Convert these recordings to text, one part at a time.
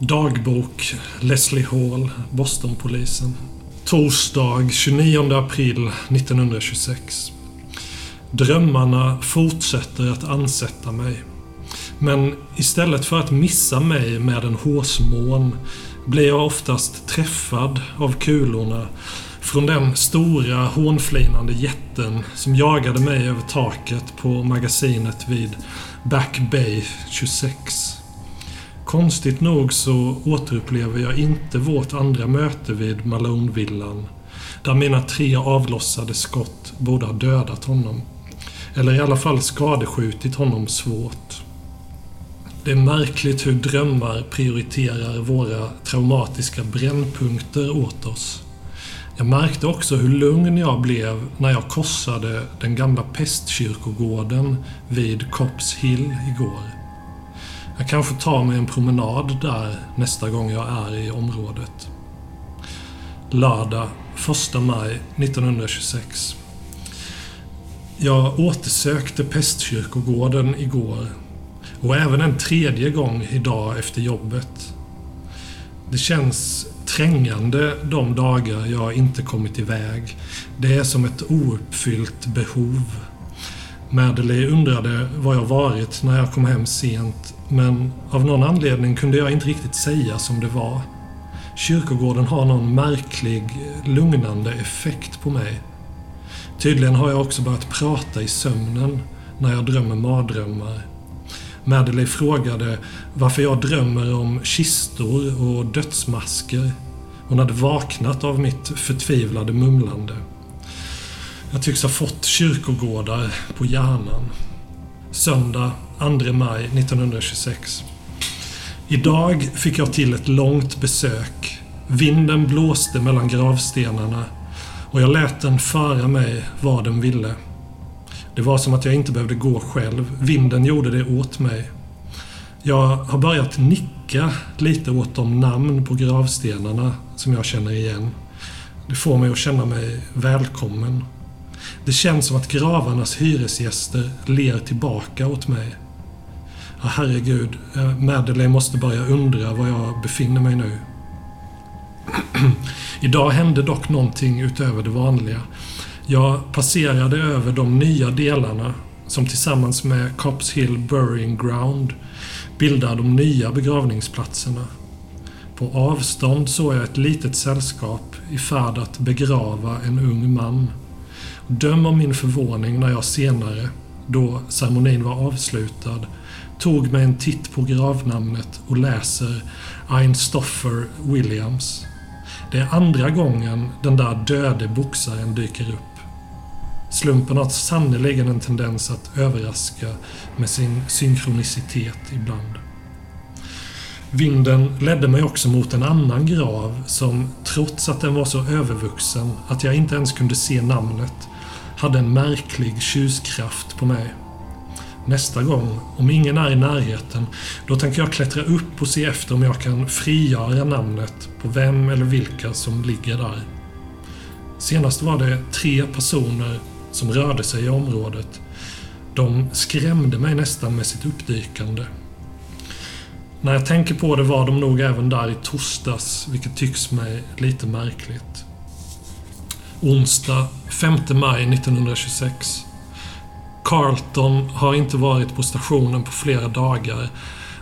Dagbok Leslie Hall, Bostonpolisen. Torsdag 29 april 1926. Drömmarna fortsätter att ansätta mig. Men istället för att missa mig med en hårsmån blir jag oftast träffad av kulorna från den stora hånflinande jätten som jagade mig över taket på magasinet vid Back Bay 26. Konstigt nog så återupplever jag inte vårt andra möte vid Malone-villan. Där mina tre avlossade skott borde ha dödat honom. Eller i alla fall skadeskjutit honom svårt. Det är märkligt hur drömmar prioriterar våra traumatiska brännpunkter åt oss. Jag märkte också hur lugn jag blev när jag korsade den gamla pestkyrkogården vid Copps Hill igår. Jag kanske tar mig en promenad där nästa gång jag är i området. Lördag 1 maj 1926. Jag återsökte pestkyrkogården igår och även en tredje gång idag efter jobbet. Det känns trängande de dagar jag inte kommit iväg. Det är som ett ouppfyllt behov. Madeleine undrade var jag varit när jag kom hem sent, men av någon anledning kunde jag inte riktigt säga som det var. Kyrkogården har någon märklig, lugnande effekt på mig. Tydligen har jag också börjat prata i sömnen när jag drömmer mardrömmar. Madeleine frågade varför jag drömmer om kistor och dödsmasker. Hon hade vaknat av mitt förtvivlade mumlande. Jag tycks ha fått kyrkogårdar på hjärnan. Söndag 2 maj 1926. Idag fick jag till ett långt besök. Vinden blåste mellan gravstenarna och jag lät den föra mig vad den ville. Det var som att jag inte behövde gå själv. Vinden gjorde det åt mig. Jag har börjat nicka lite åt de namn på gravstenarna som jag känner igen. Det får mig att känna mig välkommen. Det känns som att gravarnas hyresgäster ler tillbaka åt mig. Ja, herregud, Madeleine måste börja undra var jag befinner mig nu. Idag hände dock någonting utöver det vanliga. Jag passerade över de nya delarna som tillsammans med Cops Hill Burying Ground bildar de nya begravningsplatserna. På avstånd såg jag ett litet sällskap i färd att begrava en ung man. Döm om min förvåning när jag senare, då ceremonin var avslutad, tog mig en titt på gravnamnet och läser “Einstoffer Williams. Det är andra gången den där döde boxaren dyker upp. Slumpen har sannerligen en tendens att överraska med sin synkronicitet ibland. Vinden ledde mig också mot en annan grav som, trots att den var så övervuxen att jag inte ens kunde se namnet, hade en märklig tjuskraft på mig. Nästa gång, om ingen är i närheten, då tänker jag klättra upp och se efter om jag kan frigöra namnet på vem eller vilka som ligger där. Senast var det tre personer som rörde sig i området. De skrämde mig nästan med sitt uppdykande. När jag tänker på det var de nog även där i torsdags, vilket tycks mig lite märkligt. Onsdag 5 maj 1926. Carlton har inte varit på stationen på flera dagar.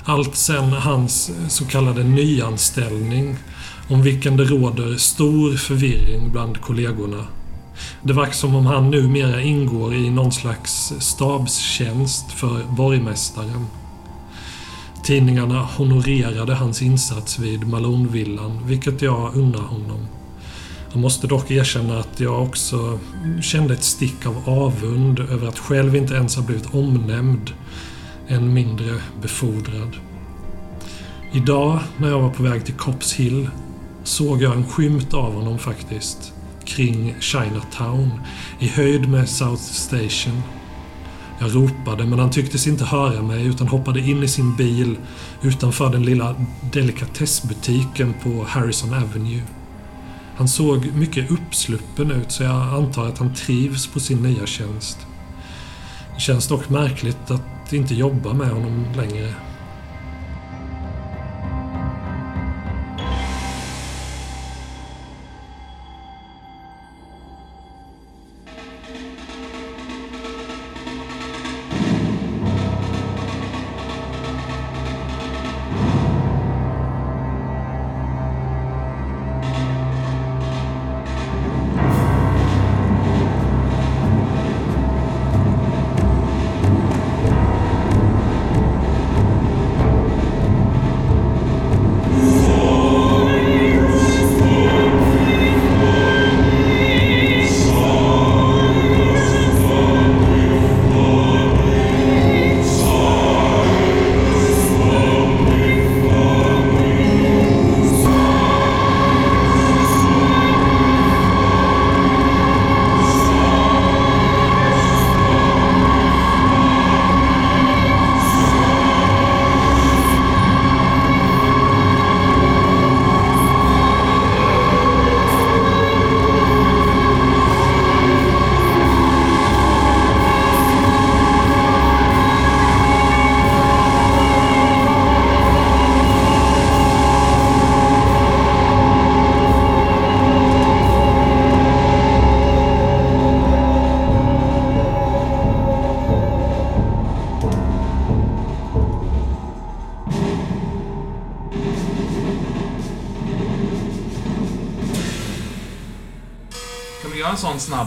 Allt sen hans så kallade nyanställning, om vilken det råder stor förvirring bland kollegorna. Det verkar som om han numera ingår i någon slags stabstjänst för borgmästaren. Tidningarna honorerade hans insats vid Malonvillan, vilket jag unnar honom. Jag måste dock erkänna att jag också kände ett stick av avund över att själv inte ens ha blivit omnämnd, än mindre befordrad. Idag, när jag var på väg till Cops Hill, såg jag en skymt av honom faktiskt kring Chinatown i höjd med South Station. Jag ropade men han tycktes inte höra mig utan hoppade in i sin bil utanför den lilla delikatessbutiken på Harrison Avenue. Han såg mycket uppsluppen ut så jag antar att han trivs på sin nya tjänst. Det känns dock märkligt att inte jobba med honom längre.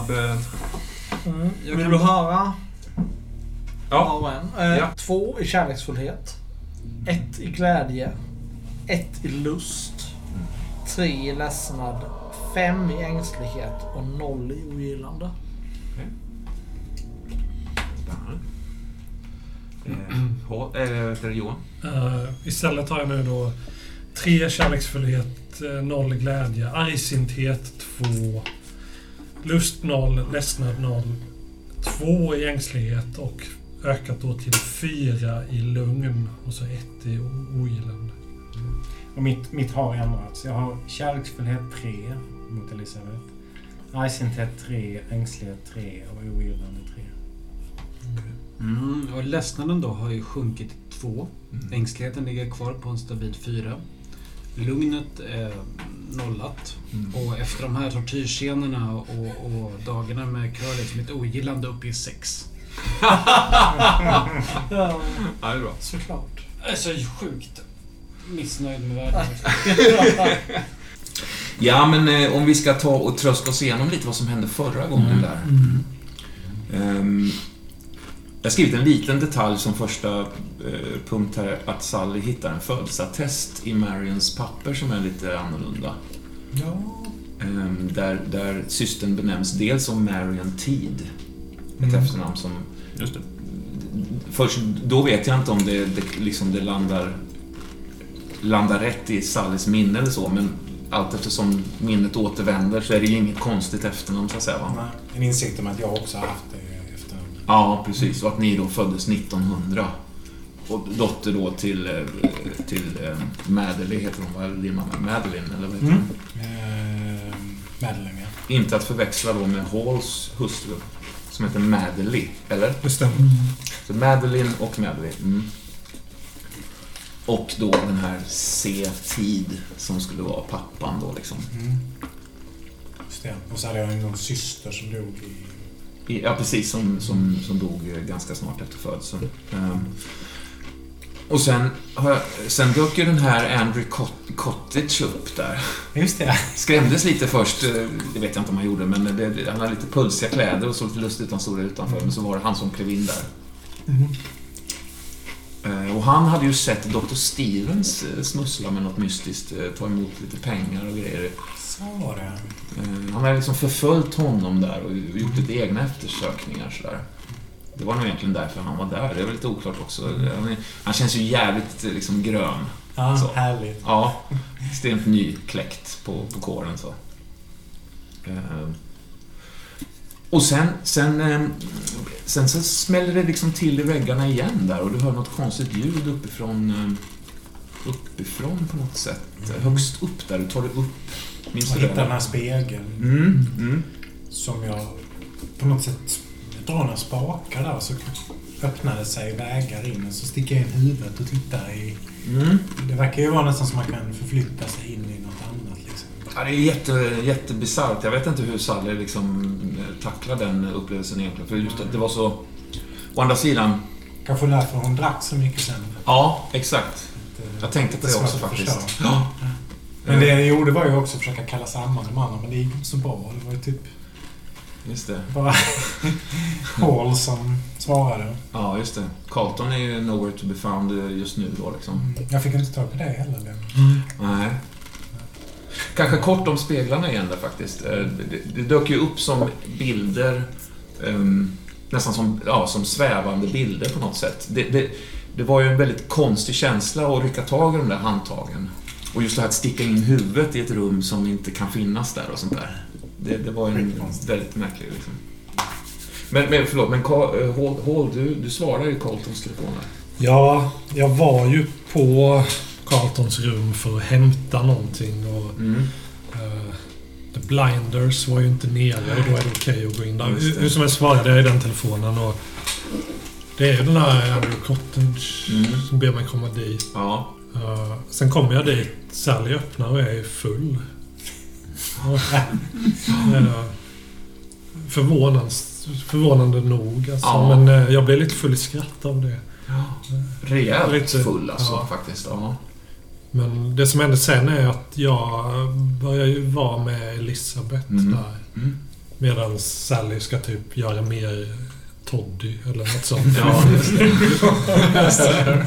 Snabb... Mm. Jag Vill kan- du höra? Ja. Var och en. Eh, Ja. Två i kärleksfullhet. Ett i glädje. Ett i lust. Tre i ledsnad. Fem i ängslighet och noll i ogillande. Spännande. Eh, det, Johan? Eh, istället har jag nu då tre kärleksfullhet, noll glädje, argsinthet två, lust noll, ledsnad noll, två i ängslighet och ökat då till fyra i lugn och så ett i o- ogillande. Och mitt, mitt har ändrats. Jag har kärleksfullhet 3 mot Elisabeth. Argsinthet 3, ängslighet 3 och ogillande 3. Mm, och ledsnaden då har ju sjunkit till två. Mm. Ängsligheten ligger kvar på en stabil fyra. Lugnet är nollat. Mm. Och efter de här tortyrscenerna och, och dagarna med Curly så mitt ogillande uppe i sex. Ja, det är bra. såklart. Jag är så sjukt missnöjd med världen. Ja, men eh, om vi ska ta och tröska oss igenom lite vad som hände förra gången där. Ehm, jag har skrivit en liten detalj som första eh, punkt här, att Sally hittar en födelseattest i Marions papper som är lite annorlunda. Ja. Ehm, där, där systern benämns dels som Marion Teed, ett Mm. efternamn som... Just det. Först då vet jag inte om det, det, liksom det landar, landar rätt i Sallys minne eller så, men allt eftersom minnet återvänder så är det ju inget konstigt efternamn, så att säga. Va? Nej, En insikt om att jag också har haft det. Ja, precis. Och att ni då föddes 1900. Och dotter då till, eh, till eh, Madeleine, heter hon, vad är din mamma? Madeline, eller vad heter Mm. hon? Eh, Madeleine, ja. Inte att förväxla då med Halls hustru, som heter Madeleine, eller? Det stämmer. Så Madeline och Madeline. Mm. Och då den här C-tid som skulle vara pappan då liksom. Mm. Just det. Och så hade jag en syster som dog i... Ja, precis. Som, som, som dog eh, ganska snart efter födseln. Ehm, och sen, jag, sen dök ju den här Andrew Cot- Cottage upp där. Just det. Skrämdes lite först, eh, det vet jag inte om han gjorde, men det, han hade lite pulsiga kläder och såg lite lustigt ut. Han stod där utanför, men så var det han som klev in där. Mm. Eh, Och han hade ju sett Dr. Stevens eh, smussla med något mystiskt, eh, ta emot lite pengar och grejer. Så var det. Han hade liksom förföljt honom där och gjort lite egna eftersökningar sådär. Det var nog egentligen därför han var där. Det är väl lite oklart också. Han, är- han känns ju jävligt liksom grön. Ja, Så. härligt. Ja, extremt nykläckt på, på kåren så. Och sen, sen, eh, sen så smäller det liksom till i väggarna igen där och du hör något konstigt ljud uppifrån, eh, uppifrån på något sätt. Högst upp där, du tar dig upp. Minns du hittade den det? här spegeln Mm, mm. som jag på något sätt drar några spakar där och så öppnade sig vägar in och så sticker jag in huvudet och tittar i... Mm. Det verkar ju vara nästan som man kan förflytta sig in i liksom. Ja, det är jätte, jättebisarrt. Jag vet inte hur Sally liksom eh, tacklar den upplevelsen egentligen. För just att det var så... Å andra sidan... Kanske därför hon drack så mycket sen. Ja, exakt. Eh, Jag tänkte på det också faktiskt. Ja. Men det jag gjorde var ju också att försöka kalla samman de andra, men det gick inte så bra. Det var ju typ Just det. bara Paul som svarade. Ja, just det. Carlton är ju nowhere to be found just nu då liksom. Jag fick inte tag på det heller. Det. Nej. Kanske kort om speglarna igen där faktiskt. Eh, Det, dök ju upp som bilder, ehm, nästan som, ja, som svävande bilder på något sätt. Det, det, det var ju en väldigt konstig känsla att rycka tag i de där handtagen. Och just det här att sticka in huvudet i ett rum som inte kan finnas där och sånt där. Det, det var ju en väldigt märklig liksom. Men, men förlåt, men Carl, eh, Hall, Hall du, du svarar ju Carltons telefon där. Ja, jag var ju på Carltons rum för att hämta någonting och Mm. eh, The Blinders var ju inte nere och då är det okej att gå in där. Hur, hur som helst svarade jag i den telefonen och det är ju den här Andrew Cottage Mm. som ber mig komma dit. Ja. Eh, sen kommer jag dit, Sally öppnar och jag är full. Eh, förvånande, förvånande nog alltså. Ja. Men eh, jag blev lite full i skratt av det. Rejält Lite- full alltså, ja. faktiskt. Ja. Men det som hände sen är att jag började ju vara med Elisabeth Mm. där. Mm. Medan Sally ska typ göra mer toddy eller något sånt. Ja, just det.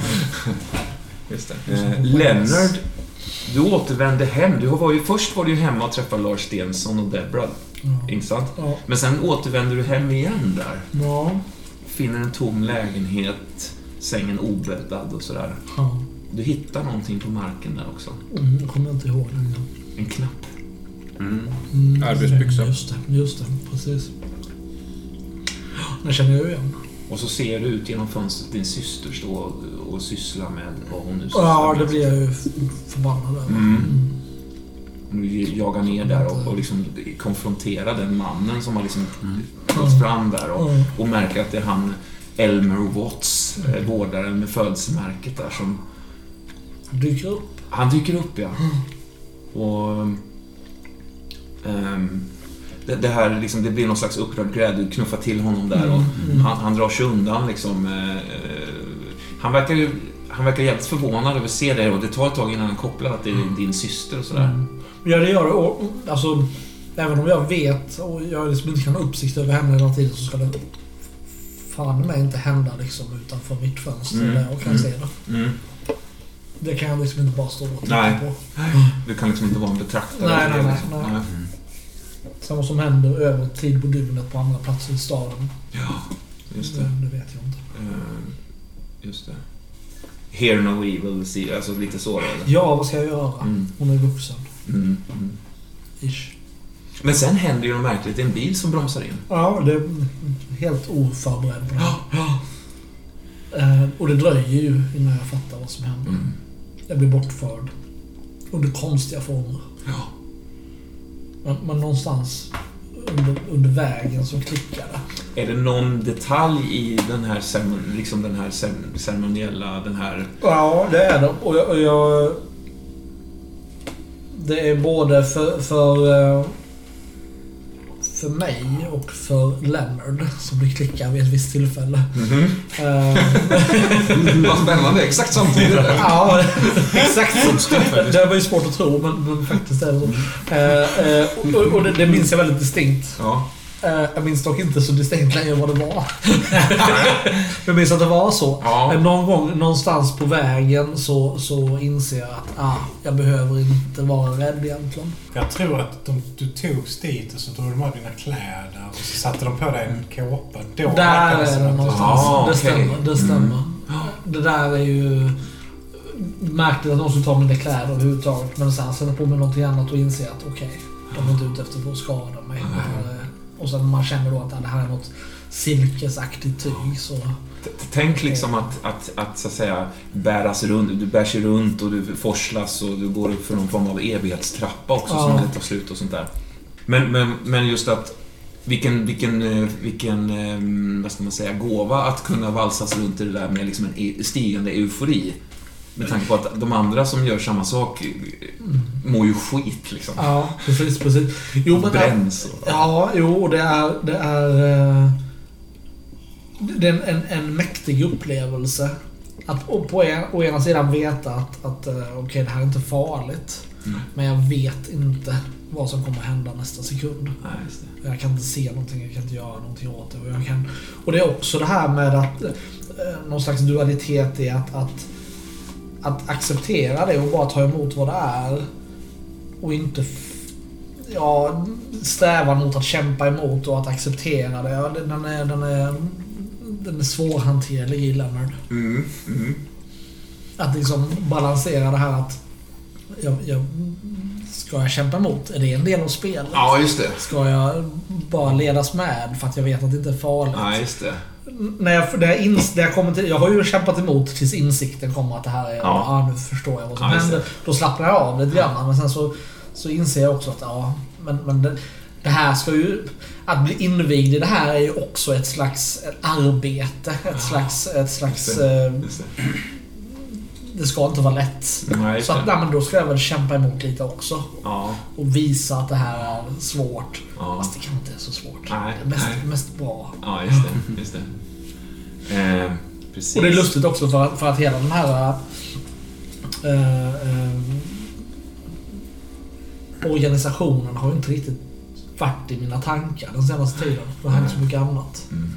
just det. Eh, Leonard, du återvände hem. Du var ju, först var du ju hemma och träffade Lars Stensson och Debra, Ja. inte sant? Ja. Men sen återvänder du hem igen där. Ja. Finner en tom lägenhet, sängen obäddad och sådär. ja. Du hittar någonting på marken där också. Mm, jag kommer inte ihåg längre. En knapp. Mm. Mm, Arbetsbyxa. Just det, just det. Precis. Det känner jag igen. Och så ser du ut genom fönstret din syster stå och, och syssla med vad hon nu sysslar Ja, med. det blir jag ju förbannad över. Mm. Du jagar ner där och, och liksom konfronterar den mannen som har liksom gått fram där och, Mm. och märker att det är han Elmer Watts, eh, vårdaren med födelsemärket där som... Dyker upp. Han dyker upp, ja. Och... ehm, det, det här liksom, det blir någon slags upprörd grädd. Du knuffar till honom där och Mm. han, han drar sig undan liksom. eh, han verkar ju... Han verkar jävligt förvånad över att se dig och det tar ett tag innan han kopplar att det är din syster och sådär. Mm. Ja, det gör det. Och, alltså, även om jag vet och jag liksom inte kan ha uppsikt över henne hela tiden så ska det fan mig inte hända liksom utanför mitt fönster Mm. där jag kan Mm. se det. Mm. Det kan jag liksom inte bara stå och titta Nej. på. Du kan liksom inte vara en betraktare. Nej, av det, nej, nej, liksom. nej. Samma som händer över tid på dygnet på andra platser i staden. Ja, just Det, det. det vet jag inte. Eh, Just det. Hear no evil, see, alltså lite så eller? Ja, vad ska jag göra? Mm. Hon är vuxen. Mm. Mm. Ish. Men sen händer ju något märkligt. Det är en bil som bromsar in. Ja, det är helt oförberedd på det här. Eh, och det dröjer ju innan jag fattar vad som händer. Mm. Jag blir bortförd. Under konstiga former. Ja. Men, men någonstans under, under vägen klickar det. Är det någon detalj i den här, liksom den här ceremoniella, den här... Ja, det är det. Och jag... Och jag det är både för, för, eh, för mig och för Leonard som det klickar vid ett visst tillfälle. Eh, Vad spännande, exakt samtidigt. Ja, exakt. Det var ju svårt att tro, men, men faktiskt är det så. Eh, eh, och och det, det minns jag väldigt distinkt. Ja. Eh, jag minns dock inte så distinkt längre vad det var. jag minns att det var så. Ja. Någon gång någonstans på vägen så, så inser jag att ah, jag behöver inte vara rädd egentligen. Jag tror att de, du togs dit och så drog de av dina kläder och så satte de på dig en kåpa. Då Där är det att du- någonstans. Ah, det okej. stämmer. Det stämmer. Mm. Det där är ju märkligt att någon skulle ta mina kläder överhuvudtaget. Men sen sätta på mig någonting annat och inse att okej, de är inte ute efter att skada mig. Eh, Och sen man känner då att det här är något silkesaktigt tyg så... Tänk liksom att, att, att så att säga bäras runt, du bär sig runt och du forslas och du går upp för någon form av evighetstrappa också Ja. som det tar slut och sånt där. Men, men, men just att vilken, vilken, eh, vilken, eh, vad ska man säga, gåva att kunna valsas runt i det där med liksom en e- stigande eufori. Med tanke på att de andra som gör samma sak mår ju skit liksom. Ja, precis, precis. Jo, men... Bränns och... Ja, jo, det är... Det är, eh, det är en, en, en mäktig upplevelse. Att på en, å ena sidan veta att, att eh, okej, det här är inte farligt. Mm. Men jag vet inte vad som kommer hända nästa sekund. Nej. Jag kan inte se någonting, jag kan inte göra någonting åt det. Och, jag kan, och det är också det här med att eh, någon slags dualitet i att, att, att acceptera det och bara ta emot vad det är. Och inte ja, sträva mot att kämpa emot och att acceptera det. Ja, den, är, den, är, den är svårhanterlig i Leonard. Mm, mm. Att liksom balansera det här att jag, jag, ska jag kämpa emot? Är det en del av spelet? Ja, just det. Ska jag bara ledas med för att jag vet att det inte är farligt? Ja, just det. När jag, när jag, ins, när jag, kommer till, jag har ju kämpat emot tills insikten kommer att det här är... Ja. Ja. nu förstår jag vad som Ja, händer. Då slappnar jag av lite grann. Men sen så, så inser jag också att ja, men, men det, det här ska ju... Att bli invigd i det här är ju också ett slags arbete. Ett slags... Ett slags Just eh, Just det. Det ska inte vara lätt. Nej, Så att, nej, men då ska jag väl kämpa emot lite också. Ja, Och visa att det här är svårt. ja. Fast det kan inte vara så svårt. Nej, det är mest, mest bra. Ja, just det. Just det. Eh, precis. Och det är lustigt också för att, för att hela den här... eh, eh, organisationen har ju inte riktigt varit i mina tankar den senaste tiden. Det har hänt så mycket annat. Mm,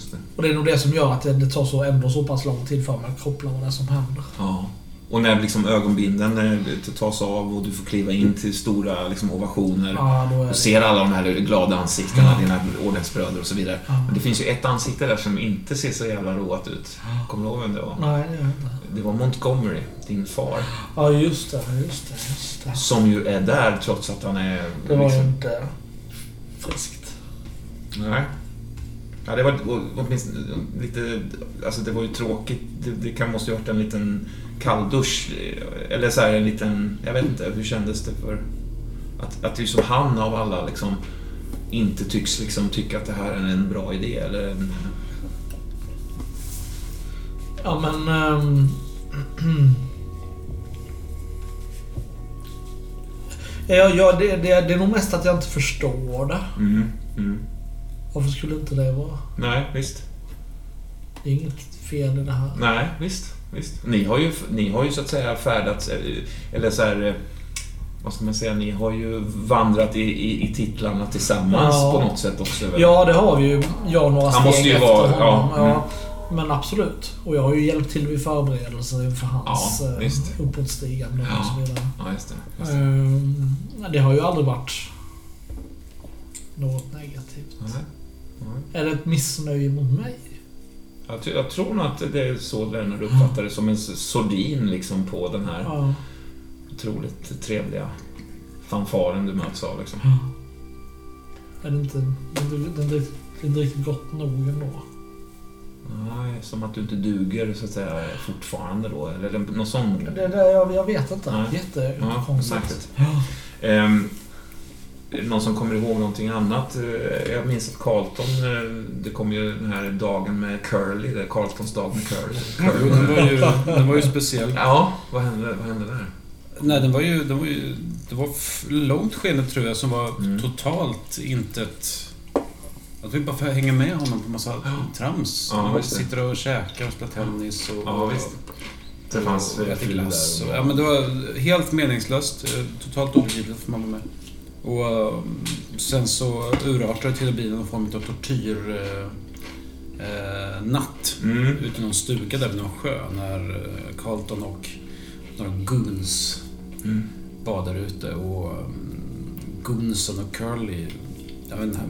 just det. Och det är nog det som gör att det, det tar så, ändå så pass lång tid för mig att koppla vad det är som händer. Ja. Och när liksom ögonbinden tas av och du får kliva in till stora liksom, ovationer. Ja, Och ser alla de här glada ansiktena, Ja. dina ordensbröder och så vidare. Ja. Men det finns ju ett ansikte där som inte ser så jävla roat ut. Kommer du ihåg vem det var? Nej, det gör jag inte. Det var Montgomery, din far. Ja, just det. Just det. Just det. Som ju är där trots att han är... Det var liksom- inte friskt. Nej. Ja, det var åtminstone lite... Alltså det var ju tråkigt. Det, det kan, måste ju ha varit en liten kalldusch. Eller så här en liten... Jag vet inte, hur kändes det för... Att, att just som han av alla liksom inte tycks liksom tycka att det här är en bra idé eller en... Ja, men... ehm, ja, ja, det, det, det är nog mest att jag inte förstår det. Mm, mm. Varför skulle inte det vara? Nej, visst. Det är inget fel i det här. Nej, visst. visst. Ni, har ju, ni har ju så att säga färdats, eh, eller så här... eh, Vad ska man säga? Ni har ju vandrat i, i, i titlarna tillsammans Ja. på något sätt också. väl? Ja, det har vi ju. Jag några Han steg måste ju efter vara- honom. ja, Ja, Men absolut. Och jag har ju hjälpt till vid förberedelser inför hans Ja, eh, uppåtstigande och så vidare. Ja, just det. Just det. Ehm, det har ju aldrig varit något negativt. Nej, Är det ett missnöje mot mig? Jag, jag tror nog att det är så Lennart uppfattar det, som en sordin liksom på den här Ja. otroligt trevliga fanfaren du möts av. Liksom. Är det inte... Det är det inte, det är inte riktigt gott nog ändå. Nej, som att du inte duger så att säga fortfarande då, eller någon sån... Det, det, jag, jag vet inte. Ja, Jättekonstigt. Ja. Ehm, är det någon som kommer ihåg någonting annat? Eh, Jag minns att Carlton, eh, det kom ju den här dagen med Curly, där Carltons dag med Curly. Jo, den var ju, den var ju speciell. Ja, vad hände, vad hände där? Nej, den var ju... Den var ju det var långt skene tror jag som var Mm. totalt inte ett... Att vi bara får hänga med honom på massa trams. Ja, det. sitter och käkar och spelar tennis och... Ja, visst. Det fanns glass. Och, ja, men det var helt meningslöst. eh, Totalt obegripligt för man var med. Och eh, sen så urartade det till att bli någon form av tortyr... Eh, eh, natt. Mm. Ute i någon stuga där vid någon sjö när eh, Carlton och några goons Mm. var där ute och Gunson och Curly jag vet inte,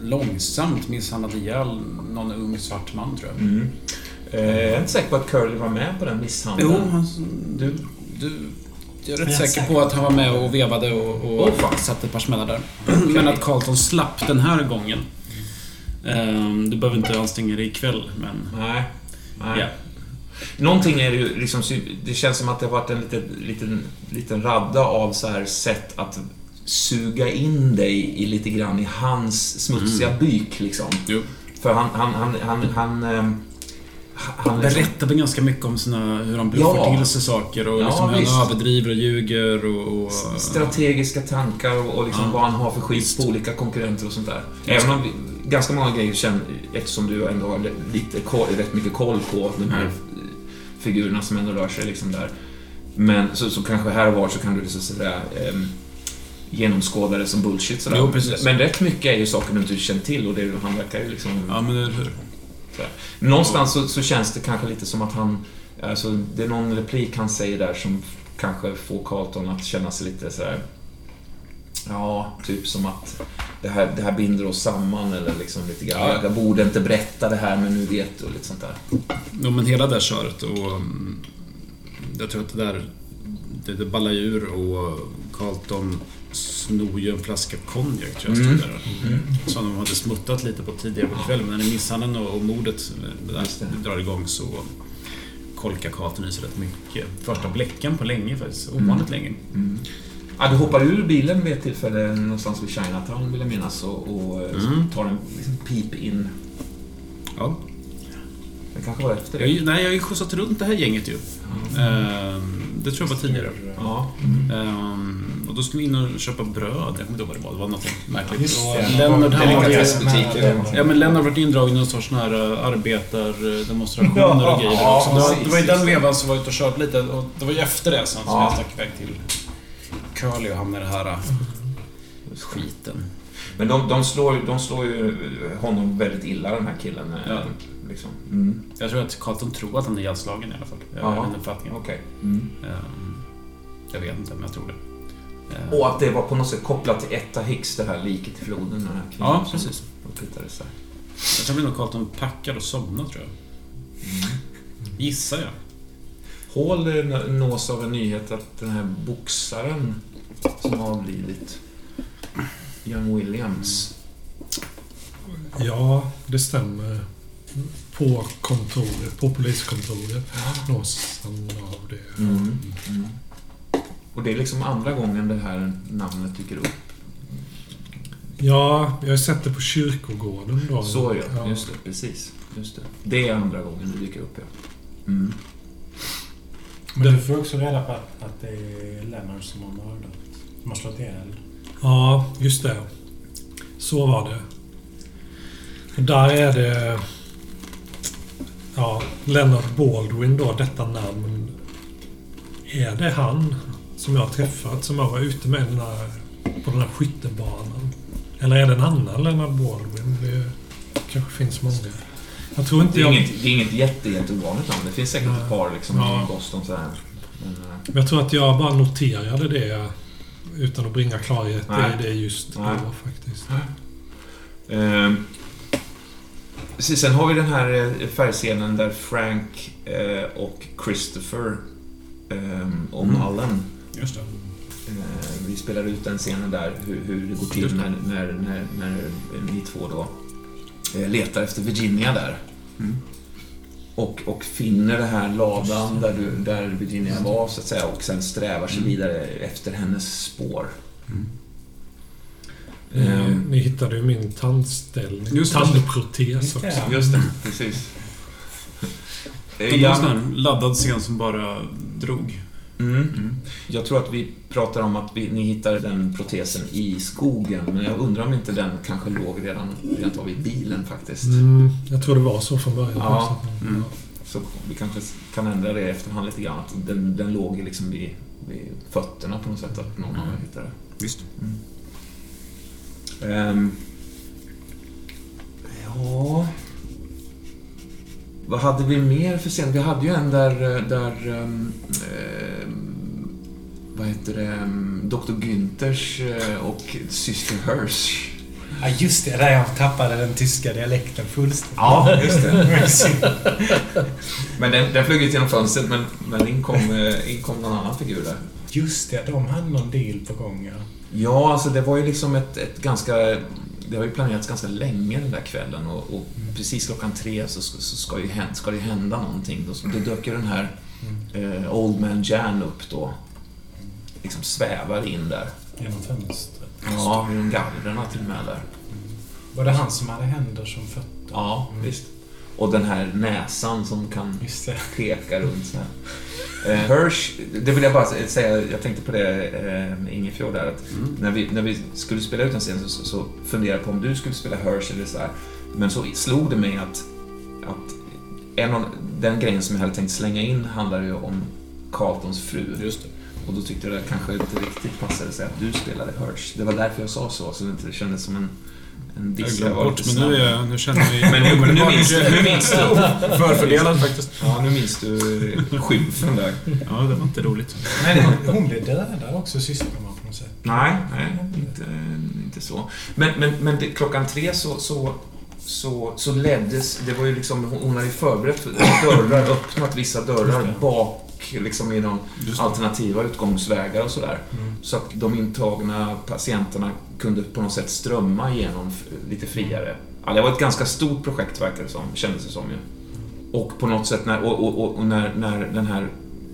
långsamt misshandlade ihjäl någon ung svart man tror jag. Mm. Eh, jag är inte säker på att Curly var med på den misshandeln. Jo, han, Du? du, jag är rätt säker på att han var med och vevade och, och fan. satte ett par smällar där. Men att Carlton slapp den här gången. Um, du behöver inte anstränga dig ikväll, men... Nej. Nej. Ja. Någonting är det ju liksom, det känns som att det har varit en liten, liten, liten radda av så här sätt att suga in dig i lite grann i hans smutsiga byk liksom. Jo. För han, han, han, han, han, ehm, han liksom, Berättar väl ganska mycket om sina, hur han bluffar Ja. till sig saker och Ja, liksom hur han överdriver och ljuger och... och strategiska tankar och, och liksom Ja. vad han har för skit på olika konkurrenter och sånt där. Även om vi, ganska många grejer känner, eftersom du ändå har lite, koll- rätt mycket koll på de här Mm. figurerna som ändå rör sig liksom där. Men så, så kanske här och var så kan du liksom sådär ehm, genomskåda det som bullshit sådär. Jo, precis. Men rätt mycket är ju saker du inte känner till och det, han verkar ju liksom... Ja, men eller hur? Någonstans så, så känns det kanske lite som att han... Alltså, det är någon replik han säger där som kanske får Carlton att känna sig lite sådär... Ja, typ som att det här, det här binder oss samman eller liksom lite grann. Ja. Jag borde inte berätta det här men nu vet du och lite sånt där. Jo, men hela det köret och... mm, Jag tror att det där... Det, det ballar ur och Carlton snor ju en flaska konjak tror jag Mm. där. Som de hade smuttat lite på tidigare på kvällen. Men när misshandeln och, och mordet det. drar igång så kolkar Carlton i sig rätt mycket. Första bläcken på länge faktiskt. Ovanligt länge. Ja, du hoppar ur bilen vid ett tillfälle någonstans vid Chinatown vill jag minnas och, och eh, Mm. tar en liksom, pip in. Ja. Kanske var efter Jag, det. har ju- nej, jag har ju skjutsat runt det här gänget ju. Ehm, det tror jag var tidigare. Ja. Ehm, och då skulle vi in och köpa bröd. Jag kommer inte ihåg vad det var. Det var något märkligt. Just det. Lennart. Ja men Lennart varit indragen i någon sorts här äh, arbetardemonstrationer och grejer där också. Det var, det var i den vevan som var ute och kört lite och det var ju efter det sen som Ja. jag stack iväg till Curly och hamnade i den här äh, skiten. Men de, de, slår, de slår ju honom väldigt illa, den här killen. eh, Ja. Liksom. Mm. Jag tror att Carlton tror att han är ihjälslagen i alla fall. Jag har den uppfattningen. Okej. Mm. Ehm, Jag vet inte, men jag tror det. Ehm, Och att det var på något sätt kopplat till Etta Hicks, det här liket i floden. Den här Ja, precis. Och hittades där. Jag tror nog Carlton packar och somnar, tror jag. Gissar jag. Hall eh, nås av en nyhet att den här boxaren som har avlidit, Young Williams, Ja, det stämmer. På kontoret, på poliskontoret nås han av det. Mm. Mm. Och det är liksom andra gången det här namnet dyker upp. Ja, jag har sett det på kyrkogården då. Så ja, just det. Precis. Just det. det är andra gången det dyker upp, ja. Mm. Men du får också reda på att, att det är Lennart som har mördat. Som har slått ihjäl. Ja, just det. Så var det. Och där är det... Ja, Leonard Baldwin då, detta namn. Är det han som jag har träffat, som jag var ute med den här, på den här skyttebanan? Eller är det en annan Leonard Baldwin? Det kanske finns många. Jag tror inte Det är jag... inget, det är inget jätte, jätteovanligt namn. Det finns säkert Nej. ett par liksom Ja. i Boston så här. Men, eh, Men Jag tror att jag bara noterade det utan att bringa klarhet Nej. i det just då faktiskt. Ehm, precis, sen har vi den här eh, färgscenen där Frank eh, och Christopher um, och Mm. Mullen Just det. eh, vi spelar ut den scenen där, hur, hur det går till när, när, när, när ni två då letar efter Virginia där. Mm. Och, och finner den här ladan där, du, där Virginia var, så att säga, och sen strävar sig Mm. vidare efter hennes spår. Eh, Ehm, Ni hittade ju min tandställning. Just. Tandprotes också. Ja. Just det, precis. Eh, Det var en sån här laddad scen som bara drog. mm. Jag tror att vi pratar om att vi, ni hittade den protesen i skogen, men jag undrar om inte den kanske låg redan rent av i bilen faktiskt. Mm, jag tror det var så från början. Ja. Mm. Så vi kanske kan ändra det i efterhand lite grann, att den, den låg liksom vid, vid fötterna på något sätt, att någon hade hittat det. Visst. Ehm, ja... Vad hade vi mer för scen? Vi hade ju en där... eh, där ehm, ehm, vad heter det? Dr. Günthers eh, och syster Hirsch. Ja, just det. Där jag tappade den tyska dialekten fullständigt. Ja, just det. Men den, den flög ut genom fönstret, men, men in, kom, eh, in kom någon annan figur där. Just det, de hade någon deal på gång. Ja. Ja, alltså det var ju liksom ett, ett ganska... Det har ju planerats ganska länge den där kvällen och, och precis klockan tre så, ska- så ska, ju hända, ska det hända någonting. Då, då dök ju den här eh, Old Man Jan upp då. Liksom svävar in där. Genom fönstret. Ja, genom gallrarna till och med där. Var det han som hade händer som fötter? Ja, visst. Och den här näsan som kan peka runt så här. Eh, Hirsch, det vill jag bara säga, jag tänkte på det eh, Ingefjord där, att Mm. när, vi, när vi skulle spela ut en scen så, så funderade jag på om du skulle spela Hirsch eller så här. Men så slog det mig att, att en av, den grejen som jag hade tänkt slänga in handlar ju om Carltons fru. Just det. Och då tyckte jag det kanske inte riktigt passade sig att du spelade Hirsch. Det var därför jag sa så, så det inte kändes som en, en Jag diss. glömde var bort, lite men nu, är nu känner vi... Men nu, nu, minns, nu minns du. Förfördelad faktiskt. Ja, nu minns du skymfen där. Ja, det var inte roligt. Men hon blev dödad också, systermamman på något sätt. Nej, nej inte, inte så. Men, men, men det, klockan tre så, så, så, så leddes... Det var ju liksom, hon, hon hade ju förberett för dörrar, öppnat vissa dörrar bak liksom i de Just det. alternativa utgångsvägar och sådär. Mm. Så att de intagna patienterna kunde på något sätt strömma igenom lite friare. Ja, det var ett ganska stort projekt verkar det som, kändes det som ju. Och på något sätt när, och, och, och, och när, när den här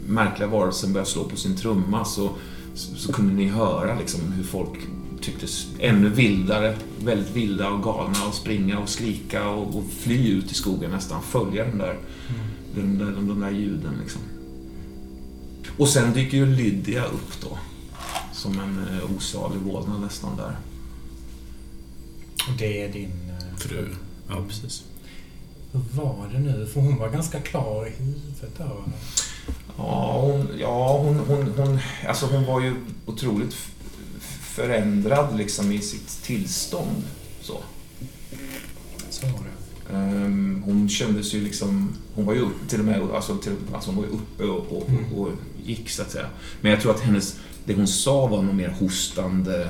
märkliga varelsen började slå på sin trumma så, så, så kunde ni höra liksom hur folk tycktes ännu vildare, väldigt vilda och galna och springa och skrika och, och fly ut i skogen nästan, följa den där, den där, de, de där ljuden liksom. Och sen dyker ju Lydia upp då. Som en eh, osalig vålnad nästan där. Och det är din... eh, Fru. Ja, precis. Hur var det nu? För hon var ganska klar i huvudet där. va? Ja, hon, ja hon, hon, hon, alltså hon var ju otroligt förändrad liksom i sitt tillstånd. Så. Så var det. Ehm, hon kändes ju liksom... Hon var ju till och med alltså, till, alltså hon var ju uppe och, och, och, och gick, så att säga. Men jag tror att hennes, det hon sa var nog mer hostande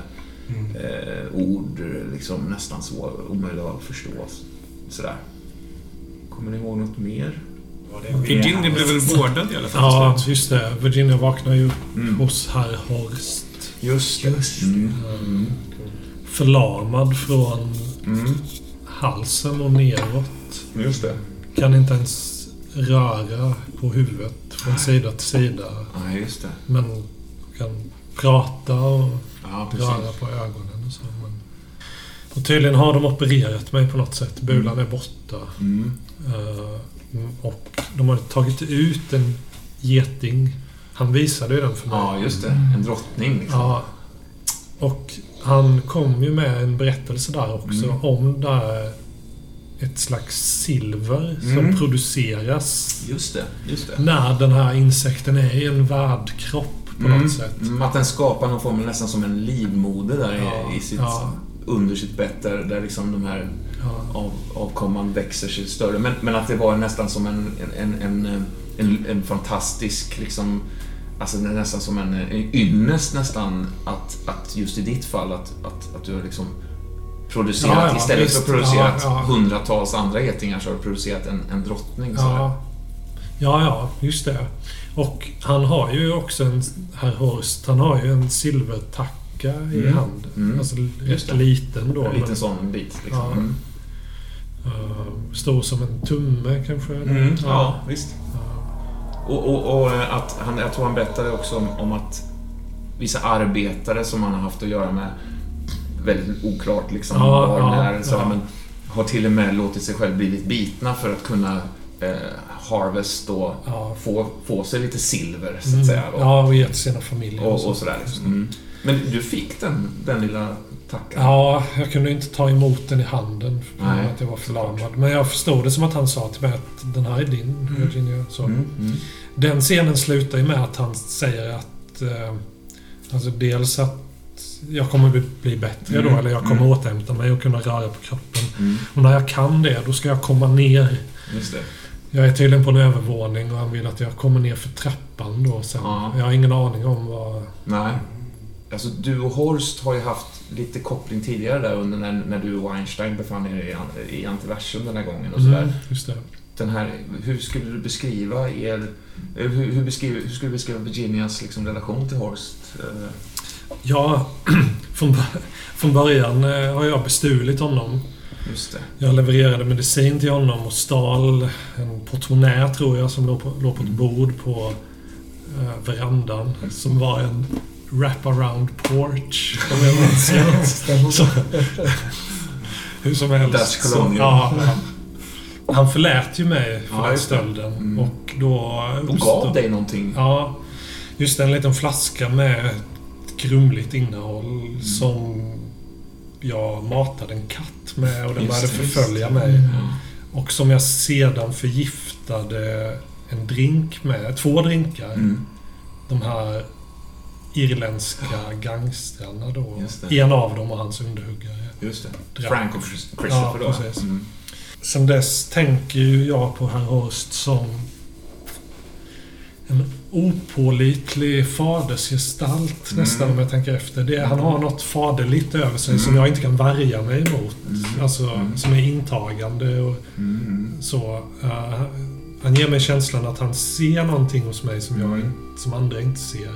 eh, ord, liksom nästan så omöjliga att förstå. Sådär. Kommer ni ihåg något mer? Virginia blev väl vårdad i alla fall Ja, just det. Virginia vaknar ju upp Mm. hos herr Horst. Just det. Mm. Mm. Förlamad från Mm. halsen och neråt. Just det. Kan inte ens röra på huvudet från sida till sida. Ja, just det. Men kan prata och Ja, röra på ögonen och så. Men... Och tydligen har de opererat mig på något sätt. Bulan är borta. Mm. Eh, och de har tagit ut en geting. Han visade ju den för mig. Ja, just det. En drottning liksom. Ja. Och han kom ju med en berättelse där också Mm. om där ett slags silver Mm. som produceras Just det. Just det. när den här insekten är i en värdkropp på Mm. något sätt. Mm, Att den skapar någon form, nästan som en livmoder där Ja, i, sitt, ja. under sitt bett där, där liksom de här Ja. av, avkomman växer sig större. Men, men att det var nästan som en, en, en, en, en, en fantastisk liksom Alltså det är nästan som en, en ynnest nästan att, att just i ditt fall att, att, att du har liksom producerat, Ja, ja, istället för visst. att producera Ja, hundratals andra getingar så har du producerat en, en drottning. Ja. ja, ja, just det. Och han har ju också en, herr Horst, han har ju en silvertacka i Mm. handen. Mm. Alltså Just rätt liten då. En liten men, sån bit. Liksom. Mm. eh, stor som en tumme kanske. Mm, ja, visst. Och, och, och att han, jag tror han berättade också om, om att vissa arbetare som han har haft att göra med, väldigt oklart liksom Ja, var ja, när, så, ja. men, har till och med låtit sig själv blivit bitna för att kunna eh, harvest då, Ja. få, få sig lite silver så att Mm. säga. Då. Ja, och ge till sina familjer. och, och sådär. Liksom. Mm. Men du fick den, den lilla tackan? Ja, jag kunde inte ta emot den i handen för Nej, att jag var förlamad. Men jag förstod det som att han sa till mig att den här är din, Virginia. Så. Mm, mm. Den scenen slutar ju med att han säger att... Eh, alltså dels att jag kommer bli, bättre Mm, då, eller jag kommer mm. återhämta mig och kunna röra på kroppen. Mm. Och när jag kan det, då ska jag komma ner. Just det. Jag är tydligen på en övervåning och han vill att jag kommer ner för trappan då sen. Ja. Jag har ingen aning om vad... Nej. Alltså du och Horst har ju haft lite koppling tidigare där under när, när du och Einstein befann er i, i antiversum den här gången och sådär. Mm, just det. Den här, hur skulle du beskriva er... eh, Hur, hur, beskriver, hur skulle du beskriva Virginias liksom, relation till Horst? Ja, från, från början eh, har jag bestulit honom. Just det. Jag levererade medicin till honom och stal en portmonnä, tror jag, som låg på, låg på ett bord på eh, verandan. Som var en wraparound porch, om jag minns rätt. Hur som helst. Dutch så- ja. Han förlät ju mig för Ja, den stölden. Mm. Och då... Och gav dig någonting. Ja, just en liten flaska med grumligt innehåll Mm. som jag matade en katt med och den Just började just förfölja mig. Ja. Och som jag sedan förgiftade en drink med. Två drinkar. Mm. De här irländska gangstrarna då. En av dem och hans underhuggare. Just det. Frank och Chris- Christopher Ja, då. precis. Mm. Sen dess tänker ju jag på herr Horst som en opålitlig fadersgestalt Mm. nästan om jag tänker efter. Det, han har något faderligt över sig som Mm. jag inte kan värja mig emot. Mm. Alltså, Mm. som är intagande och Mm. så. Eh, han ger mig känslan att han ser någonting hos mig som, jag, Mm. som andra inte ser.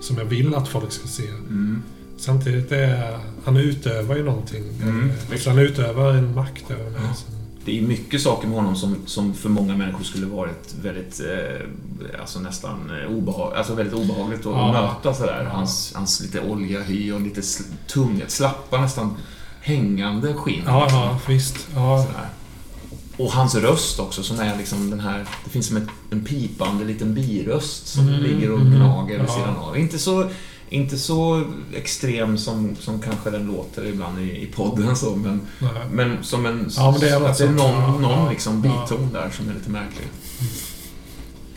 Som jag vill att folk ska se. Mm. Samtidigt är han utövar ju någonting. Mm. Eh, Så han utövar en makt över mig. Ja. Det är mycket saker med honom som, som för många människor skulle varit väldigt, eh, alltså nästan eh, obehag, alltså väldigt obehagligt att Ja. möta sådär. Hans, hans lite olja hy och lite sl- tunga, slappa nästan hängande skinn. Ja, ja, visst. Ja, Sådär. Och hans röst också som är liksom den här, det finns som ett, en pipande liten biröst som Mm, ligger och mm, gnager vid ja. sidan av. Inte så, inte så extrem som, som kanske den låter ibland i, i podden så, men, nej. men som en... Ja, men det är något att det är sånt, någon, någon liksom ja. biton där som är lite märklig.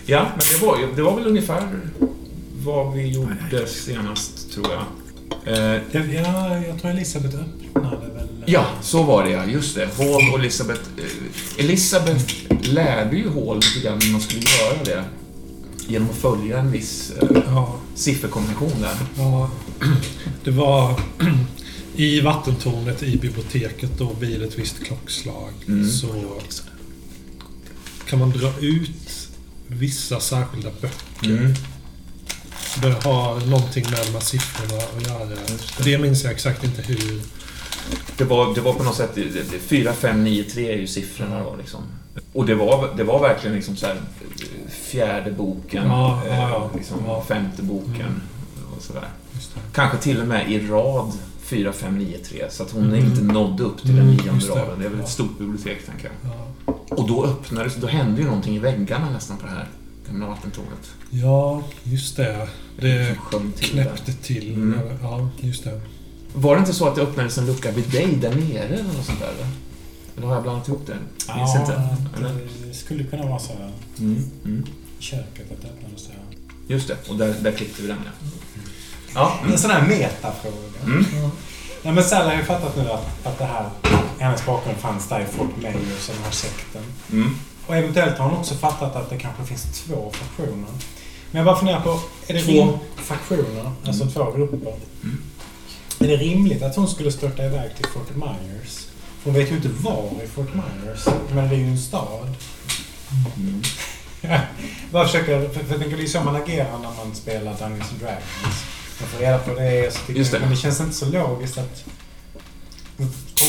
Ja, men det var, det var väl ungefär vad vi gjorde senast, tror jag. Eh, ja, jag tror Elisabeth öppnade väl... Ja, så var det ja. Just det. Hall och Elisabeth. eh, Elisabeth lärde ju Hall lite grann hur man skulle göra det. Genom att följa en viss eh, Ja, sifferkombination där. ja. Det var i vattentornet i biblioteket då vid ett visst klockslag Mm. så kan man dra ut vissa särskilda böcker. Mm. Det har någonting med de här siffrorna att göra. Det minns jag exakt inte hur. Det var, det var på något sätt... det- det- 4, 5, 9, 3 är ju siffrorna då liksom. Och det var, det var verkligen liksom så här fjärde boken, Ja, ja, eh, liksom femte boken Mm. och sådär. Kanske till och med i rad 4, 5, 9, 3. Så att hon Mm. inte nådde upp till Mm, den just nionde raden. Det är väl ett stort bibliotek, tänker jag. Ja. Och då öppnades, då hände ju någonting i väggarna nästan på det här gamla vattentornet. ja, just det. Det knäppte till. Mm. Ja, just det. Var det inte så att det öppnades en lucka vid dig där nere eller något sånt där? Eller, eller har jag blandat ihop det? Minns Ja, inte. Eller? det skulle kunna vara så här. Mm, mm. Köket att det öppnades där. Just det, och där, där klippte vi den ja. Ja, En sån här metafråga. Mm. Nej, men Sally har ju fattat nu att, att det här, hennes bakgrund fanns där i Fort Myers, den här sekten. Mm. Och eventuellt har hon också fattat att det kanske finns två faktioner. Men jag bara funderar på, är det Två? faktioner, alltså två grupper. Mm. Är det rimligt att hon skulle störta iväg till Fort Myers? Hon vet ju inte var i Fort Myers, men det är ju en stad. Mm. Bara försöker, för, för jag tänker det är så man agerar när man spelar Dungeons and Dragons. Man får reda på det, så tycker det. men det känns inte så logiskt att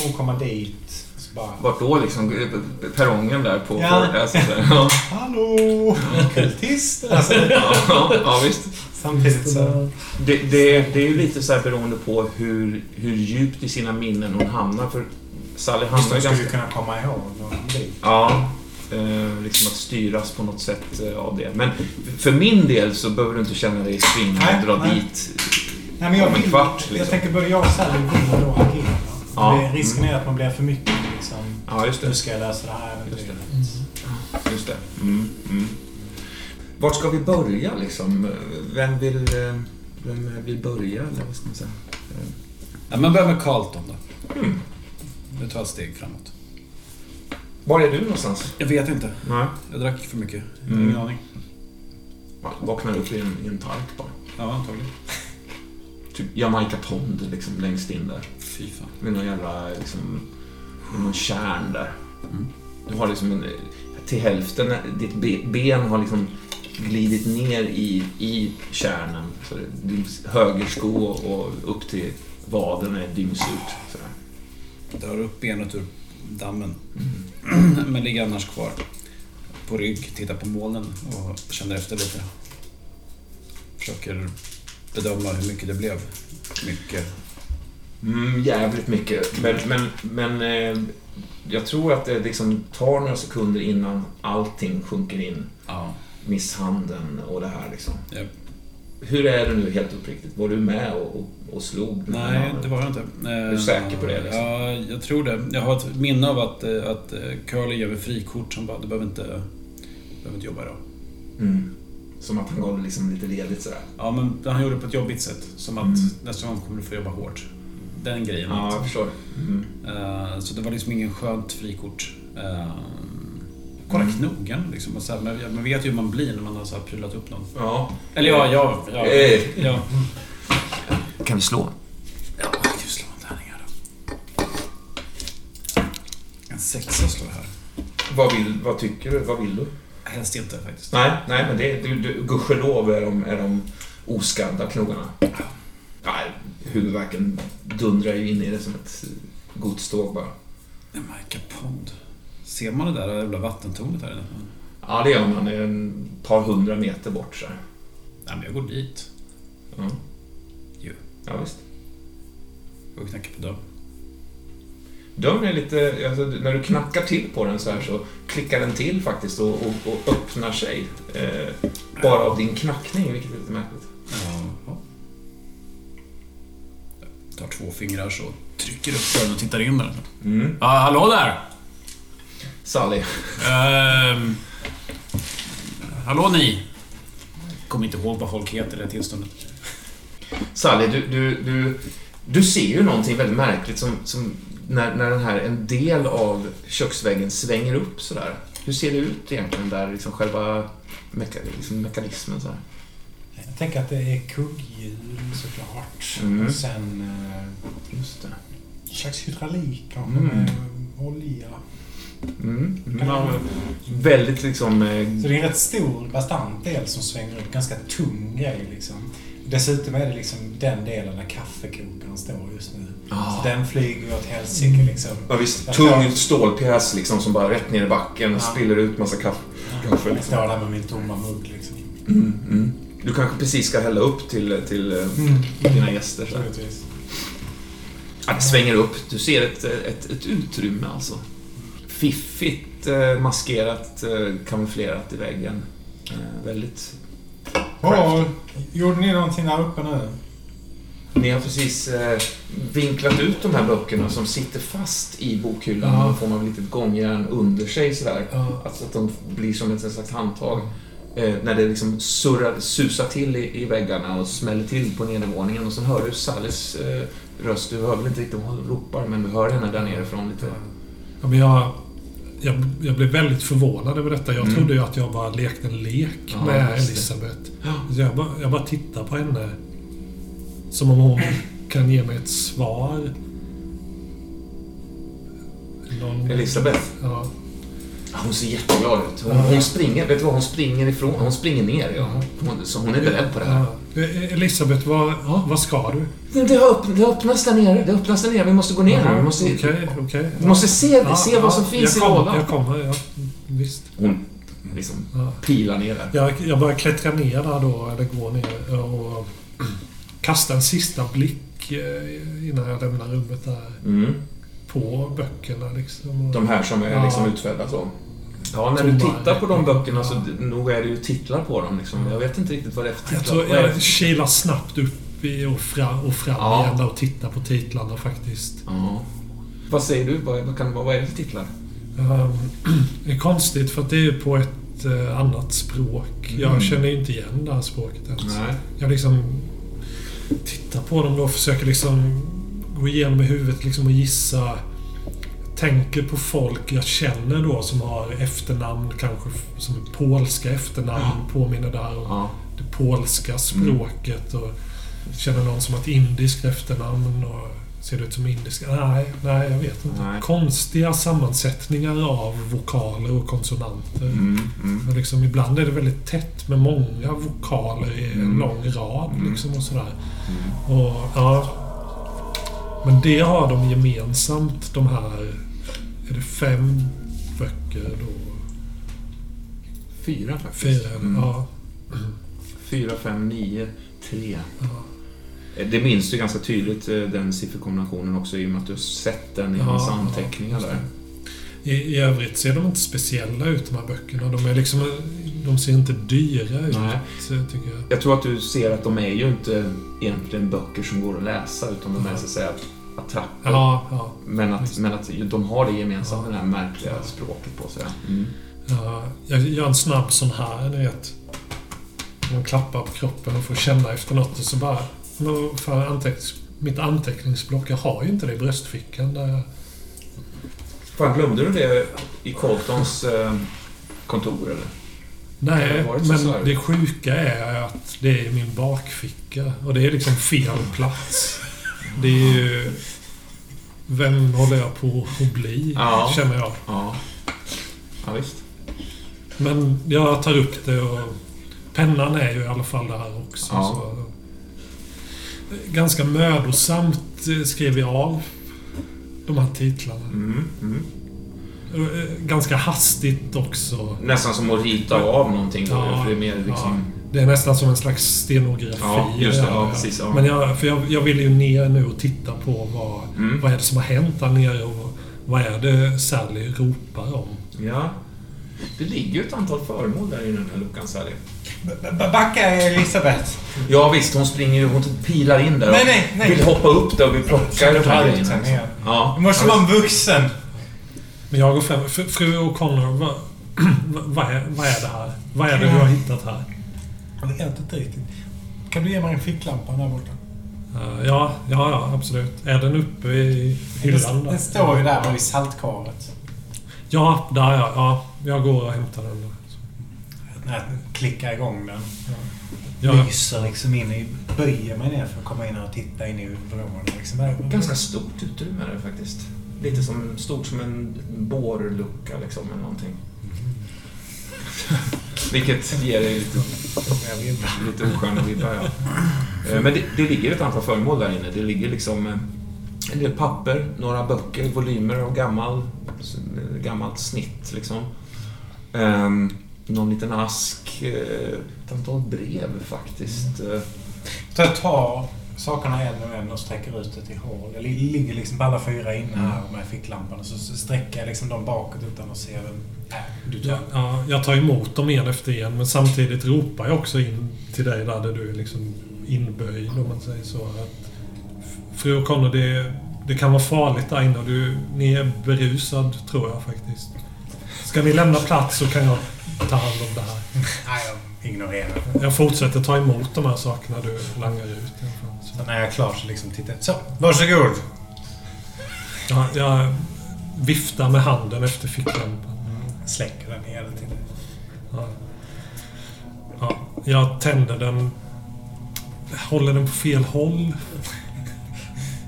hon komma dit så bara Vart då liksom? Perrongen där på... Ja. På, alltså. Ja. Hallå! Kultister! Alltså, Ja, ja, ja, visst. samtidigt så... Det, det, det är ju lite så här beroende på hur, hur djupt i sina minnen hon hamnar. För Sally Just hamnar de ju skulle ganska... ju kunna komma ihåg någon dit. Ja, eh, liksom att styras på något sätt eh, av det. Men för min del så behöver du inte känna dig tvingad att dra nej. dit Nej, men jag om en vill, kvart. Jag Liksom. tänker både jag och Sally vill då agera. Ja. Det, risken är att man blir för mycket liksom... Ja, just Nu det. ska jag läsa det här Just det. äventyret. Just det. Mm, mm. Vart ska vi börja liksom? Vem vill, eh, vem vill börja, eller vad ska man säga? Ja, men börja med Carlton då. Mm. Nu tar jag ett steg framåt. Var är du någonstans? Jag vet inte. Nej. Jag drack för mycket. Mm. Ingen aning. Vaknar upp i en, i en park bara. Ja, antagligen. Typ Jamaica Pond liksom längst in där. Fy fan. Med någon jävla liksom... Med någon kärn där. Mm. Du har liksom en, till hälften, ditt be, ben har liksom glidit ner i, i kärnen. Så det- din högersko och upp till vaden är dyngslut. Sådär. Drar upp benet ur dammen. Mm. Men ligger annars kvar. På rygg, tittar på molnen och känner efter lite. Försöker bedöma hur mycket det blev. Mycket. Mm, jävligt mycket. Men, men, men eh, jag tror att det liksom tar några sekunder innan allting sjunker in. Ja. Misshandeln och det här liksom. Japp. Hur är det nu helt uppriktigt? Var du med och, och, och slog? Nej, det var jag inte. Är du säker på det, liksom? Ja, jag tror det. Jag har ett minne av att, eh, att eh, Curly ger mig frikort som bara, du behöver inte, du behöver inte jobba idag. Mm. Som att han gav det liksom lite ledigt sådär. Ja, men han gjorde det på ett jobbigt sätt. Som att Mm. nästa gång kommer du få jobba hårt. Den grejen. Ja, jag förstår. Mm. Eh, Så det var liksom ingen skönt frikort. Kolla Mm. knogen liksom. Och så här, men man vet ju hur man blir när man har så här prylat upp någon. Ja. Eller ja, ja. ja, Eh. ja. Kan vi slå? Ja, jag kan slå en tärning här då. En sexa slår jag här. Vad, vill, vad tycker du? Vad vill du? Helst inte faktiskt. Nej, nej men det, du, du, gudskelov är de, är de oskadda knogarna. Nej, huvudvärken dundrar ju in i det som ett godståg bara. Jamaica Pond. Ser man det där jävla vattentornet här inne? Ja, det gör man. Det är en par hundra meter bort så här. Nej, men jag går dit. Ja. Jo. Ja, visst. Går och knackar på dörren. Dörren är lite... Alltså, när du knackar till på den så här så klickar den till faktiskt och, och, och öppnar sig. Eh, bara av din knackning, vilket är lite märkligt. Ja. Jag tar två fingrar så trycker upp dörren och tittar in där. Mm. Ja, hallå där! Sally. Ehm, hallå ni! Kommer inte ihåg vad folk heter i det tillståndet. Sally, du, du, du, du ser ju någonting väldigt märkligt som, som när, när den här, en del av köksväggen svänger upp sådär. Hur ser det ut egentligen där, liksom själva meka, liksom mekanismen så här? Jag tänker att det är kugghjul såklart. Mm. Och sen eh, Just det. en slags hydraulik kanske Mm. med olja. Mm. Mm. man- Väldigt liksom... eh, Så det är en rätt stor bastant del som svänger upp. Ganska tung grej liksom. Dessutom är det liksom den delen där kaffekokaren står just nu. Ah. Så den flyger ju åt helsike liksom. Ja, visst. Jag Tung stålpjäs liksom som bara rätt ner i backen och Ja. spiller ut massa kaffe. Kaffe Jag liksom. står där med min tomma mugg liksom. Mm. Mm. Du kanske precis ska hälla upp till, till eh, dina gäster. Så. Ja, det svänger upp. Du ser ett, ett, ett utrymme alltså. Fiffigt eh, maskerat, eh, kamouflerat i väggen. Eh, väldigt... Åh, gjorde ni någonting där uppe nu? Ni har precis eh, vinklat ut de här böckerna som sitter fast i bokhyllan Ja. med någon form av litet gångjärn under sig sådär. Ja. Alltså att de blir som ett slags handtag. Eh, när det liksom surrar, susar till i, i väggarna och smäller till på nedervåningen. Och sen hör du Sallys eh, röst. Du hör väl inte riktigt vad hon ropar, men du hör henne där nerifrån lite. Ja, men jag, jag, jag blev väldigt förvånad över detta. Jag Mm. trodde ju att jag bara lekte en lek Ja, med. Elisabeth. Ja. Jag, bara, jag bara tittar på henne. Som om hon kan ge mig ett svar. Någon, Elisabeth, Ja. Hon ser jätteglad ut. Hon, Ja. hon springer, vet du vad? Hon springer ifrån. Hon springer ner, ja. Ja. Hon, så hon är beredd på det här. Ja. Eh, Elisabeth, vad, vad ska du? Det, har öpp, det öppnas där nere. Det öppnas där nere. Vi måste gå ner nu. Vi måste, Okej, okej. vi måste se, Ja, se ja, vad som finns i jag kommer, lådan. Jag kommer, ja. Visst. Hon liksom Ja. pilar ner där. Jag, jag börjar klättra ner där då, eller gå ner och kasta en sista blick eh, innan jag lämnar rummet där. Mm. På böckerna liksom. De här som är Ja. liksom utfällda så. Ja, när du tittar på de böckerna så nog är det ju titlar på dem. Liksom. Jag vet inte riktigt vad det är för Jag titlar. tror är det jag kilar snabbt upp och fram, och fram Ja. igen och tittar på titlarna faktiskt. Ja. Vad säger du? Vad, kan, vad är det för titlar? Um, det är konstigt för att det är på ett eh, annat språk. Mm. Jag känner ju inte igen det här språket ens. Nej. Jag liksom tittar på dem och försöker liksom gå igenom i huvudet liksom och gissa. Tänker på folk jag känner då som har efternamn kanske som är polska efternamn. Påminner där om Ja. det polska språket. Och känner någon som har ett indiskt efternamn och ser det ut som indiska. Nej, nej jag vet inte. Nej. Konstiga sammansättningar av vokaler och konsonanter. Mm, mm. Liksom, ibland är det väldigt tätt med många vokaler i en Mm. lång rad. Mm. Liksom, och sådär. Mm. Och, ja. Men det har de gemensamt, de här... Är det fem böcker då? Fyra faktiskt. Fyra? Mm. Ja. Fyra, fem, nio, tre. ja. Eh, Det minns du ganska tydligt, eh, den sifferkombinationen också, i och med att du har sett den i Ja, hans ja, anteckningar just där. I, I övrigt ser de inte speciella ut, de här böckerna. De, är liksom, de ser inte dyra ut, Nej. tycker jag. Jag tror att du ser att de är ju inte egentligen böcker som går att läsa, utan de är så att säga attrapper. Ja, ja. Men, att, men att de har det gemensamt, Ja. det här märkliga språket på sig. Mm. ja. Jag gör en snabb sån här, ni vet. Man klappar på kroppen och får känna efter något och så bara... Men vad fan, anteck, mitt anteckningsblock, jag har ju inte det i bröstfickan. Där jag, Fan, glömde du det i Coltons eh, kontor, eller? Nej, Det men det sjuka är att det är i min bakficka. Och det är liksom fel plats. Det är ju... Vem håller jag på att bli? Ja. Känner jag. Ja. Ja, visst. Men jag tar upp det och... Pennan är ju i alla fall där också. Ja. Så, ganska mödosamt eh, skrev jag av de här titlarna. Mm, mm. Eh, Ganska hastigt också. Nästan som att rita av någonting Ja, för det är mer liksom... Det är nästan som en slags stenografi. Ja, just det. jag Ja, precis. Ja. Men jag, för jag, jag vill ju ner nu och titta på vad, Mm. vad är det som har hänt där nere och vad är det Sally ropar om. Ja. Det ligger ju ett antal föremål där i den här luckan, Sally. B- Backa Elisabeth. Ja, visst. Hon springer ju... Hon pilar in där och Nej, nej, nej. vill hoppa upp där och vi plockar de här Allt grejerna. här. Ja. Du måste vara en vuxen. Men jag går fram. Fru, fru O'Connor, vad, vad, är, vad är det här? Vad är det du har hittat här? Jag vet inte riktigt. Kan du ge mig en ficklampa där borta? Eh, ja, ja, ja, absolut. Är den uppe i hyllan? Den står ju där vid saltkaret. Ja, där ja. ja. Jag går och hämtar den. Där. När jag klickar igång den. Ja, Lyser liksom in i... Böjer mig ner för att komma in och titta in i vrån. Liksom. Ganska stort utrymme är det faktiskt. Lite som, stort som en bårlucka liksom, eller någonting. Vilket ger lite, lite osköna vibbar, ja. Eh, Men det, det ligger ett antal föremål där inne. Det ligger liksom eh, en del papper, några böcker, volymer av gammal, gammalt snitt liksom. Ehm, någon liten ask, eh, ett antal brev faktiskt. Eh, Så jag tar sakerna en och en och sträcker ut det till hål. Jag li- ligger liksom på alla fyra inne här med ficklampan och så sträcker jag liksom dem bakåt utan att se vem tar. ja, ja, jag tar emot dem en efter en, men samtidigt ropar jag också in till dig där, där du är liksom inböjd, om man säger så. Att, Fru O'Connor, det, det kan vara farligt där inne du, ni är berusad, tror jag faktiskt. Ska ni lämna plats så kan jag ta hand om det här. Nej, jag ignorerar. Jag fortsätter ta emot de här sakerna du langar ut. Så, när jag är klar så liksom tittar jag. Så, varsågod! jag, jag viftar med handen efter ficklampan. Släcker den hela tiden. Ja. Ja, jag tänder den. Håller den på fel håll.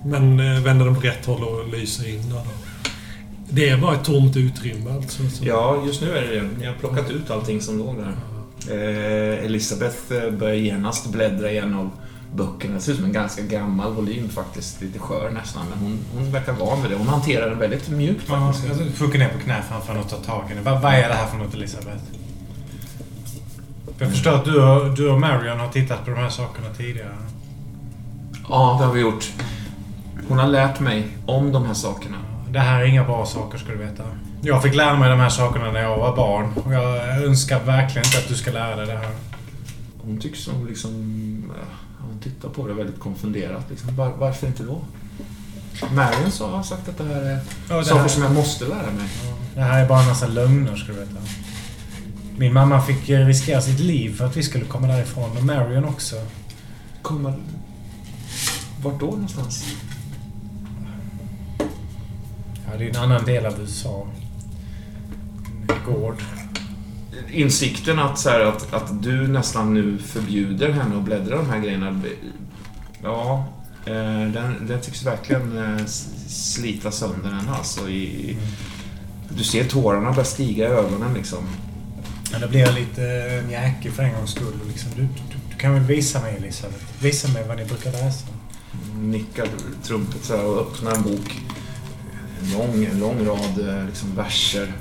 Men eh, vänder den på rätt håll och lyser in då. Det är bara ett tomt utrymme alltså. Så. Ja, just nu är det det. Ni har plockat ut allting som låg där. Eh, Elisabeth eh, börjar genast bläddra igenom böckerna. Det ser ut som en ganska gammal volym faktiskt. Lite skör nästan, men hon, hon verkar van vid det. Hon hanterar den väldigt mjukt Ja, faktiskt. jag sjunker ner på knä framför henne och tar tag i henne. Vad, vad är det här för något Elisabeth? Jag förstår att du och, du och Marion har tittat på de här sakerna tidigare. Ja, det har vi gjort. Hon har lärt mig om de här sakerna. Det här är inga bra saker ska du veta. Jag fick lära mig de här sakerna när jag var barn. Och jag önskar verkligen inte att du ska lära dig det här. Hon tycks nog liksom... Hon tittar på det väldigt konfunderat. Liksom. Var, varför inte då? Marion sa, har sagt att det här är det, saker här, som jag måste lära mig. det här är bara en massa lögner ska du veta. Min mamma fick riskera sitt liv för att vi skulle komma därifrån. Och Marion också. Kommer... Vart då någonstans? Ja, det är en annan del av USA. En gård. Insikten att, så här, att, att du nästan nu förbjuder henne att bläddra de här grejerna. Ja, eh, den, den tycks verkligen eh, slita sönder henne alltså. I, du ser tårarna börja stiga i ögonen liksom. Men det blir jag lite mjäkig för en gångs skull. Liksom, du, du, du kan väl visa mig Elisabeth? Visa mig vad ni brukar läsa. Nickar trumpet så och öppnar en bok. En lång, en lång rad eh, liksom, verser.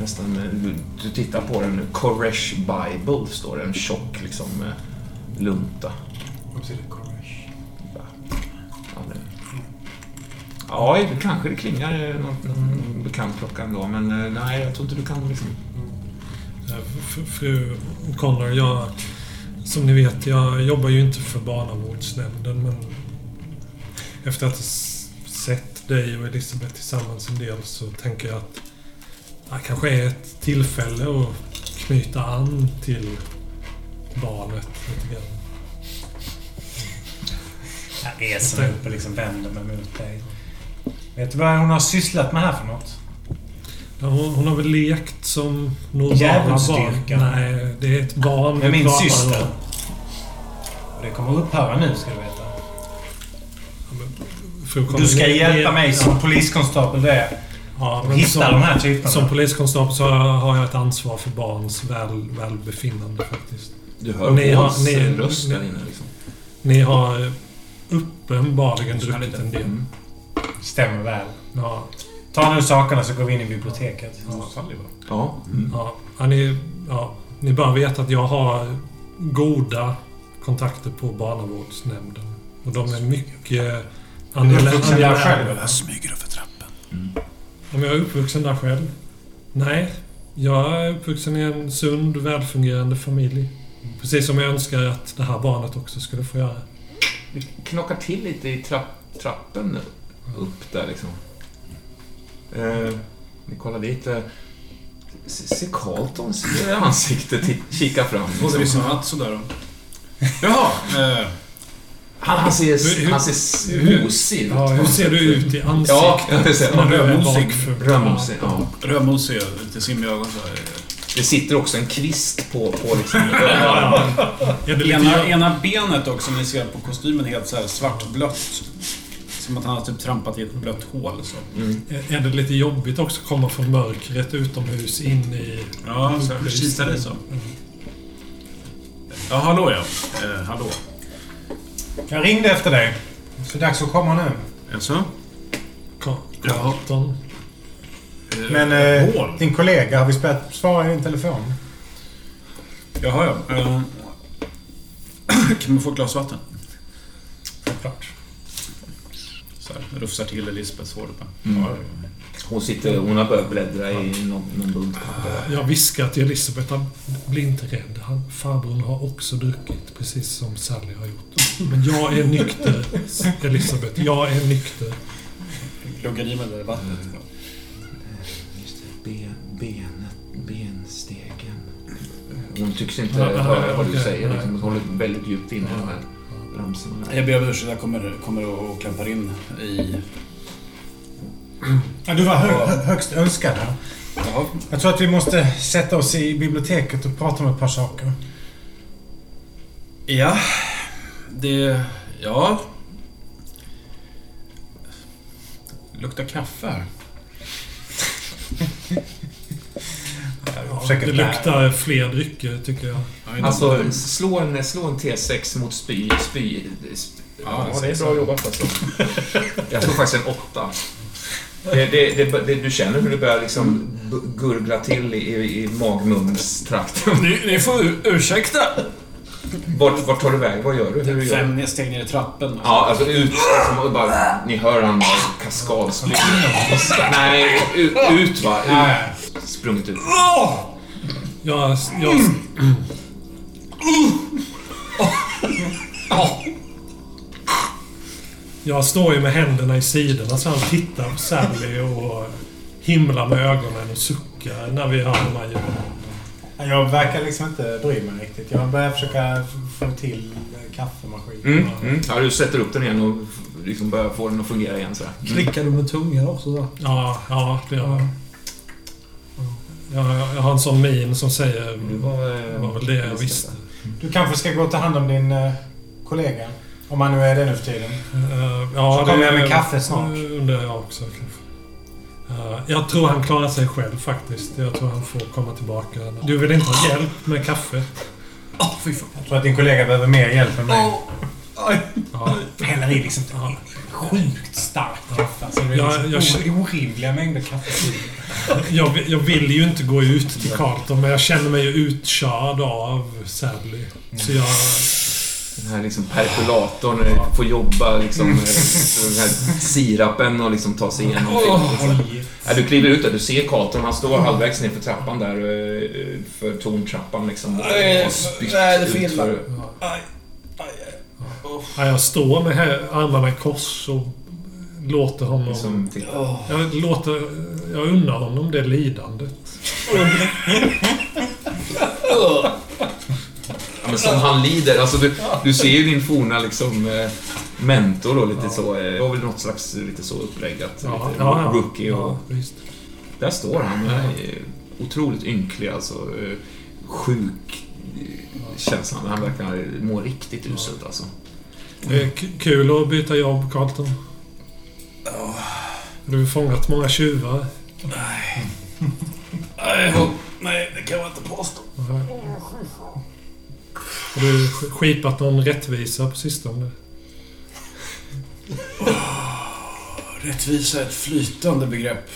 Nästan, du, tittar på den. Koresh Bible står det. En tjock liksom, eh, lunta. Vad betyder courage? Ja, det, ja, kanske det klingar eh, någon, någon bekant klocka ändå. Men eh, nej, jag tror inte du kan liksom... F- Fru Connor, jag... Som ni vet, jag jobbar ju inte för barnavårdsnämnden men... Efter att ha sett dig och Elisabeth tillsammans en del så tänker jag att det kanske är ett tillfälle att knyta an till barnet lite grann. Jag reser mig upp och liksom vänder mig mot dig. Vet du vad hon har sysslat med här för något? Ja, hon, hon har väl lekt som normala barn. Nej, det är ett barn Med vi min syster. Och det kommer upphöra nu ska du veta. Connor, Du ska hjälpa mig som ja, poliskonstapel det är. Ja, men hitta som- de här typerna. Som poliskonstapel så har jag ett ansvar för barns väl, välbefinnande faktiskt. Du hör Ni har- ni- röst ni- där inne liksom. Ni har uppenbarligen Lyssna druckit en del. Mm. Stämmer väl. Ja, Ta nu sakerna så går vi in i biblioteket. Ja. Mm. ja, ja, ni, ja, ni bör veta att jag har goda kontakter på barnavårdsnämnden. Och de är mycket själv eller? smyger upp för trappen. Om jag är uppvuxen där själv? Nej. Jag är uppvuxen i en sund, välfungerande familj. Precis som jag önskar att det här barnet också skulle få göra. Vi knockar till lite i trapp, trappen upp där liksom. Eh, vi kollar dit. Eh, se se Carltons eh, ansikte kika fram. Vi Liksom. sa att sådär då. Jaha. Eh, Han, han ser, Hur- han ser mosig ut. Ja, hur ser du ut i ansiktet? Ja, Rödmosig. Rödmosig, ja. Rödmosig, lite sim i ögonen så. här. Det sitter också en kvist på, på liksom... Ena, ena benet också, ni ser på kostymen, helt så här svartblött. Som att han har typ trampat i ett blött hål. Så. Mm. Är det lite jobbigt också att komma från mörkret utomhus in i... Ja, så här, kisar det så. Ja, hallå ja. Eh, hallå. Jag ringde efter dig. Så dags att komma nu. Jaså? Ka- Jaha. Carlton. Eh, Men eh, hål? din kollega, har vi spelat svara i din telefon? Jaha, ja. Eh, kan man få ett glas vatten? Självklart. Så här, rufsar till Elisabeths hår. Mm. Ja, Hon, sitter, hon har börjat bläddra i någon, någon bunt papper. Jag viskar till Elisabeth, han blir inte rädd. Han, farbrorn har också druckit, precis som Sally har gjort. Men jag är nykter, Elisabeth. Jag är nykter. Gluggar i med det där vattnet. Just det, ben, benet, benstegen. Hon tycks inte Ja, höra vad du okej, säger. Liksom, hon håller väldigt djupt inne i de här ramsorna. Jag ber om ursäkt, jag kommer, kommer och, och klampar in i... Ja, du var hö hö- högst önskad här. Jaha. Jag tror att vi måste sätta oss i biblioteket och prata om ett par saker. Ja, det... Ja. Luktar kaffe här. Jag försöker Det luktar fler drycker, tycker jag. Alltså, slå en, slå en T6 mot spy. spy sp- ja, Ja, det är bra jobbat alltså. Jag tror faktiskt en åtta. Det, det, det, det, du känner hur det börjar liksom gurgla till i, i, i. Ni, ni får ur, ursäkta. Vart, vart tar du väg? Vad gör du? Hur gör du? Fem steg ner i trappen. Ja, alltså ut. Som bara, ni hör han kaskadspring. Nej, ut, ut va. Ut. Sprungit ut. Jag, jag, jag står ju med händerna i sidorna så han tittar på Sally och himlar med ögonen och suckar när vi hör de här ljuden. Jag verkar liksom inte bry mig riktigt. Jag börjar försöka få till kaffemaskin. Mm, mm. Ja, du sätter upp den igen och liksom börjar få den att fungera igen sådär. Mm. Klickar du med tungan också så? Ja, ja, det gör jag. Jag, jag har en sån min som säger... Det var, eh, Det var väl det jag visste. Du kanske ska gå och ta hand om din eh, kollega? Om han nu är det nu för tiden. Uh, ja, Så kommer jag med kaffe snart. eh, undrar jag också kanske. Jag tror han klarar sig själv faktiskt. Jag tror han får komma tillbaka. Du vill inte ha hjälp med kaffe? Jag tror att din kollega behöver mer hjälp än mig. Ja. Häller i liksom sjukt starkt kaffe. Alltså, det är Ja, liksom jag- orimliga mängder kaffe. Jag, vill- jag vill ju inte gå ut till Carlton, men jag känner mig ju utkörd av Sally. Så jag... Den här liksom perkulatorn eh, får jobba liksom eh, den här sirapen och liksom ta sig igenom filmen. Ja, du kliver ut där, du ser Carlton, han står halvvägs ner för trappan där eh, för torntrappan liksom. Och har spytt nej, det filmar. för- Ja, jag står med här, armarna i kors och låter honom... Liksom. Jag, låter, jag unnar honom det lidandet. Ja, men som han lider. Alltså du, du ser ju din forna liksom eh, mentor då lite så. eh, Det var väl något slags lite så uppläggat. Ja, lite ja, ja. rookie och... Ja. Där står han. eh, Otroligt ynklig alltså. eh, Sjuk eh, känns han. Han verkar må riktigt uselt alltså. Det är k- kul att byta jobb, Carlton. Du har fångat många tjuvar. Nej, nej, det kan man inte påstå. Har du sk- skipat någon rättvisa på sistone? Rättvisa är ett flytande begrepp.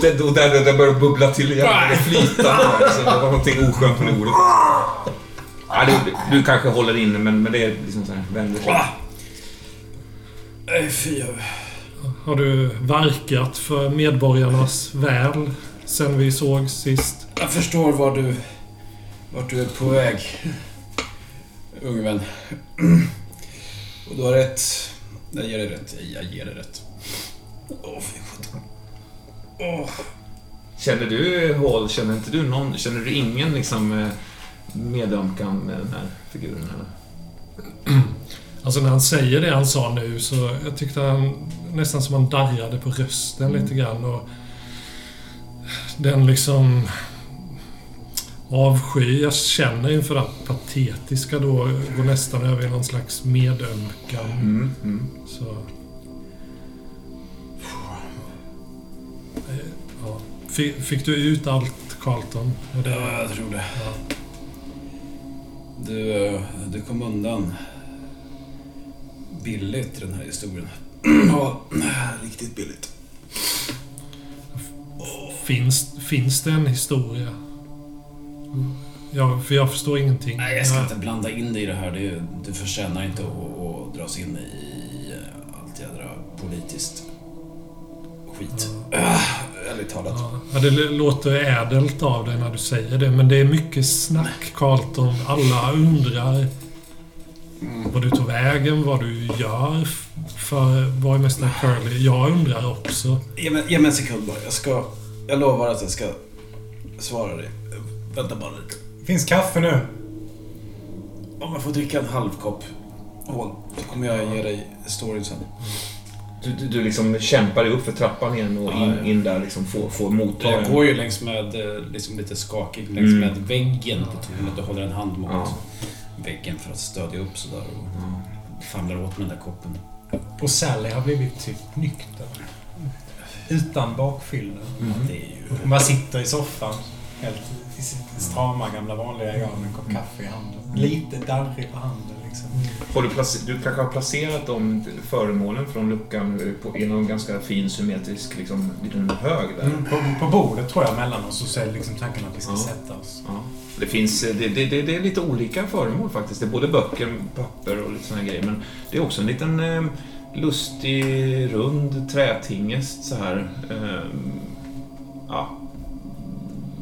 Det, då, där, där börjar det bubbla till igen. Det flytande. Alltså, det var någonting oskönt med det ordet. Ja, du, du kanske håller inne, men, men det är liksom så här, vänder sig. Nej, fy. Har du verkat för medborgarnas väl sen vi såg sist? Jag förstår var du... Vart du är på väg. Unge vän. Och du har rätt. Jag ger dig rätt. Jag ger dig rätt. Åh, fy sjutton. Åh. Känner du Hall, känner inte du någon, känner du ingen liksom eh, medömkan med den här figuren? Eller? Alltså när han säger det han sa nu så jag tyckte han nästan som han darrade på rösten lite grann och den liksom avsky jag känner inför det patetiska då går nästan över i någon slags medömkan. Mm, mm. Så... Eh, Ja. Fick, fick du ut allt Carlton? Det- Ja, jag tror det. Ja. Du, eh, du kom undan billigt i den här historien. Ja, riktigt billigt. Finns, finns det en historia? Ja, för jag förstår ingenting. Nej, jag ska inte blanda in dig i det här. Det, du förtjänar inte att, att dras in i allt jädra politiskt skit. Ah, ärligt talat. Ja, Ja, det låter ädelt av dig när du säger det, men det är mycket snack, Carlton. Alla undrar vad du tog vägen, vad du gör för borgmästare Curly. Jag undrar också. Ge mig, ge mig en sekund bara. Jag ska... Jag lovar att jag ska svara dig. Vänta bara lite. Finns kaffe nu? Om jag får dricka en halv kopp hål så kommer jag ge dig storyn sen. Du, du, du liksom kämpar dig upp för trappan igen och in, ja. in där liksom får, får motta Jag går ju längs med, eh, liksom lite skakig, längs Mm. med väggen på tornet och håller en hand mot Ja. väggen för att stödja upp sådär och famlar åt med den där koppen. Och Sally har blivit typ nykter. Utan bakfylla. Mm. Det är ju... Hon bara sitter i soffan. Helt strama gamla vanliga jag med en kopp kaffe i handen. Lite darrig på handen liksom. Har du, du kanske har placerat de föremålen från luckan på, i någon ganska fin symmetrisk liksom, liten hög där. Mm, på, på bordet tror jag mellan oss och så är liksom tanken att vi ska Ja. sätta oss. Ja. Det finns det, det, det, det är lite olika föremål faktiskt. Det är både böcker, papper och lite här grejer. Men det är också en liten eh, lustig, rund trätingest så här. Eh, ja.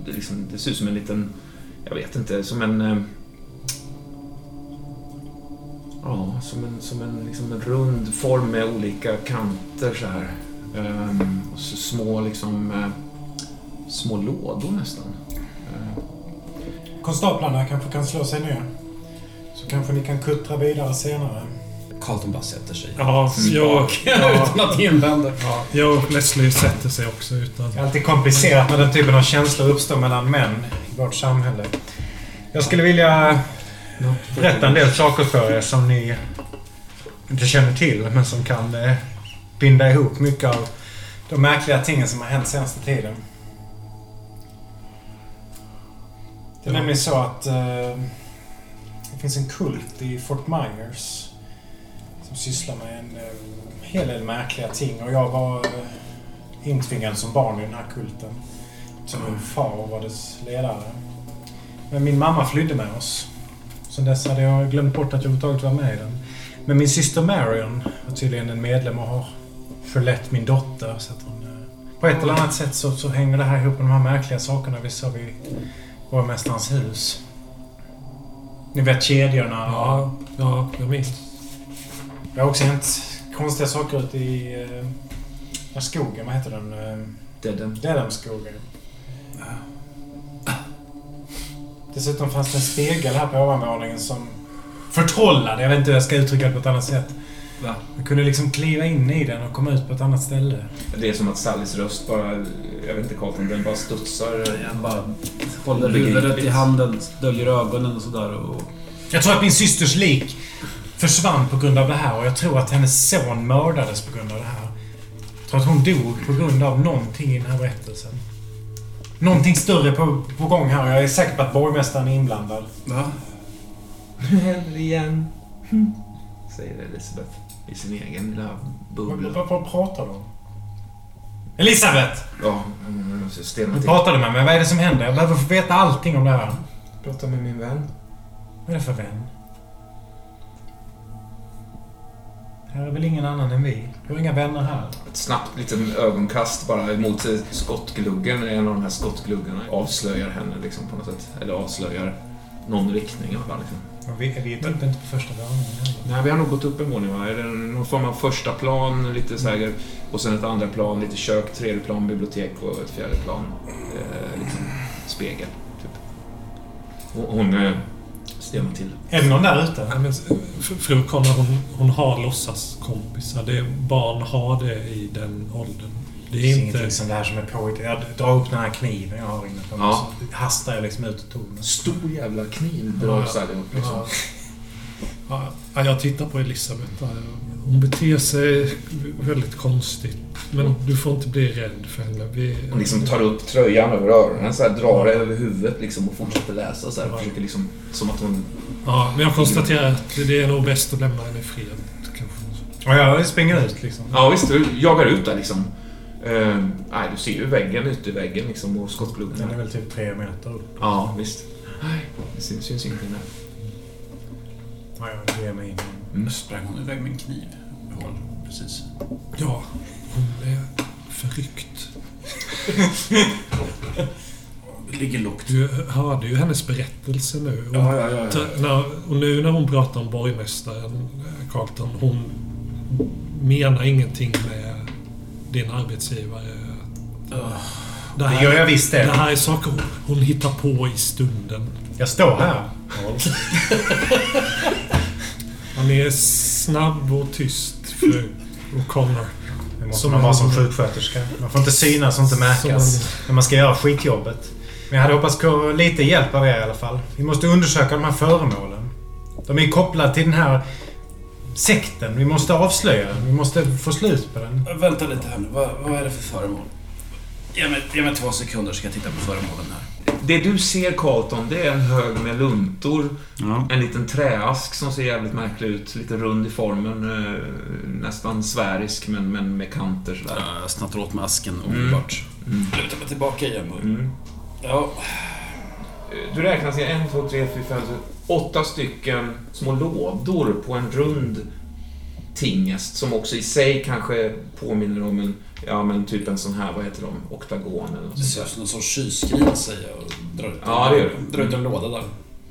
Det, liksom, det ser ut som en liten, jag vet inte, som en... Eh, ja, som en, som en, liksom en rund form med olika kanter så här. Ehm, och så små liksom... Eh, små lådor nästan. Eh, Konstaplarna kanske kan slå sig ner. Så kanske ni kan kuttra vidare senare. Carlton bara sätter sig. Ja, jag, ja, Utan att invända. ja, jag och Leslie sätter sig också utan... Det är alltid komplicerat när den typen av känslor uppstår mellan män i vårt samhälle. Jag skulle vilja berätta en del saker för er som ni inte känner till, men som kan eh, binda ihop mycket av de märkliga tingen som har hänt senaste tiden. Det är Ja. nämligen så att eh, det finns en kult i Fort Myers som sysslar med en eh, hel del märkliga ting och jag var eh, intvingad som barn i den här kulten. Som min far var dess ledare. Men min mamma flydde med oss. Sen dess hade jag glömt bort att jag överhuvudtaget var med i den. Men min syster Marion var tydligen en medlem och har förlett min dotter. Så att hon, eh, på ett eller annat sätt så, så hänger det här ihop med de här märkliga sakerna vi såg vid borgmästarens hus. Ni vet kedjorna. Ja, ja, jag minns. Det har också hänt konstiga saker ute i eh, den skogen. Vad heter den? Eh, Dead Dedhamskogen. Dessutom fanns det en spegel här på ovanvåningen som förtrollade. Jag vet inte hur jag ska uttrycka det på ett annat sätt. Va? Man kunde liksom kliva in i den och komma ut på ett annat ställe. Det är som att Sallys röst bara, jag vet inte Carlton, den bara studsar. Jag bara håller huvudet i handen, döljer ögonen och sådär. Och... Jag tror att min systers lik försvann på grund av det här och jag tror att hennes son mördades på grund av det här. Jag tror att hon dog på grund av någonting i den här berättelsen. Någonting större på, på gång här och jag är säker på att borgmästaren är inblandad. Va? Nu händer det igen. Säger Elisabeth i sin egen lilla bubbla. vad, vad pratar du om? Elisabeth! Ja, måste stelna Du pratade med mig. Vad är det som händer? Jag behöver få veta allting om det här. Prata med min vän. Vad är det för vän? Här är väl ingen annan än vi? Du har inga vänner här. Ett snabbt litet ögonkast bara mot skottgluggen. En av de här skottgluggarna avslöjar henne liksom på något sätt. Eller avslöjar någon riktning i alla fall. Liksom. Och Vi, vi är typ inte på första våningen. Nej, vi har nog gått upp en våning va? Är det någon form av första plan, lite så här, och sen ett andra plan, lite kök, tredje plan, bibliotek och ett fjärde plan, eh, liksom spegel. Typ. Hon, hon eh, stelnar till. Är det någon där ute? Ja, men, fr- fru Connor, hon, hon har låtsaskompisar. Det, barn har det i den åldern. Det är inte... ingenting som det här som är påhittat. Jag drar upp den här kniven jag har inne på mig. Ja. Så hastar jag liksom ut tonen. Stor jävla kniv drar Ja. Sally upp liksom. Ja, ja, jag tittar på Elisabeth där. Hon beter sig väldigt konstigt. Men du får inte bli rädd för henne. Vi, Hon liksom tar upp tröjan över öronen, så här, drar det över huvudet liksom, och fortsätter läsa. Så här, och försöker liksom, som att hon... Ja, men jag konstaterar att det är nog bäst att lämna henne i fred. Och jag springer ut liksom. Ja visst, du jagar ut där liksom. Eh, nej, du ser ju väggen, ytterväggen liksom, och skottgluggen. Den är väl typ tre meter upp. Ja, visst. Nej, det syns, syns ingenting där. Ja, jag ger mig in. Mm. Sprang hon iväg med en kniv? Håll, precis. Ja, hon är förryckt. Ligger lågt. Du hörde ju hennes berättelse nu. Hon, Ja, ja, ja. när, och nu när hon pratar om borgmästaren eh, Carlton, hon menar ingenting med din arbetsgivare. Det Det gör jag visst det det. här är saker hon, hon hittar på i stunden. Jag står här. Han är snabb och tyst, fru O'Connor. Det måste Som man vara som sjuksköterska. Man får inte synas och inte märkas när man ska göra skitjobbet. Men jag hade hoppats på lite hjälp av er i alla fall. Vi måste undersöka de här föremålen. De är kopplade till den här sekten. Vi måste avslöja den. Vi måste få slut på den. Vänta lite här nu. Vad, vad är det för föremål? Ge mig, ge mig två sekunder så ska jag titta på föremålen här. Det du ser Carlton, det är en hög med luntor. Ja. En liten träask som ser jävligt märklig ut. Lite rund i formen. Eh, nästan sfärisk men, men med kanter sådär. Jag snattar åt mig asken Mm. omedelbart. Mm. Lutar mig tillbaka igen. Mm. Ja, Du räknar till en, två, tre, fyra, fem, sex, åtta stycken små lådor på en rund tingest som också i sig kanske påminner om en, ja men typ en sån här, vad heter de, oktagon eller något det ser ut som någon sorts kylskrin säger jag och drar ut, Ja, det gör det. drar ut en låda där.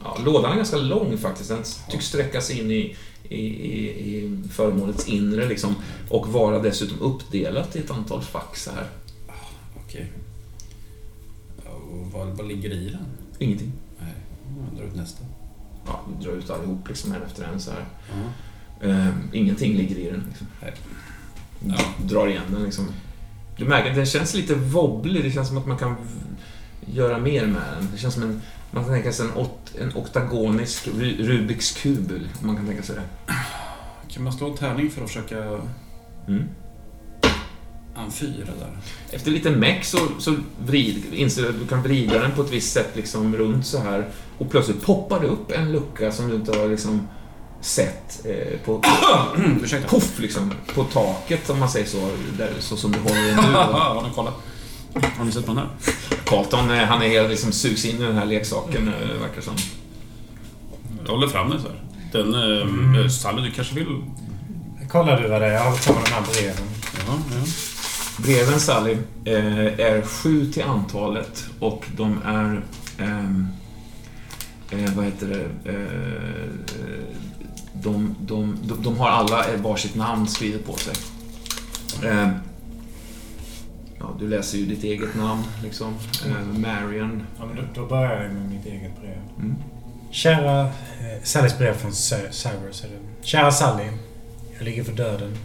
Ja, lådan är ganska lång faktiskt. Den tycks sträcka sig in i, i, i, i föremålets inre liksom. Och vara dessutom uppdelat i ett antal fack så här. Okej. Ja, och vad, vad ligger i den? Ingenting. Nej, jag drar ut nästa. Ja, vi drar ut allihop liksom en efter en så här. Ja. Ehm, ingenting ligger i den. Liksom. Nej. Ja. Drar igen den liksom. Du märker att den känns lite wobblig. Det känns som att man kan göra mer med den. Det känns som en... Man kan tänka sig en, ot, en oktagonisk Ru- Rubiks kub. Man kan tänka sig det. Kan man slå en tärning för att försöka... Mm. En fyra där. Efter lite meck så, så vrid, inser du att du kan vrida den på ett visst sätt liksom runt så här. Och plötsligt poppar det upp en lucka som du inte har liksom sett eh, på... Ursäkta. Poff liksom! På taket om man säger så. Där, så som du håller den nu. Har ni kollat? Har ni sett på den här? Carlton, eh, han är helt liksom sugs in i den här leksaken, eh, verkar som. Jag håller fram den så här. Den... Mm. Mm. Sally, du kanske vill... Kollar du vad det är? Jag har på de här breven. Ja, ja. Breven, Sally, eh, är sju till antalet och de är... ehm, eh, vad heter det? De, de, de, de har alla varsitt namn skrivet på sig. Eh, ja, du läser ju ditt eget namn, liksom. Eh, Marion. Ja, men då, då börjar jag med mitt eget brev. Mm. Kära... Eh, Sallys brev från Cyrus är det. Kära Sally. Jag ligger för döden.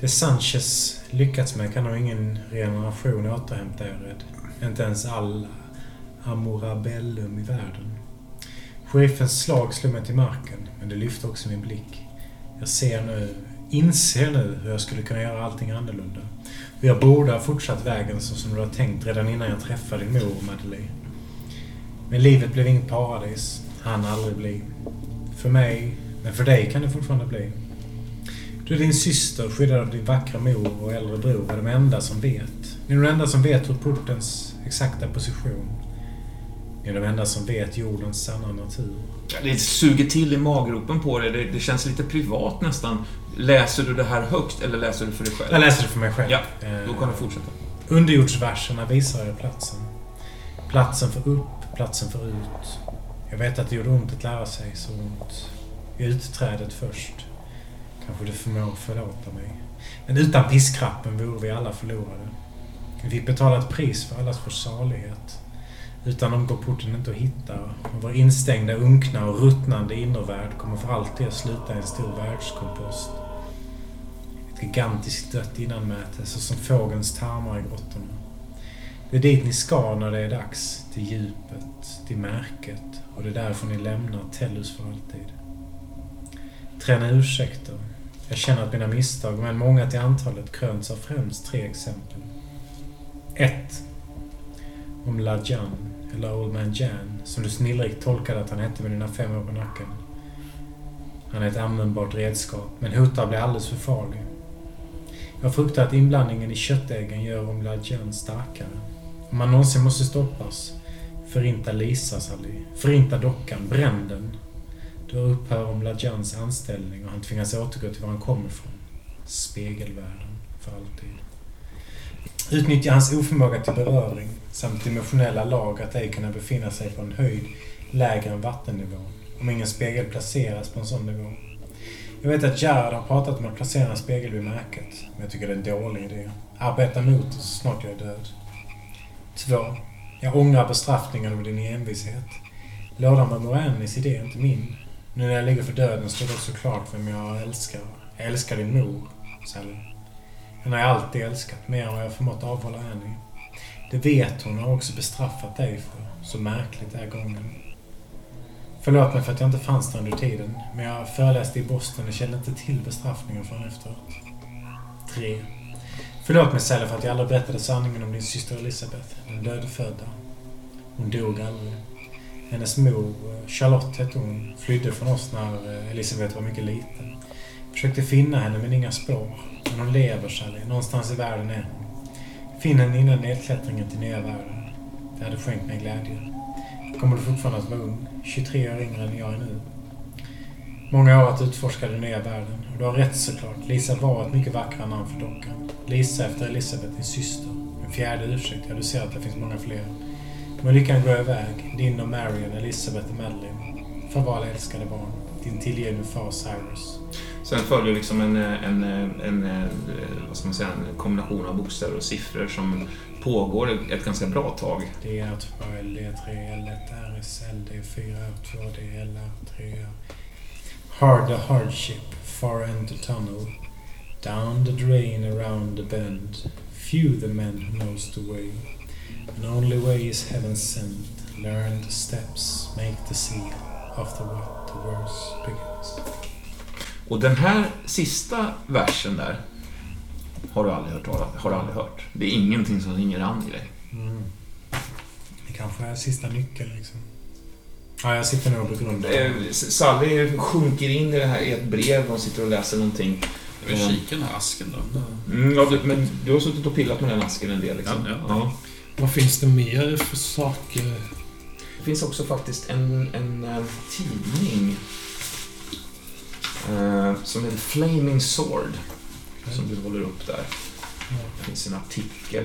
Det Sanchez lyckats med kan nog ingen regeneration återhämta, jag rädd. Inte ens all Amorabellum i världen. Sheriffens slag slog mig till marken, men det lyfte också min blick. Jag ser nu, inser nu hur jag skulle kunna göra allting annorlunda. Och jag borde ha fortsatt vägen så som du har tänkt redan innan jag träffade din mor, Madeleine. Men livet blev inget paradis. Han aldrig bli. För mig, men för dig kan det fortfarande bli. Du är din syster, skyddad av din vackra mor och äldre bror, är de enda som vet. Ni är de enda som vet hur portens exakta position. Ni är de enda som vet jordens sanna natur. Det suger till i maggropen på dig. Det, det känns lite privat nästan. Läser du det här högt eller läser du för dig själv? Jag läser det för mig själv. Ja, Eh, Då kan du fortsätta. Underjordsverserna visar er platsen. Platsen för upp, platsen för ut. Jag vet att det gjorde ont att lära sig så ont. I utträdet först. Kanske du förmår förlåta mig. Men utan piskrappen vore vi alla förlorade. Vi fick betala ett pris för allas vår salighet. Utan dem går porten inte att hitta och vår instängda, unkna och ruttnande innervärld kommer för alltid att sluta i en stor världskompost. Ett gigantiskt dött innanmäte, så som fågelns tarmar i grottorna. Det är dit ni ska när det är dags. Till djupet, till märket och det är därför ni lämnar Tellus för alltid. Träna ursäkter. Jag känner att mina misstag, men många till antalet, krönts av främst tre exempel. 1. Om Lajan, eller Old Man Jan, som du snillrikt tolkade att han hette med dina fem år på nacken. Han är ett användbart redskap, men hotar bli alldeles för farlig. Jag fruktar att inblandningen i köttäggen gör Om Lajan starkare. Om han någonsin måste stoppas, förinta Lisa, Sally. Förinta dockan, bränn den. Då upphör Om Lajans anställning och han tvingas återgå till var han kommer ifrån. Spegelvärlden, för alltid. Utnyttja hans oförmåga till beröring samt dimensionella lag att ej kunna befinna sig på en höjd lägre än vattennivån, om ingen spegel placeras på en sån nivå. Jag vet att Gerhard har pratat om att placera en spegel vid märket, men jag tycker det är en dålig idé. Arbeta mot det så snart jag är död. 2. Jag ångrar bestraffningen av din envishet. Lådan var Moranis idé, inte min. Nu när jag ligger för döden står det också klart vem jag älskar. Jag älskar din mor, Sally. Hon har jag alltid älskat, mer än vad jag förmått avhålla henne Det vet hon och har också bestraffat dig för. Så märkligt är gången. Förlåt mig för att jag inte fanns där under tiden, men jag föreläste i Boston och kände inte till bestraffningen förrän efteråt. 3. Förlåt mig Sally för att jag aldrig berättade sanningen om din syster Elisabeth, den dödfödda. Hon dog aldrig. Hennes mor, Charlotte hette hon, flydde från oss när eh, Elisabeth var mycket liten. Försökte finna henne men inga spår. Men hon lever, Sally. Någonstans i världen är hon. Innan nedklättringen till nya världen. Det hade skänkt mig glädje. Kommer du fortfarande att vara ung? 23 år yngre än jag är nu. Många år att utforska den nya världen. Och du har rätt såklart. Lisa var ett mycket vackrare namn för dockan. Lisa efter Elisabeth, din syster. En fjärde ursäkt. Ja, du ser att det finns många fler. Men lyckan går iväg. Din och Marion, Elisabeth och Madeleine. Farväl älskade barn. Din tillgivne far Cyrus. Sen följer liksom en, eh, en, eh, en, en, vad ska man säga, en kombination av bokstäver och siffror som pågår ett ganska bra tag. D är 2 L, D 3 L, 1 R, RSL, det är 4 R, 2 D, L, 3 R. Hard the hardship, far end the tunnel. Down the drain, around the bend. Few the men who knows the way. And only way is heaven sent. Learn the steps, make the seal. After what the worst begins. Och den här sista versen där har du aldrig hört, har du aldrig hört. Det är ingenting som ringer an i dig. Mm. Det kanske är sista nyckeln liksom. Ja, jag sitter nog och begrundar. Sally sjunker in i det här i ett brev. De sitter och läser någonting. Jag vill kika den här asken då. Mm, ja, du, men du har suttit och pillat med den asken en del liksom. Ja, ja. Vad finns det mer för saker? Det finns också faktiskt en, en, en tidning eh, som heter Flaming Sword. Som du håller upp där. Det finns en artikel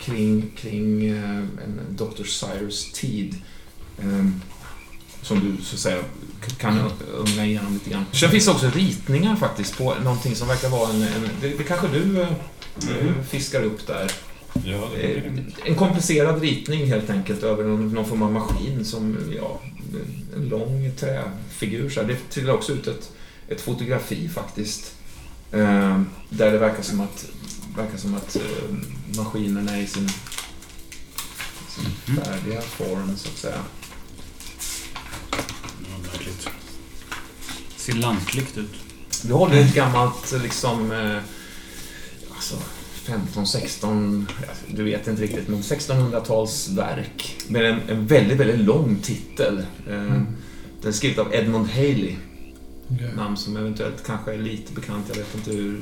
kring, kring eh, en Dr. Cyrus tid. Eh, som du så att säga kan unga igenom lite grann. Sen finns det också ritningar faktiskt på någonting som verkar vara en... en det, det kanske du eh, Mm. fiskar upp där. Ja, Eh, En komplicerad ritning helt enkelt över någon, någon form av maskin som, ja, en lång träfigur. Så här. Det trillar också ut ett, ett fotografi faktiskt. Eh, där det verkar som att, verkar som att eh, maskinen är i sin, sin färdiga form så att säga. Ja, märkligt. Ser lantligt ut. Du håller ett gammalt liksom, eh, alltså 15, 16, ja, du vet inte riktigt, men 1600-talsverk med en, en väldigt, väldigt lång titel. Eh, Den är skriven av Edmund Haley, Okej. namn som eventuellt kanske är lite bekant. Jag vet inte hur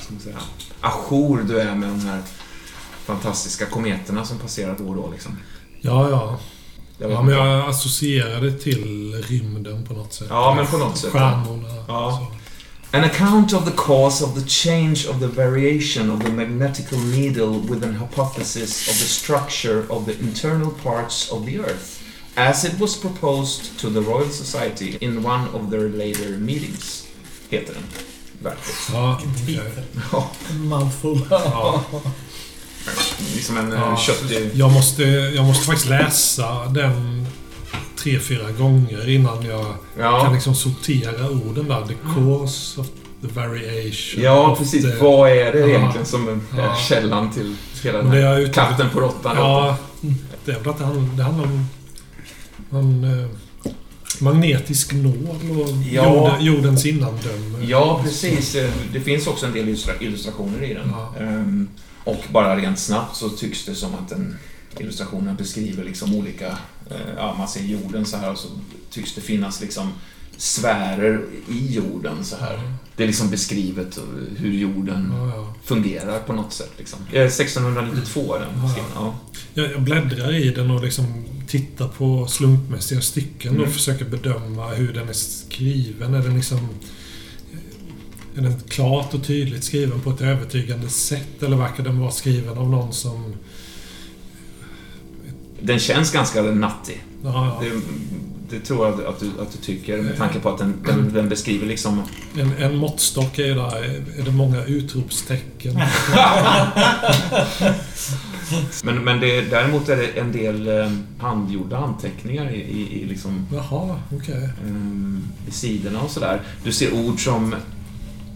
ska ajour du är med de här fantastiska kometerna som passerar då och då. Liksom. Ja, ja. Ja, men jag associerar det till rymden på något sätt. Ja, men på något sätt. Stjärnorna. Ja. så. An account of the cause of the change of the variation of the magnetical needle with an hypothesis of the structure of the internal parts of the Earth, as it was proposed to the Royal Society in one of their later meetings, heter den. Verket. Ja. Ja. En mouthful. Ja. liksom en Ja. ja. köttig... Jag måste, jag måste faktiskt läsa den tre, fyra gånger innan jag kan Ja, liksom sortera orden där. The cause of the variation. ja precis. the- Vad är det Ja. egentligen som är Ja. källan till hela den här katten på råttan? Ja, det är väl att det handlar, det handlar om, om eh, magnetisk nål och Ja. jorden, jordens innandöme. Ja, precis. Eh, Det finns också en del illustra- illustrationer i den. Ja. Ehm, Och bara rent snabbt så tycks det som att den illustrationen beskriver liksom olika... eh, Ja, man ser jorden så här och så tycks det finnas liksom sfärer i jorden så här. Det är liksom beskrivet eh, hur jorden Ja, ja. fungerar på något sätt. Liksom. Eh, 1692 är den Ja. skriven. Ja. Jag, jag bläddrar i den och liksom tittar på slumpmässiga stycken Mm. och försöker bedöma hur den är skriven. Är den liksom... Är den klart och tydligt skriven på ett övertygande sätt eller verkar den vara skriven av någon som... Den känns ganska nattig. Ja, ja. Det, tror jag att du, att du tycker med tanke på att den, den, den beskriver liksom... En, en måttstock är ju där. Är det många utropstecken? Men, men det, däremot är det en del eh, handgjorda anteckningar i, i, i, liksom, Jaha, okej. eh, i sidorna och sådär. Du ser ord som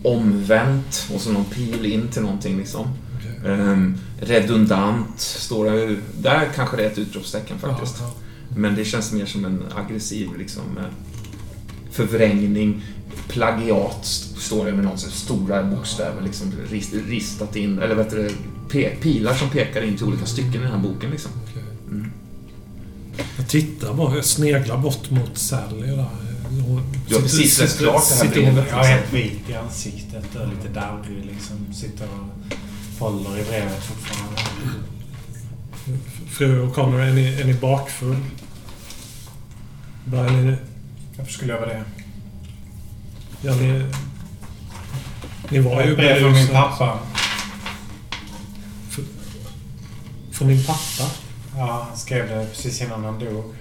omvänt och så någon pil in till någonting liksom. okej. Eh, redundant står det ju. Där kanske det är ett utropstecken faktiskt. Ja, Men det känns mer som en aggressiv liksom, eh, förvrängning. Plagiat står det med någon sorts stora bokstäver liksom, rist, ristat in, eller vet du, pilar som pekar in till olika stycken i den här boken. Liksom. Mm. Jag tittar bara, jag sneglar bort mot Sally där. Du har precis läst klart det här brevet. Jag är helt vit i ansiktet och lite darrig liksom. Sitter och håller i brevet fortfarande. Fru O'Connor, är ni, är ni bakfull? Varför skulle jag vara det? Ja, ni... Ni var ju Ett brev från min berusade. pappa. Från din pappa? Ja, han skrev det precis innan han dog.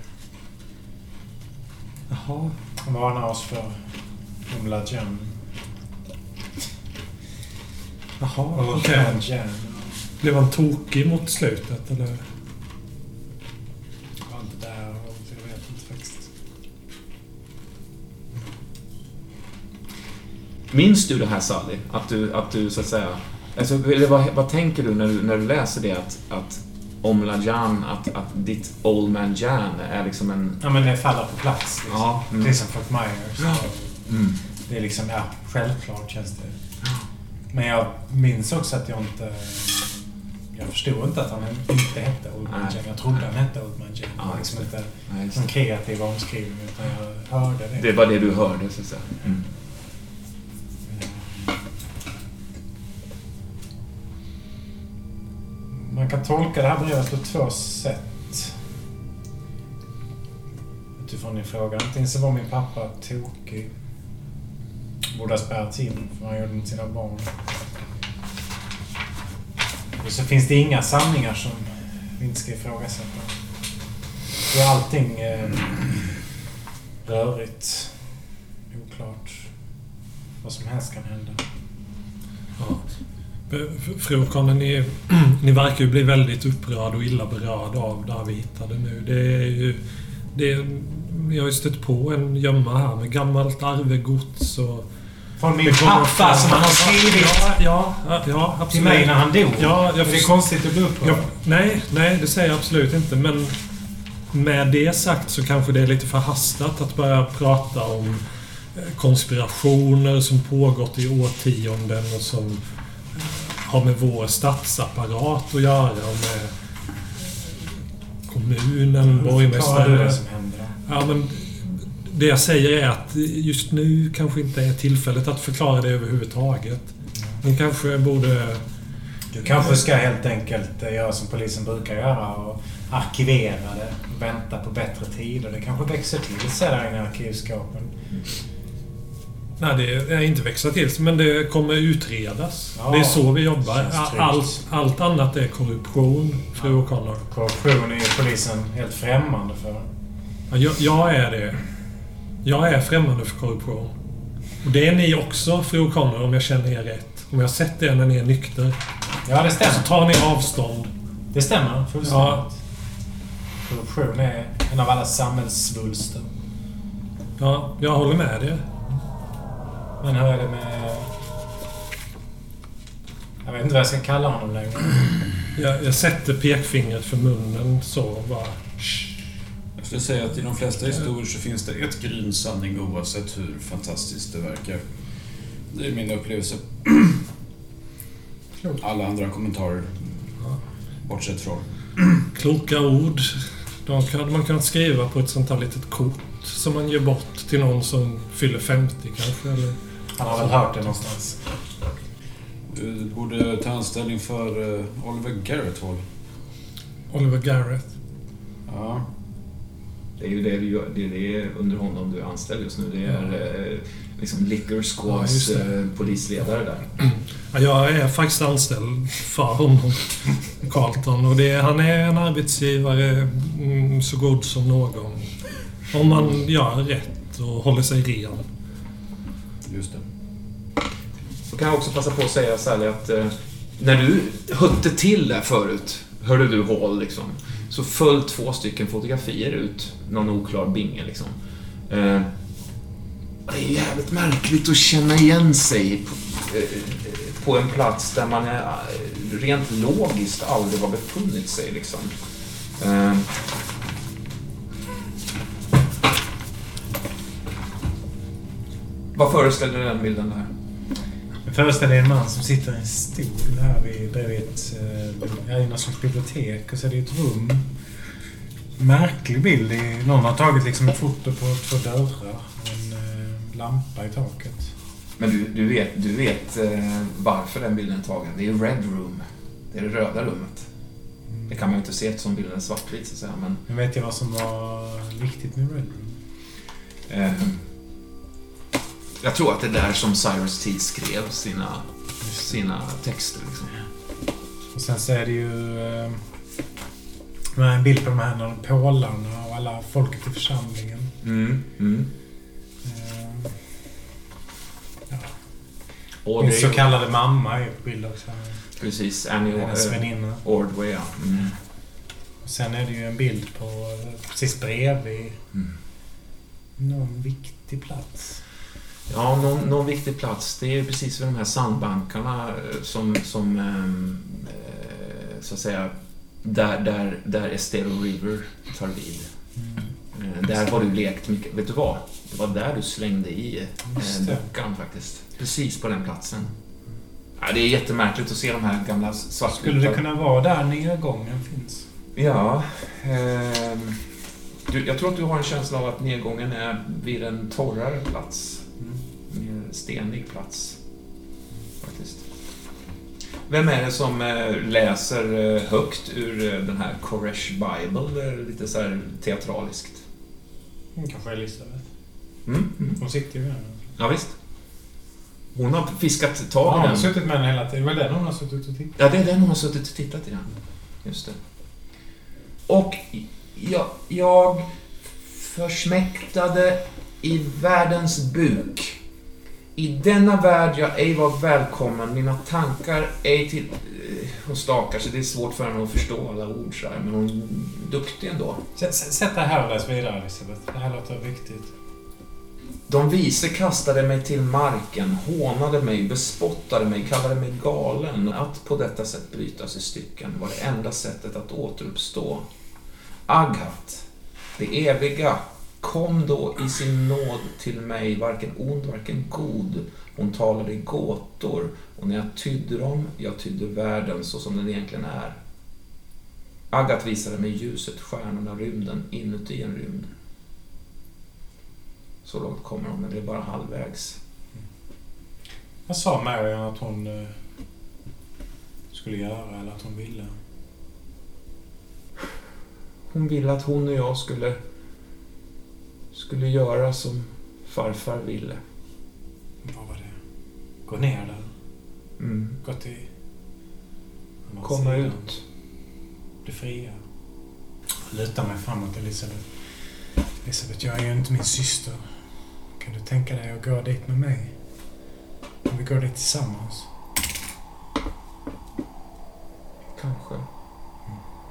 Jaha. Han varnar oss för Umla Jan. Jaha, okej. Jan. Blev han tokig mot slutet, eller? Jag var inte där och jag vet inte faktiskt. Minns du det här Sally? Att du, att du så att säga... Alltså, eller vad, vad tänker du när, du när du läser det att, att om Lajan, att, att ditt Old Man Jan är liksom en... Ja, men det faller på plats. Liksom. Ja, mm. Precis som Fort Myers. Ja. Mm. Det är liksom, ja, självklart känns det. Men jag minns också att jag inte... Jag förstod inte att han inte hette Old Man. Jan. Jag trodde han hette Old Man Jan. Ja, det var liksom inte just någon det. kreativ omskrivning utan jag hörde det. det var det du hörde, så att säga. Mm. Kan tolka det här brevet på två sätt. Utifrån din fråga. Antingen så var min pappa tokig. Borde ha spärrats in för han gjorde inte sina barn. Och så finns det inga sanningar som vi inte ska ifrågasätta. Då är allting eh, rörigt. Oklart. Vad som helst kan hända. Ja. F- Fru O'Connor, ni, ni verkar ju bli väldigt upprörd och illa berörd av det här vi hittade nu. Det är ju... Det är, jag har ju stött på en gömma här med gammalt arvegods och... Från min pappa som han har skrivit Ja, ja, ja, absolut. till mig när han dog. Ja, jag det är konstigt att bli upprörd. Nej, nej, det säger jag absolut inte. Men med det sagt så kanske det är lite förhastat att börja prata om eh, konspirationer som pågått i årtionden och som har med vår statsapparat att göra och med kommunen, du borgmästaren. det? Ja, men det jag säger är att just nu kanske inte är tillfället att förklara det överhuvudtaget. Ni kanske borde... Du kanske ska helt enkelt göra som polisen brukar göra och arkivera det och vänta på bättre tider. Det kanske växer till sig där inne i arkivskåpen. Nej, det är inte växa till men det kommer utredas. Ja, det är så vi jobbar. Allt, allt annat är korruption, fru Ja. O'Connor. Korruption är ju polisen helt främmande för. Ja, Jag, jag är det. Jag är främmande för korruption. Och det är ni också, fru O'Connor, om jag känner er rätt. Om jag har sett det när ni är nykter. Ja, det Så stämmer. tar ni avstånd. Det stämmer fullständigt. Ja. Korruption är en av alla samhällssvulster. Ja, jag håller med dig. Men hur är det med... Jag vet inte vad jag ska kalla honom längre. Jag, jag sätter pekfingret för munnen så och bara... Jag skulle säga att i de flesta historier så finns det ett gryn sanning oavsett hur fantastiskt det verkar. Det är min upplevelse. Alla andra kommentarer. Bortsett från. Kloka ord. De hade man kunnat skriva på ett sånt här litet kort som man ger bort till någon som fyller 50 kanske. Eller... Han har väl hört det någonstans. Du borde ta anställning för eh, Oliver Garrett-Hall. Oliver Garrett. Ja. Det är ju det, du gör, det, är det under honom du är anställd just nu. Det är eh, liksom Liquor Ja, Squads det. eh, polisledare där. Ja, jag är faktiskt anställd för honom, Carlton. Och det, han är en arbetsgivare mm, så god som någon. Om man gör rätt och håller sig ren. Just det. Då kan jag också passa på att säga Sally att eh, när du hötte till där förut, hörde du Hall liksom, så föll två stycken fotografier ut. Någon oklar binge liksom. Eh, det är jävligt märkligt att känna igen sig på, eh, på en plats där man eh, rent logiskt aldrig har befunnit sig liksom. Eh, vad föreställer den bilden där? Jag föreställer en man som sitter i en stol här vid, bredvid ett, eh, ja, i något slags bibliotek och så är det ett rum. Märklig bild. Någon har tagit liksom ett foto på två dörrar och en eh, lampa i taket. Men du, du vet, du vet eh, varför den bilden är tagen. Det är Red Room. Det är det röda rummet. Det kan man ju inte se eftersom bilden är svartvit så att säga. Men, Men vet jag vad som var viktigt med Red Room? eh, jag tror att det är där som Cyrus T skrev sina, sina texter. Liksom. Och sen så är det ju eh, med en bild på de här pålarna och alla folket i församlingen. Mm, mm. Eh, Och Min så kallade mamma är på bild också. precis, Annie Hennes eh, väninna. Ordway, ja. Mm. Och sen är det ju en bild på eh, precis bredvid Mm. någon viktig plats. Ja, någon, någon viktig plats. Det är ju precis vid de här sandbankarna eh, som, som ehm, eh, så att säga, där, där, där Estero River tar vid. Eh, Där har du lekt mycket. Vet du vad? Det var där du slängde i eh, dockan faktiskt. Precis på den platsen. Ja, det är jättemärkligt att se de här gamla svartvita... Skulle det kunna vara där nedgången finns? Ja. ehm, du, jag tror att du har en känsla av att nedgången är vid en torrare plats. Stenig plats. Faktiskt. Vem är det som eh, läser eh, högt ur eh, den här Koresh Bible? Lite så här teatraliskt. Mm, Kanske Elisabeth. Mm. Mm. Hon sitter ju här. Ja, visst. Hon har fiskat Ja, tag hon i har den. suttit med den hela tiden. Det var den hon har suttit och tittat Ja, det är den hon har suttit och tittat i. Den. Just det. Och jag, jag försmäktade i världens buk. I denna värld jag ej var välkommen, mina tankar ej till... eh, Hon stakar sig, det är svårt för henne att förstå alla ord så här, men hon är duktig ändå. Sätt, sätt dig här och läs vidare Elisabeth. Det här låter viktigt. De vise kastade mig till marken, hånade mig, bespottade mig, kallade mig galen. Att på detta sätt brytas i stycken var det enda sättet att återuppstå. Aghat, det eviga, kom då i sin nåd till mig, varken ond, varken god. Hon talade i gåtor, och när jag tydde dem, jag tydde världen så som den egentligen är. Agat visade mig ljuset, stjärnorna, rymden, inuti en rymd. Så långt kommer hon, men det är bara halvvägs. Vad sa Marion att hon eh, skulle göra eller att hon ville? Hon ville att hon och jag skulle, skulle göra som farfar ville. Vad var det? Gå ner där. Mm. Gå till... Komma ut. Bli fria. Luta mig framåt Elisabeth. Elisabeth, jag är ju inte min syster. Kan du tänka dig att gå dit med mig? Om vi går dit tillsammans? Kanske.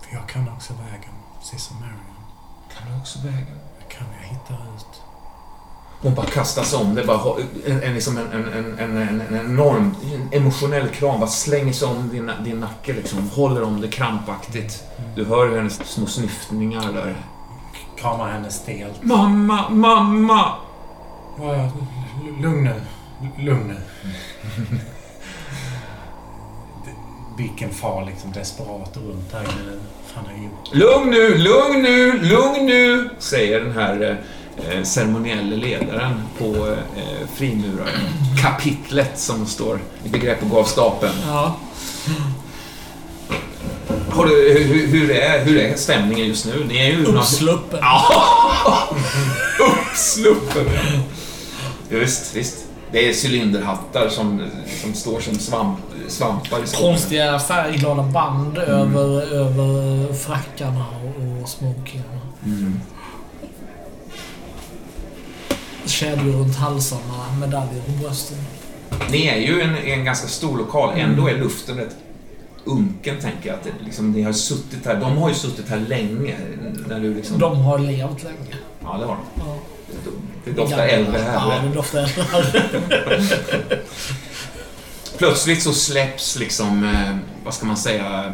För jag kan också vägen, precis som Marion. Kan du också vägen? Kan jag hitta ut? Hon bara kastas om. Det är bara en, en, liksom en, en, en, en, enorm emotionell kram. Bara slänger sig om din, din nacke liksom. Håller om det krampaktigt. Du hör ju hennes små snyftningar där. Kramar henne stelt. Mamma, mamma! Ja, lugn nu. Lugn nu. Vilken far liksom desperat runt här inne. Lugn nu, lugn nu, lugn nu! Säger den här eh, ceremoniella ledaren på eh, frimurarkapitlet som står i begrepp att gå av stapeln. Ja. Har du, hur, hur, är, hur är stämningen just nu? Ni är ju... Uppsluppen. Ja! Uppsluppen! Ja, visst, visst. Det är cylinderhattar som, som står som svamp, svampar i skogen. Konstiga färgglada band över, över frackarna och, och smokingarna. Mm. Kedjor runt halsarna, medaljer på brösten. Ni är ju en, en ganska stor lokal. Ändå är luften rätt unken, tänker jag. Att det, liksom, ni har suttit här. De har ju suttit här länge. När du liksom... De har levt länge. Ja, det har de. Ja. Det doftar äldre Ja, här. det doftar äldre här. Plötsligt så släpps liksom, eh, vad ska man säga,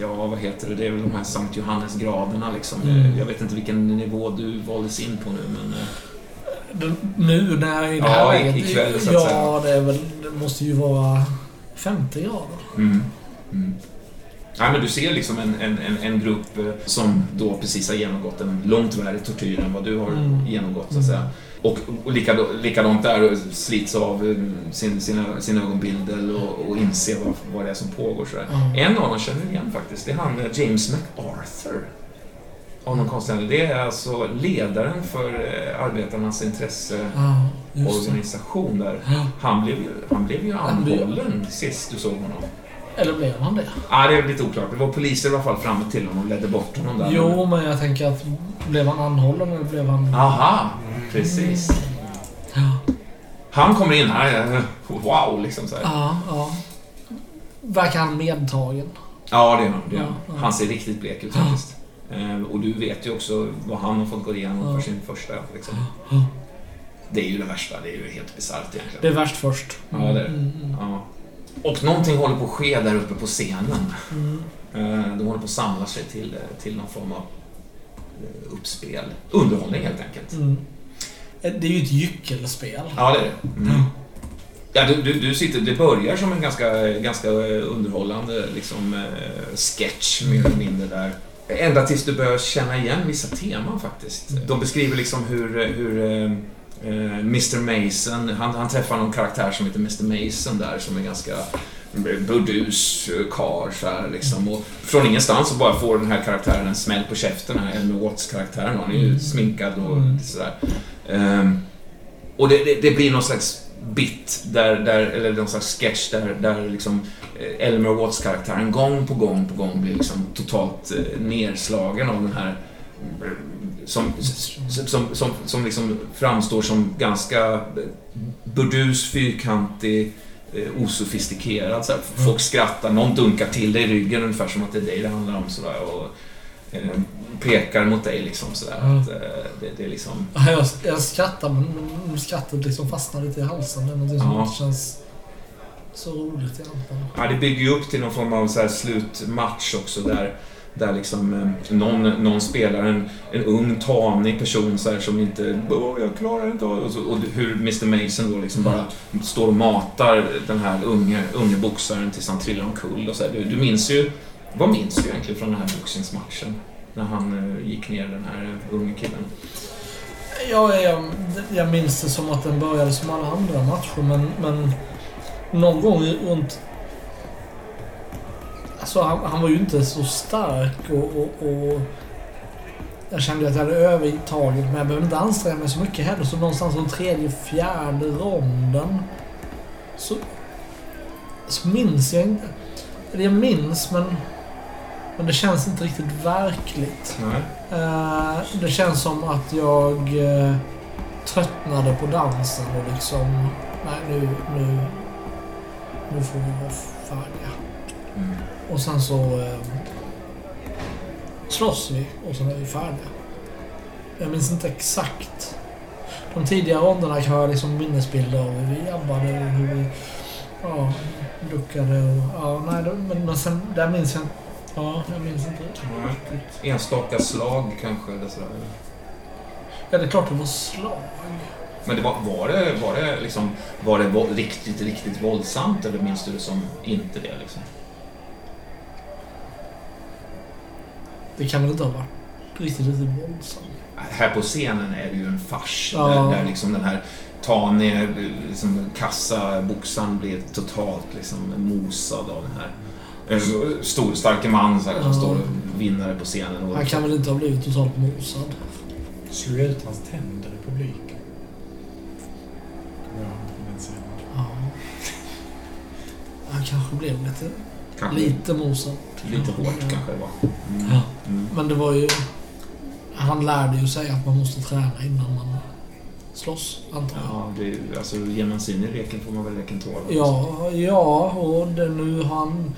ja vad heter det, det är väl de här Sankt Johannesgraderna liksom. Mm. Jag vet inte vilken nivå du valdes in på nu men... eh, Den- Nu när i det Ja, här läget. ikväll, så att Ja, det är väl... Det måste ju vara 50 grader. Mm. Mm. Ja, men du ser liksom en, en, en, en grupp eh, som då precis har genomgått en långt värre tortyr än vad du har Mm. genomgått så att säga. Och, och likadant, likadant där slits av eh, sin, sina, sin ögonbildel och, och inser vad, vad det är som pågår. Ja. En av dem känner igen faktiskt. Det är han eh, James MacArthur. Av någon konstig. Det är alltså ledaren för eh, arbetarnas intresseorganisation där. Ja. Han blev han blev ju anhållen sist du såg honom. Eller blev han det? Ja, det är lite oklart. Det var poliser i alla fall framme till honom och ledde bort honom där. Jo, men jag tänker att blev han anhållen eller blev han... Aha, precis. Ja. Han kommer in här, eh, wow, liksom så här. Ja, ja. Verkar han medtagen? Ja, det är han. Det är han. Ja, ja. Han ser riktigt blek ut faktiskt. Eh, Och du vet ju också vad han har fått gå igenom för sin första. Liksom. Det är ju det värsta. Det är ju helt bisarrt Det egentligen. är värst först. Ja, det är det. Mm, mm, Ja. Och någonting håller på att ske där uppe på scenen. mm. Eh, De håller på att samla sig till, till någon form av uppspel. Underhållning helt enkelt. Mm. Det är ju ett gyckelspel. Ja, det är det. Mm. Ja, du, du, du sitter, det börjar som en ganska, ganska underhållande liksom, eh, sketch, mer eller mindre, där. Ända tills du börjar känna igen vissa teman faktiskt. De beskriver liksom hur, hur eh, eh, Mr Mason, han, han träffar någon karaktär som heter Mr Mason där, som är ganska burdus eh, karl så här, liksom. Och från ingenstans så bara får den här karaktären en smäll på käften, här Elmer Watts-karaktären. Han är ju Mm. sminkad och Mm. sådär. Ehm, och det, det, det blir någon slags bit, där, där, eller någon slags sketch där, där liksom eh, Elmer Watts-karaktären gång på gång på gång blir liksom totalt eh, nerslagen av den här som, som, som, som, som liksom framstår som ganska burdus, fyrkantig, eh, osofistikerad. Så här. Folk skrattar, någon dunkar till dig i ryggen ungefär som att det är dig det handlar om. Sådär, och, eh, pekar mot dig liksom sådär. Mm. Att, eh, det, det är liksom... Ja, Jag, jag skrattar men skrattet liksom fastnar lite i halsen. Det är någonting som Ja. inte känns så roligt egentligen. Ja, det bygger ju upp till någon form av så slutmatch också där, där liksom eh, någon, någon spelar en, en ung, tanig person så här, som inte jag klarar inte och, så, och hur Mr Mason då liksom bara står och matar den här unge, unge boxaren tills han trillar omkull och så här. Du, du minns ju, vad minns du egentligen från den här boxningsmatchen? När han eh, gick ner den här unge killen. Ja, jag, jag minns det som att den började som alla andra matcher men, men någon gång runt... Alltså han, han var ju inte så stark och, och, och jag kände att jag hade övertaget men jag behövde inte anstränga mig så mycket heller. Så någonstans runt tredje, fjärde ronden så, så minns jag inte. Eller jag minns men, men det känns inte riktigt verkligt. Eh, det känns som att jag uh, tröttnade på dansen och liksom... Nej, nu, nu, nu får vi vara färdiga. Mm. Och sen så eh, slåss vi och sen är vi färdiga. Jag minns inte exakt. De tidiga ronderna kan jag liksom minnesbilder av hur vi jabbade och hur vi ja, duckade och... Ja, nej, men, men sen, där minns jag Ja, jag minns inte riktigt. Enstaka slag kanske. Eller sådär. Ja, det är klart det var slag. Men det var, var det, var det, liksom, var det riktigt, riktigt våldsamt eller minns du det som inte det? Liksom? Det kan väl inte ha varit riktigt, riktigt våldsamt. Här på scenen är det ju en fars Ja. där, där liksom den här Tane, liksom kassaboxaren blir totalt liksom mosad av den här stor, starke man så här, som Ja. står vinnare på scenen. Och, Han kan väl inte ha blivit totalt mosad. Slog ut hans tänder i publiken. Scenen. Ja. Han kanske blev lite, kanske, lite mosad. lite hårt Ja. kanske det var. Mm. Ja. Mm. Men det var ju... Han lärde ju sig att man måste träna innan man slåss, antar jag. Ja, det, är alltså, ger man sig in i leken får man väl leken tåla. Ja, ja och det, nu han...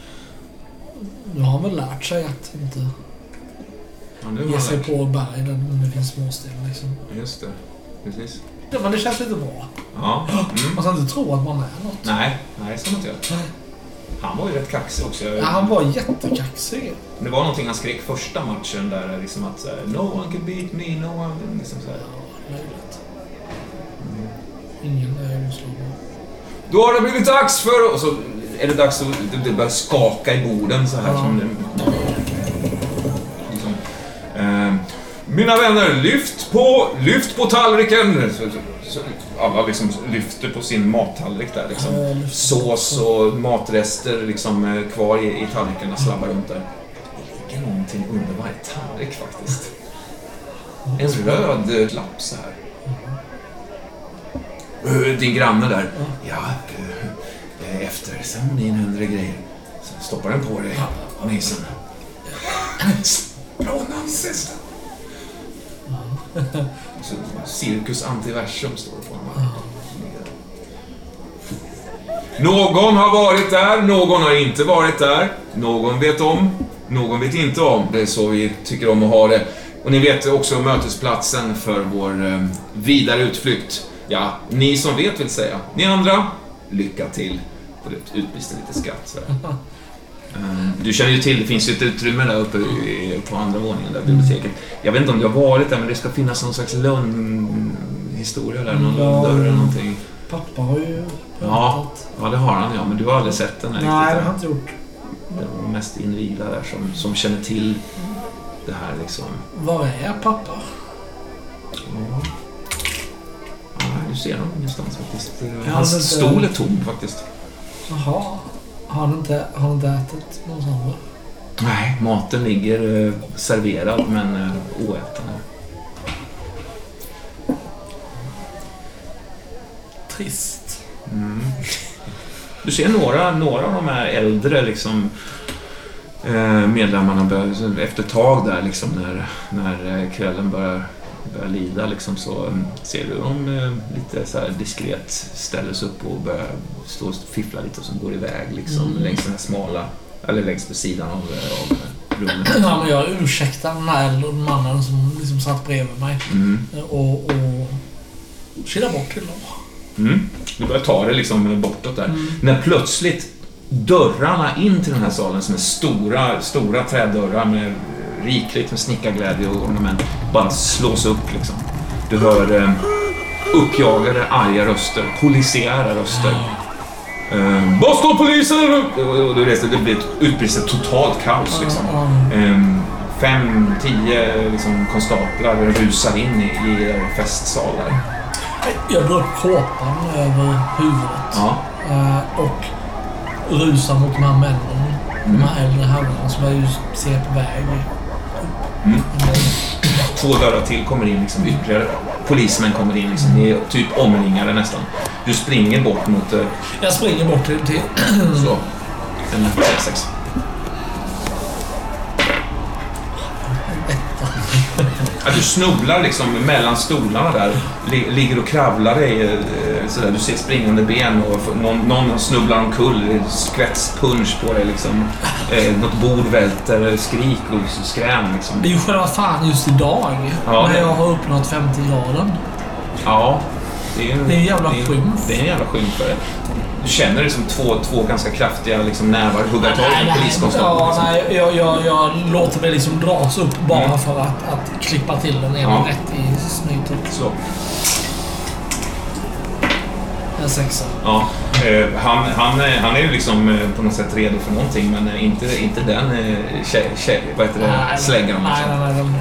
Nu har han väl lärt sig att inte ja ge man sig på berg där det finns småsten liksom. Just det, precis. Ja, men det känns lite bra. Ja. Mm. Man ska inte tro att man är något. Nej, nej, så inte jag. Han var ju rätt kaxig också. Ja, han var jättekaxig. Det var någonting han skrek första matchen där liksom att så här, No one can beat me, no one... Liksom så här. Ja, möjligt. Ingen är. Då har det blivit dags för... Och så är det dags att det- börjar skaka i borden så här Ja. som... Liksom, ehm, mina vänner, lyft på, lyft på tallriken! Så, så, så, alla liksom lyfter på sin mattallrik där liksom. Ja, Sås och matrester liksom eh, kvar i, i tallrikarna slabbar runt där. Det ligger någonting under varje tallrik faktiskt. En röd eh, lapp så här. Eh, Din granne där. Ja, efter ceremonin händer det grejer. Så stoppar den på dig, Mason. Så Cirkus Antiversum står det på. Någon har varit där, någon har inte varit där. Någon vet om, någon vet inte om. Det är så vi tycker om att ha det. Och ni vet också mötesplatsen för vår eh, vidare utflykt. Ja, ni som vet vill säga. Ni andra, lycka till. Och det utbrister lite skratt sådär. Eh, Du känner ju till, det finns ju ett utrymme där uppe på andra våningen där, biblioteket. Jag vet inte om du har varit där, men det ska finnas någon slags lönnhistoria där, någon Ja. lönndörr eller någonting. Pappa har ju Ja. Ja, det har han ja, men du har aldrig sett den här Nej, det har riktigt. jag inte gjort. Den mest invigda där som, som känner till det här liksom. Var är pappa? Ja. Ja, du ser dem ingenstans faktiskt. Hans det- stol är tom faktiskt. Jaha. Har han inte, har han inte ätit någon sån? Nej, maten ligger eh, serverad men eh, oäten. Trist. Mm. Du ser några, några av de här äldre liksom, eh, medlemmarna börjar, efter ett tag där liksom, när, när kvällen börjar, börjar lida liksom, så eh, ser du dem eh, lite så diskret ställer sig upp och börjar stå och fiffla lite och så går iväg liksom, Mm. längs den här smala, eller längs på sidan av, eh, av rummet. Ja, men jag ursäktar den här mannen som liksom satt bredvid mig. Mm. Och, och kilar bort till dem. Mm. Du börjar ta det liksom bortåt där. Mm. När plötsligt dörrarna in till den här salen som är stora, stora trädörrar med rikligt med snickarglädje och ornament bara slås upp liksom. Du hör eh, uppjagade, arga röster, polisiära röster. Eh, Var står polisen? Och, och du vet, det blir ett utbrist ett totalt kaos liksom. Ehm, fem, tio liksom, konstaplar rusar in i, i festsal där. Jag drar upp kåpan över huvudet. Ja. eh, Och rusar mot de här männen. Mm. De här äldre herrarna som jag ser på väg. Mm. Två dörrar till kommer in, liksom, ytterligare polismän kommer in. Liksom, ni är typ omringade nästan. Du springer bort mot... eh, Jag springer bort till... till så. En T6. Ja, du snubblar liksom mellan stolarna där. Li- ligger och kravlar dig eh, sådär. Du ser springande ben och någon, någon snubblar omkull. Skvätts punch på dig liksom. Eh, något bord välter, skrik och skrän liksom. Det är ju själva fan just idag. Ja, när det- jag har uppnått 50 graden. Ja, det är, Det är en jävla skymf. Det är en jävla skymf för det. Du känner det som två, två ganska kraftiga liksom, nävar hugga tag i ja, poliskonstapeln. liksom. nej, jag, jag, jag låter mig liksom dras upp bara Mm. för att, att klippa till den ena Ja. rätt i snytet. Så. En sexa. Ja, eh, han, han, är- han är ju liksom eh, på något sätt redo för någonting, men eh, inte, inte den eh, tjej, tjej, vad heter det, släggan. Nej, Liksom. nej, nej, den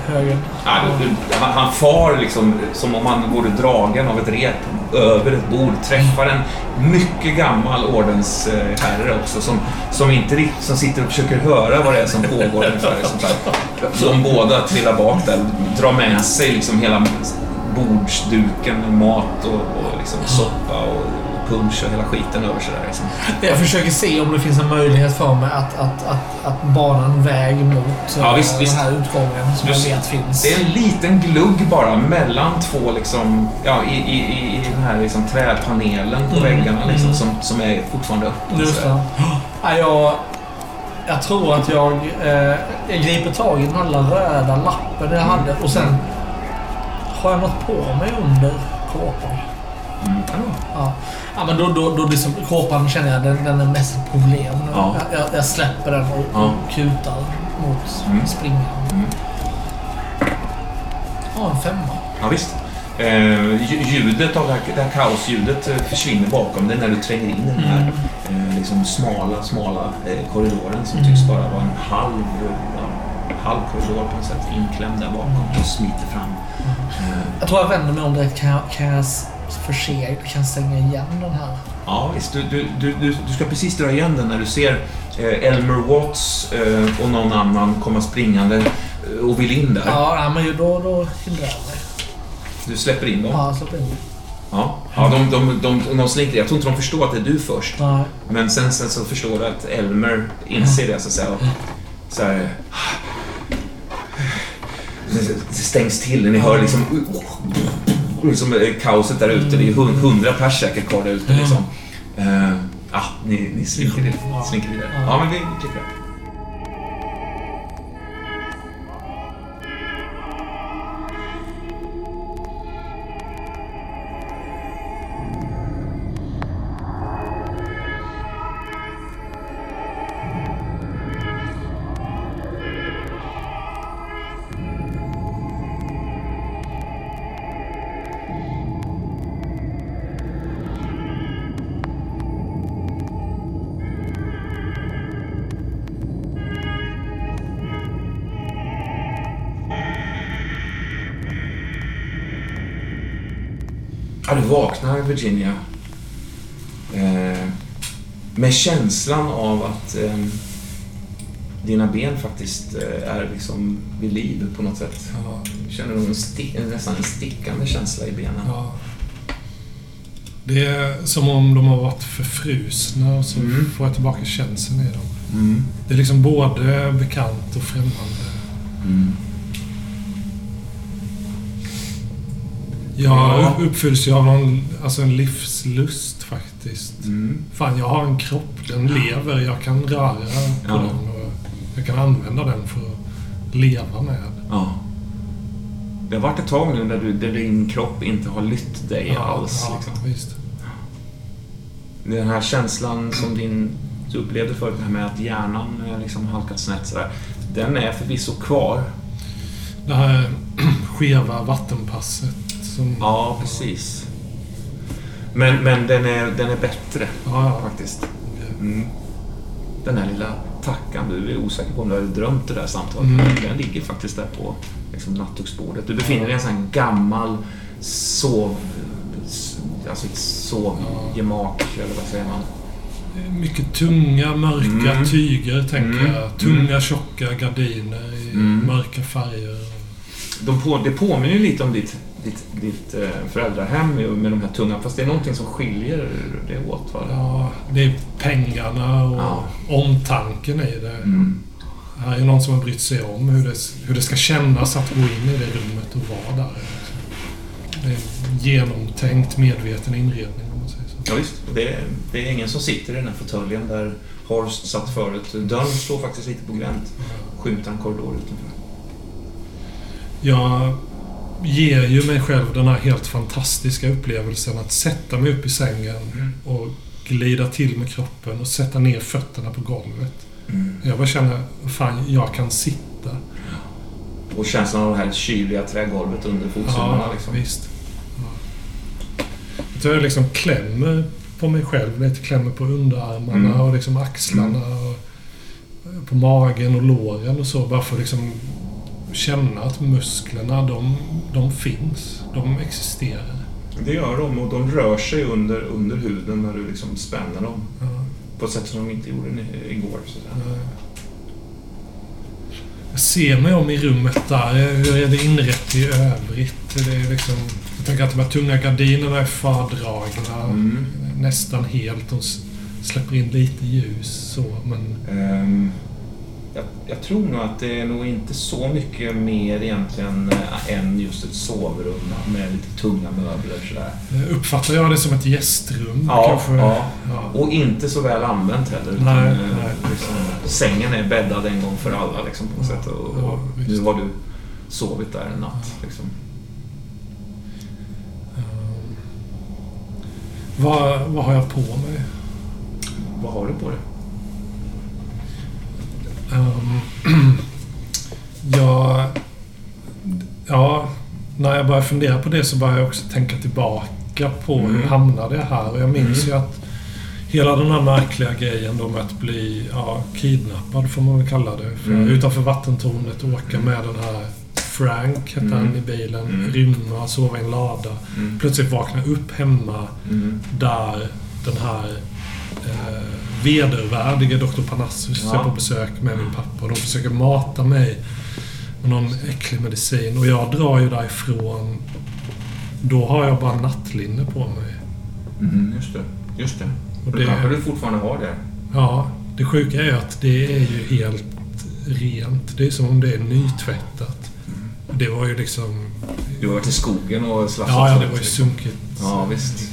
du- du- han, han far liksom som om han vore dragen av ett rep över ett bord. Träffar en mycket gammal ordensherre också som, som inte som sitter och försöker höra vad det är som pågår ungefär. De båda trillar bak där, drar med sig liksom hela bordsduken med mat och, och liksom soppa och punch och hela skiten över sig där. Liksom. Jag försöker se om det finns en möjlighet för mig att, att, att, att bana en väg mot Ja, eh, visst, den visst. här utgången som jag Just- vet finns. Det är en liten glugg bara mellan två liksom, ja, i, i, i i den här liksom träpanelen på Mm, väggarna liksom, mm. som, som är fortfarande öppen. Just det. Ja, jag, jag tror att jag, eh, jag griper tag i den här lilla röda lappen jag hade och sen har jag något på mig under kåpan. Mm. Ja. Ja. men då, då, då liksom, kåpan känner jag den, den är mest ett problem. Ja. Jag, jag, jag släpper den och, Ja. och kutar mot Mm. springan. Mm. Ja, en femma. ja, visst. Eh, lj- ljudet av det här, det här kaosljudet eh, försvinner bakom dig när du tränger in den här eh, liksom smala, smala eh, korridoren som Mm. tycks bara vara en halv, halv korridor på något sätt inklämd där bakom och smiter fram. Jag tror jag vänder mig om direkt. Kan jag, kan jag förse, kan jag stänga igen den här? Ja, visst. Du, du, du, du, ska precis dra igen den när du ser eh, Elmer Watts eh, och någon annan komma springande eh, och vill in där. Ja, men då, då hindrar jag mig. Du släpper in dem. Ja, släpp in. Ja, ja de, de, de, de slinker. Jag tror inte de förstår att det är du först. Nej. Men sen, sen så förstår du att Elmer inser det så att säga. Så här, stängs till. Ni hör liksom, liksom eh, kaoset där ute. Det är hun- hundra pers säkert kvar där ute. Liksom. Eh, ja, ni, ni slinker, vid- slinker vidare. Ja, men vi klipper det. Vaknar Virginia. Eh, med känslan av att eh, dina ben faktiskt eh, är liksom vid liv på något sätt. Ja, Du känner nog en stick, nästan en stickande känsla i benen. ja. Det är som om de har varit förfrusna och så Mm. får jag tillbaka känslan i dem. Mm. Det är liksom både bekant och främmande. Mm. Ja. uppfylls ju av någon, alltså en livslust faktiskt. Mm. Fan, jag har en kropp. Den lever. Jag kan röra på Ja. den och jag kan använda den för att leva med. Ja. Det har varit ett tag nu där, du, där din kropp inte har lytt dig alls. ja, Liksom. visst. Den här känslan som din, du upplevde förut, det här med att hjärnan eh, liksom halkat snett sådär. Den är förvisso kvar. Det här skeva vattenpasset. Som, Ja, precis. Men, men den, är, den är bättre, Ja, ja. faktiskt. Mm. Den här lilla tackan, du är osäker på om du har drömt det där samtalet. Mm. Den ligger faktiskt där på liksom, nattduksbordet. Du befinner dig i en sån här gammal sov... Alltså ett sovgemak, eller vad säger man? Mycket tunga, mörka Mm. tyger, tänker Mm. jag. Tunga, tjocka gardiner i Mm. mörka färger. De på, det påminner ju lite om ditt, ditt, ditt eh, föräldrahem med de här tunga, fast det är någonting som skiljer det åt. Va? Ja, det är pengarna och Ja. omtanken i det. Mm. här är någon som har brytt sig om hur det, hur det ska kännas att gå in i det rummet och vara där. Det är en genomtänkt, medveten inredning om man säger så. Ja, visst. Det är, det är ingen som sitter i den här fåtöljen där Horst satt förut. Dörren står faktiskt lite på glänt. Skymtar en korridor utanför. Jag ger ju mig själv den här helt fantastiska upplevelsen att sätta mig upp i sängen Mm. och glida till med kroppen och sätta ner fötterna på golvet. Mm. Jag bara känner, fan, jag kan sitta. Och känslan av det här kyliga trägolvet under fotsulorna. Ja, liksom. visst. Ja. Jag liksom klämmer på mig själv lite. Klämmer på underarmarna Mm. och liksom axlarna. Och på magen och låren och så. Bara för att liksom känna att musklerna, de, de finns. De existerar. Det gör de och de rör sig under, under huden när du liksom spänner dem. Ja. På ett sätt som de inte gjorde igår. Jag ser mig om i rummet där. Hur är det inrett i övrigt? Det är liksom, jag tänker att de här tunga gardinerna är fördragna. Mm. Nästan helt. De släpper in lite ljus så, men... Ehm, jag, jag tror nog att det är nog inte så mycket mer egentligen äh, än just ett sovrum med lite tunga möbler sådär. eh, Uppfattar jag det som ett gästrum? Ja, kanske? ja. ja. Och inte så väl använt heller. utan, Nej, eh, nej. Liksom, sängen är bäddad en gång för alla liksom, på något sätt. Och, Ja, och nu har du sovit där en natt. Liksom. Ehm, vad, vad har jag på mig? Vad har du på dig? Ehm, jag... Ja, när jag börjar fundera på det så börjar jag också tänka tillbaka på hur Mm. hamnade jag här? Och jag minns Mm. ju att hela den här märkliga grejen då med att bli ja, kidnappad, får man väl kalla det. För Mm. Utanför vattentornet åka med den här Frank, hette Mm. han i bilen. Mm. Rymma, sova i en lada. Mm. Plötsligt vakna upp hemma Mm. där den här eh, vedervärdige Dr. Panassus Ja. på besök med min pappa. Och de försöker mata mig med någon äcklig medicin. Och jag drar ju därifrån. Då har jag bara nattlinne på mig. Mm, just det. Just det. Och Och det kanske det, du fortfarande har det. ja, det sjuka är att det är ju helt rent. Det är som om det är nytvättat. Det var ju liksom... Du har varit i skogen och slafsat Ja, ja det var ju sunkigt. Ja, visst.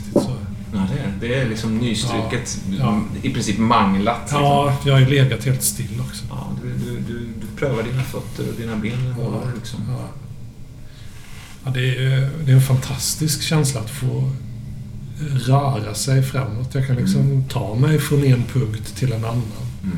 Ja, det är det. är liksom nystruket. Ja. I princip manglat. Liksom. Ja, jag har ju legat helt still också. Ja, du, du, du, du prövar dina fötter och dina ben håller liksom. Ja. Ja, det, är, det är en fantastisk känsla att få röra sig framåt. Jag kan liksom Mm. ta mig från en punkt till en annan. Mm.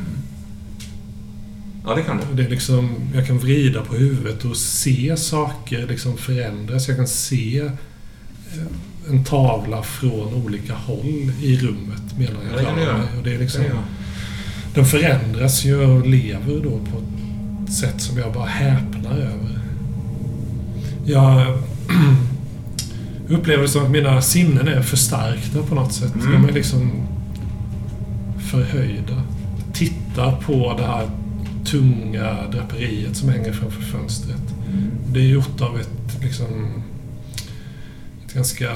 Ja, det kan du. Det är liksom, jag kan vrida på huvudet och se saker liksom förändras. Jag kan se eh, en tavla från olika håll i rummet medan Ja, jag rör mig. Och det är liksom, den förändras ju och lever då på ett sätt som jag bara häpnar över. Jag upplever det som att mina sinnen är förstärkta på något sätt. Mm. De är liksom förhöjda. Tittar på det här tunga draperiet som hänger framför fönstret. Mm. Det är gjort av ett liksom... Ganska...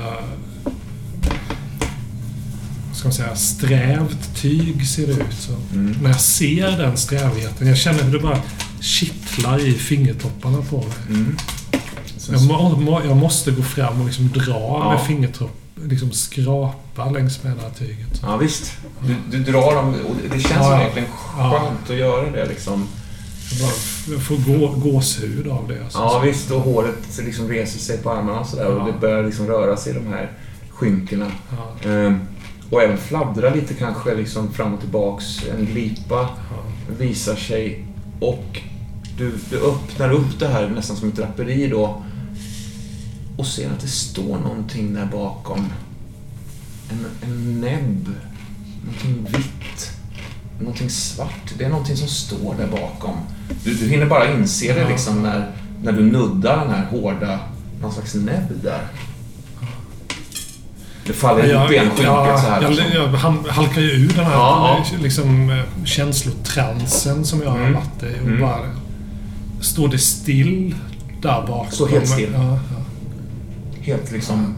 Ska man säga, strävt tyg ser det ut som. Mm. När jag ser den strävheten, jag känner hur det bara kittlar i fingertopparna på mig. Mm. Jag, må, må, jag måste gå fram och liksom dra Ja. med fingertopp, liksom skrapa längs med det här tyget. Ja, visst. Du, du drar dem och det känns Ja, ja. verkligen Ja. skönt att göra det liksom. Bara, jag får gå, gåshud av det. Alltså. Ja, visst. Och håret liksom reser sig på armarna och sådär och Ja. det börjar liksom röra sig i de här skynkorna. Ja, Ehm, och även fladdra lite kanske liksom fram och tillbaks. En glipa ja. visar sig och du, du öppnar upp det här nästan som ett draperi då och ser att det står någonting där bakom. En, en näbb. Någonting vitt. Någonting svart. Det är någonting som står där bakom. Du, du hinner bara inse det Ja. liksom när, när du nuddar den här hårda, någon slags näbb där. Det faller ihop i en skynke ja, så här. jag, liksom. jag ham- halkar ju ur den här Ja, Liksom, eh, känslotransen som jag har Mm. varit i. Och Mm. bara, står det still där bakom? Står helt still. Ja, ja, Helt liksom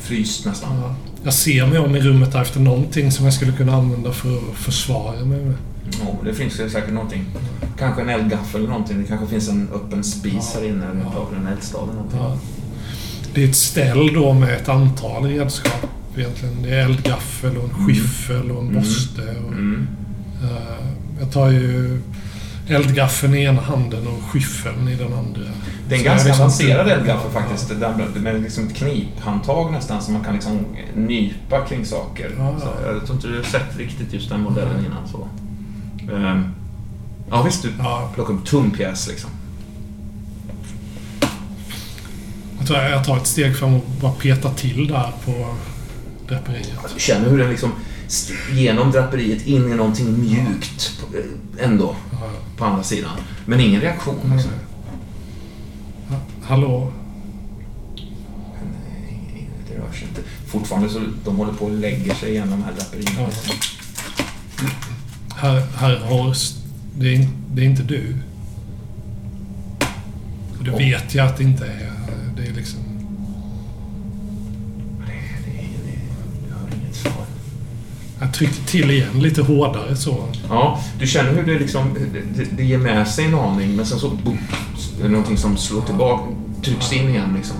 fryst nästan. Ja. jag ser mig om i rummet efter någonting som jag skulle kunna använda för att försvara mig med. Ja, det finns ju säkert någonting. Kanske en eldgaffel eller någonting. Det kanske finns en öppen spis här inne. Eller Ja. en eldstad eller någonting. Ja. Det är ett ställ då med ett antal redskap egentligen. Det är eldgaffel och en skiffel och en Mm. borste. Och, Mm. eh, jag tar ju eldgaffeln i ena handen och skiffeln i den andra. Det är en Så ganska liksom- avancerad eldgaffel faktiskt. Det där med- med liksom ett kniphandtag nästan som man kan liksom nypa kring saker. Ja. Så jag tror inte du har sett riktigt just den modellen innan. Så. Ehm, ja visst, du Ja, plockar upp tumpjäs liksom. jag tror jag tar ett steg fram och bara petar till där på draperiet. Alltså, du känner hur den liksom genom draperiet in i någonting mjukt eh, ändå på andra sidan. Men ingen reaktion. Liksom. Ha- Hallå? Nej, Det rör sig inte. Fortfarande så de håller på och lägger sig igenom de här draperierna. Ja. Herr, herr Horst, det är, det är inte du. Och det vet jag att det inte är. Det är liksom... Det, det, det, jag har inget svar. Jag trycker till igen lite hårdare så. Ja, du känner hur det liksom, det, det ger med sig en aning men sen så boom, det är någonting som slår tillbaka, trycks in igen liksom.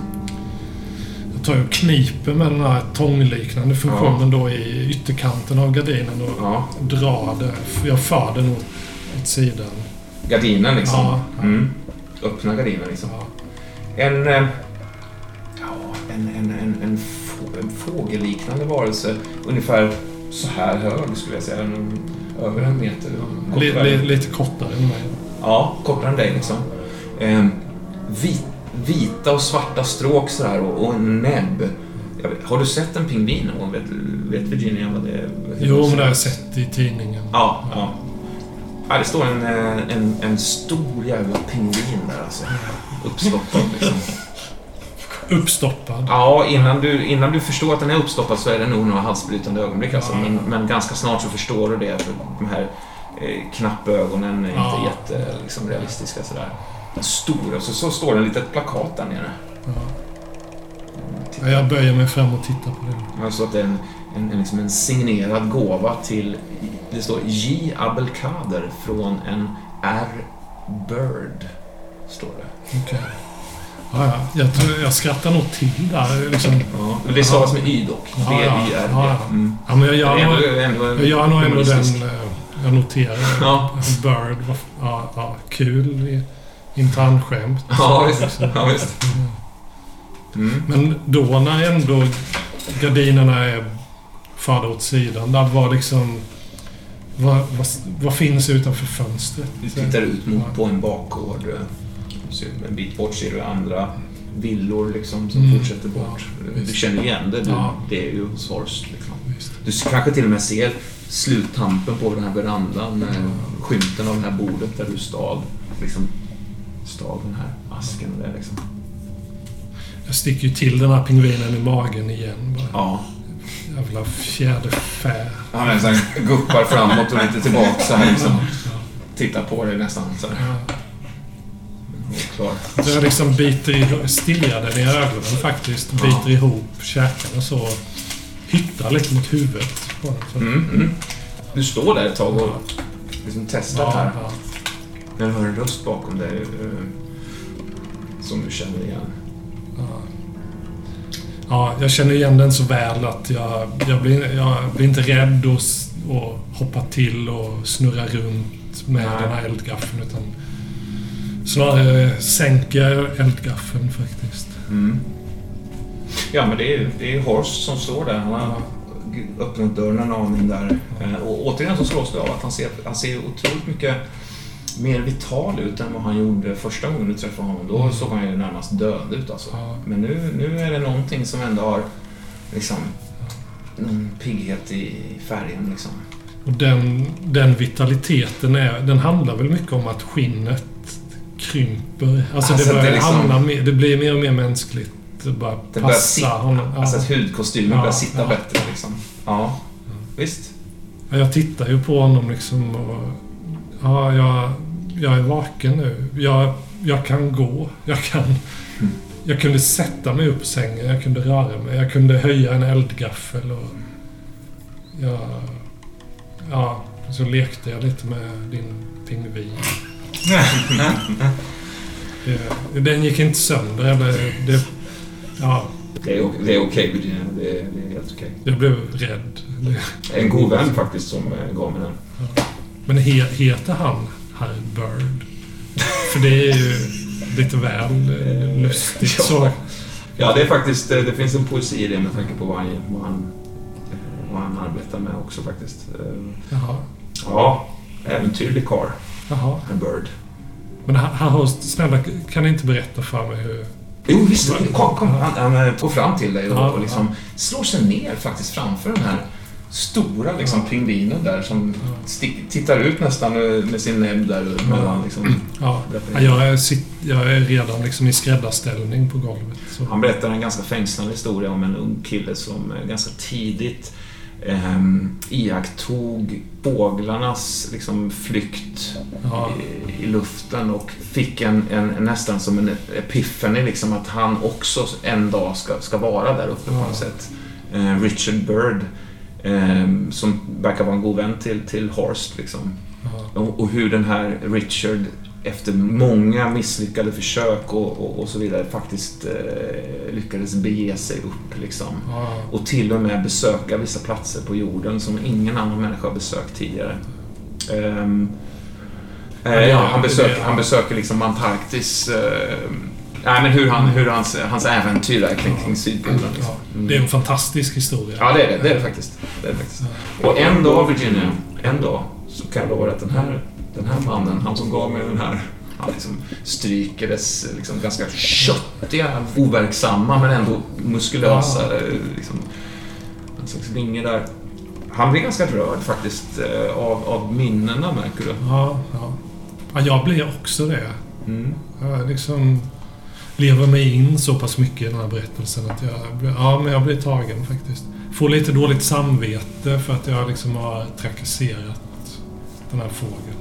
Jag tar ju och kniper med den här tångliknande funktionen då i ytterkanten av gardinen och Ja, drar det. Jag för den åt, åt sidan. gardinen liksom. Ja, ja. Mm. Öppna gardinen liksom. Ja. En, eh, ja, en, en, en, en, få, en fågelliknande varelse, ungefär så här hög skulle jag säga, en, över en meter. Kort Li, och li, väl. lite kortare än mig. Ja, kortare än dig liksom. Eh, vit, vita och svarta stråk sådär och, och en näbb. Vet, har du sett en pingvin någon gång? Vet, vet Virginia vad det är? Jo, men det har jag sett i tidningen. Ja, ja. ja det står en, eh, en, en stor jävla pingvin där alltså. Uppstoppad liksom. Uppstoppad. Ja, innan du, innan du förstår att den är uppstoppad så är det nog några halsbrytande ögonblick alltså. Ja. Men, men ganska snart så förstår du det. För de här eh, knappögonen är inte Ja. jätte liksom, realistiska sådär. Stora, så, så står det ett litet plakat där nere. Ja. Titta. Ja, Jag böjer mig fram och tittar på det. Alltså att det är en, en, en, liksom en signerad gåva till, det står J. Abelkader från en R. Bird. Står det. Okej. Ja, ja. Jag, tror, jag skrattar nog till där. Liksom. Ja, men det stavas med Y dock. Ja, B-Y-R-D. ja. Mm. Ja, men jag gör, nog, ändå- ändå jag gör nog ändå den... eh, Jag noterar. Ja. Bird. Ja, ja, kul. Internskämt. Ja, visst. Ja, visst. Mm. Men då när ändå gardinerna är förda åt sidan. Där var liksom... Vad, vad, vad finns utanför fönstret? Du tittar ut mot på en bakgård. En bit bort ser du andra villor liksom som Mm. fortsätter bort. Ja, du känner igen det. Du, Ja. Det är ju hos Horst. Liksom. Du kanske till och med ser sluttampen på den här verandan med skymten av det här bordet där du stal. Liksom, stal den här asken. Det, liksom. Jag sticker ju till den här pingvinen i magen igen. Bara. Ja. Jävla fjäderfä. Han är så här, guppar framåt och lite tillbaka så här liksom. Ja, Tittar på dig nästan så här. ja. Klar. Så jag liksom biter stirrar den i ögonen faktiskt. Biter Ja. ihop käkarna så. Hyttar lite mot huvudet på den. Mm, mm. Du står där ett tag och liksom testar Ja, här. ja. När du hör en röst bakom dig eh, som du känner igen. Ja. ja, jag känner igen den så väl att jag, jag, blir, jag blir inte rädd och, och hoppar till och snurrar runt med Nej. den här eldgaffeln. Utan snarare sänker jag eldgaffeln faktiskt. Mm. Ja, men det är, det är Horst som står där. Han har öppnat dörren en aning där. Eh, Och återigen så slås du av att han ser, han ser otroligt mycket mer vital ut än vad han gjorde första gången du träffade honom. Då Mm. såg han ju närmast död ut alltså. Ja. Men nu, nu är det någonting som ändå har liksom någon pigghet i färgen liksom. Och den, den vitaliteten är, den handlar väl mycket om att skinnet krymper. Alltså, Alltså, det, det börjar liksom- hamna mer, det blir mer och mer mänskligt. Det bara Det börjar passa sitta, honom. Ja. alltså att hudkostymen Ja, börjar sitta ja. bättre liksom. Ja, visst. Ja, Jag tittar ju på honom liksom och... Ja, jag, jag är vaken nu. Jag, jag kan gå. Jag kan... jag kunde sätta mig upp sängen, jag kunde röra mig, jag kunde höja en eldgaffel och... Jag, ja, så lekte jag lite med din pingvin. Den gick inte sönder, eller det... Ja, Det är, o- det är okej, Virginia. Det är, det är helt okej. jag blev rädd. Det, En god vän faktiskt som eh, gav mig den. men he, heter han Herr Bird? För det är ju lite väl eh, lustigt Ja. så. Ja, det är faktiskt... eh, Det finns en poesi i det med tanke på vad han, vad han, vad han arbetar med också faktiskt. Jaha. Ja, äventyrlig karl. Jaha. En bird. Men han, han har, snälla, kan ni inte berätta för mig hur... Jo, visst. Kom, kom. Han, han eh, går fram till dig och, Ja, och liksom slår sig ner faktiskt framför den här stora liksom, Ja. pingvinen där som Ja. stick, tittar ut nästan eh, med sin näbb där mellan liksom. Ja, ja, jag, är, jag är redan liksom i skräddarställning på golvet. Så. Han berättar en ganska fängslande historia om en ung kille som eh, ganska tidigt eh, iakttog fåglarnas liksom, flykt Ja, i, i luften och fick en, en, nästan som en epiphany liksom att han också en dag ska, ska vara där uppe på Ja. något sätt. Eh, Richard Bird eh, som verkar vara en god vän till, till Horst liksom. ja, Och, och hur den här Richard efter många misslyckade försök och, och, och så vidare faktiskt eh, lyckades bege sig upp liksom. ja, Och till och med besöka vissa platser på jorden som ingen annan människa har besökt tidigare. Ehm, eh, Ja, han, besöker, han besöker liksom Antarktis. Eh, nej, men hur, han, hur hans, hans äventyr är kring, kring Sydpolen. Liksom. ja. Det är en fantastisk historia. Ja, det är det. Det är det faktiskt. Det är det faktiskt. Och en dag, Virginia, en dag så kan jag lova att den här, den här mannen, han som gav mig den här, han liksom stryker dess liksom ganska köttiga, overksamma men ändå muskulösa liksom, en slags vinge där. Han blir ganska rörd faktiskt eh, av, av minnena, märker du. Ja, ja. ja jag blir också det. Mm. Jag liksom lever mig in så pass mycket i den här berättelsen att jag, ja, men jag blir tagen faktiskt. Får lite dåligt samvete för att jag liksom har trakasserat den här fågeln.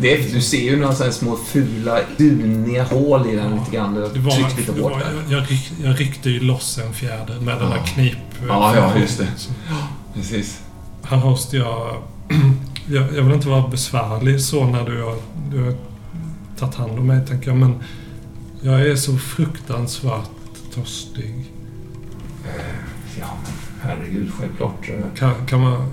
Det, du ser ju några små fula, duniga hål i den Ja. lite grann. Det var, tryckt lite hårt var, där. jag, jag, ryck, jag ryckte ju loss en fjäder med den här Ja. knip... Ja, ja, just det. Så Precis. Här måste jag, jag... Jag vill inte vara besvärlig så när du har, du har tagit hand om mig, tänker jag. Men jag är så fruktansvärt törstig. Ja, men herregud, självklart. eh, Kan, kan man...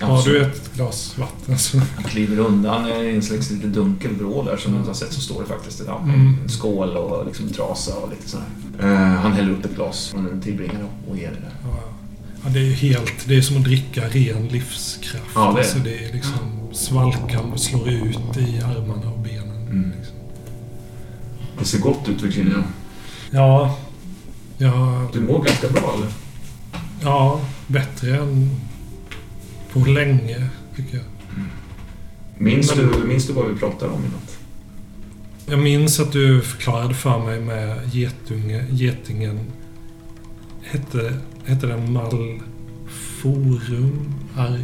Har du ett glas vatten så... Han kliver undan i en slags lite dunkel vrå där som du inte har sett så står det faktiskt. Ja, Mm. En skål och liksom trasa och lite sådär. Uh, han häller upp ett glas från en tillbringare och ger det där. Ja, ja, det är ju helt... Det är som att dricka ren livskraft. Ja, det är Alltså, det är liksom svalkar och slår ut i armarna och benen. Mm. Liksom. Det ser gott ut Virginia. Ja, ja, Du mår ganska bra eller? ja, bättre än på länge, tycker jag. Minns, Men- du, minns du vad vi pratade om i natt? Jag minns att du förklarade för mig med getunge, getingen. Hette, hette den Malforum? Ar,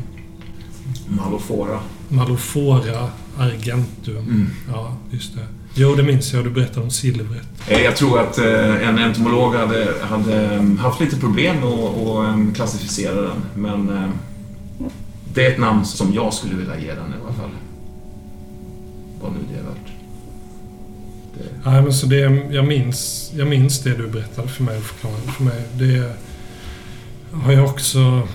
Malofora. Malofora Argentum. Mm. Ja, just det. Jo, det minns jag. Du berättade om silvret. Eh, Jag tror att eh, en entomolog hade, hade eh, haft lite problem med att att, klassificera den. Men eh, det är ett namn som jag skulle vilja ge den i alla fall. Vad nu det är värt. Det, Nej, men så det, jag, minns, jag minns det du berättade för mig och förklarade för mig. Det har jag också...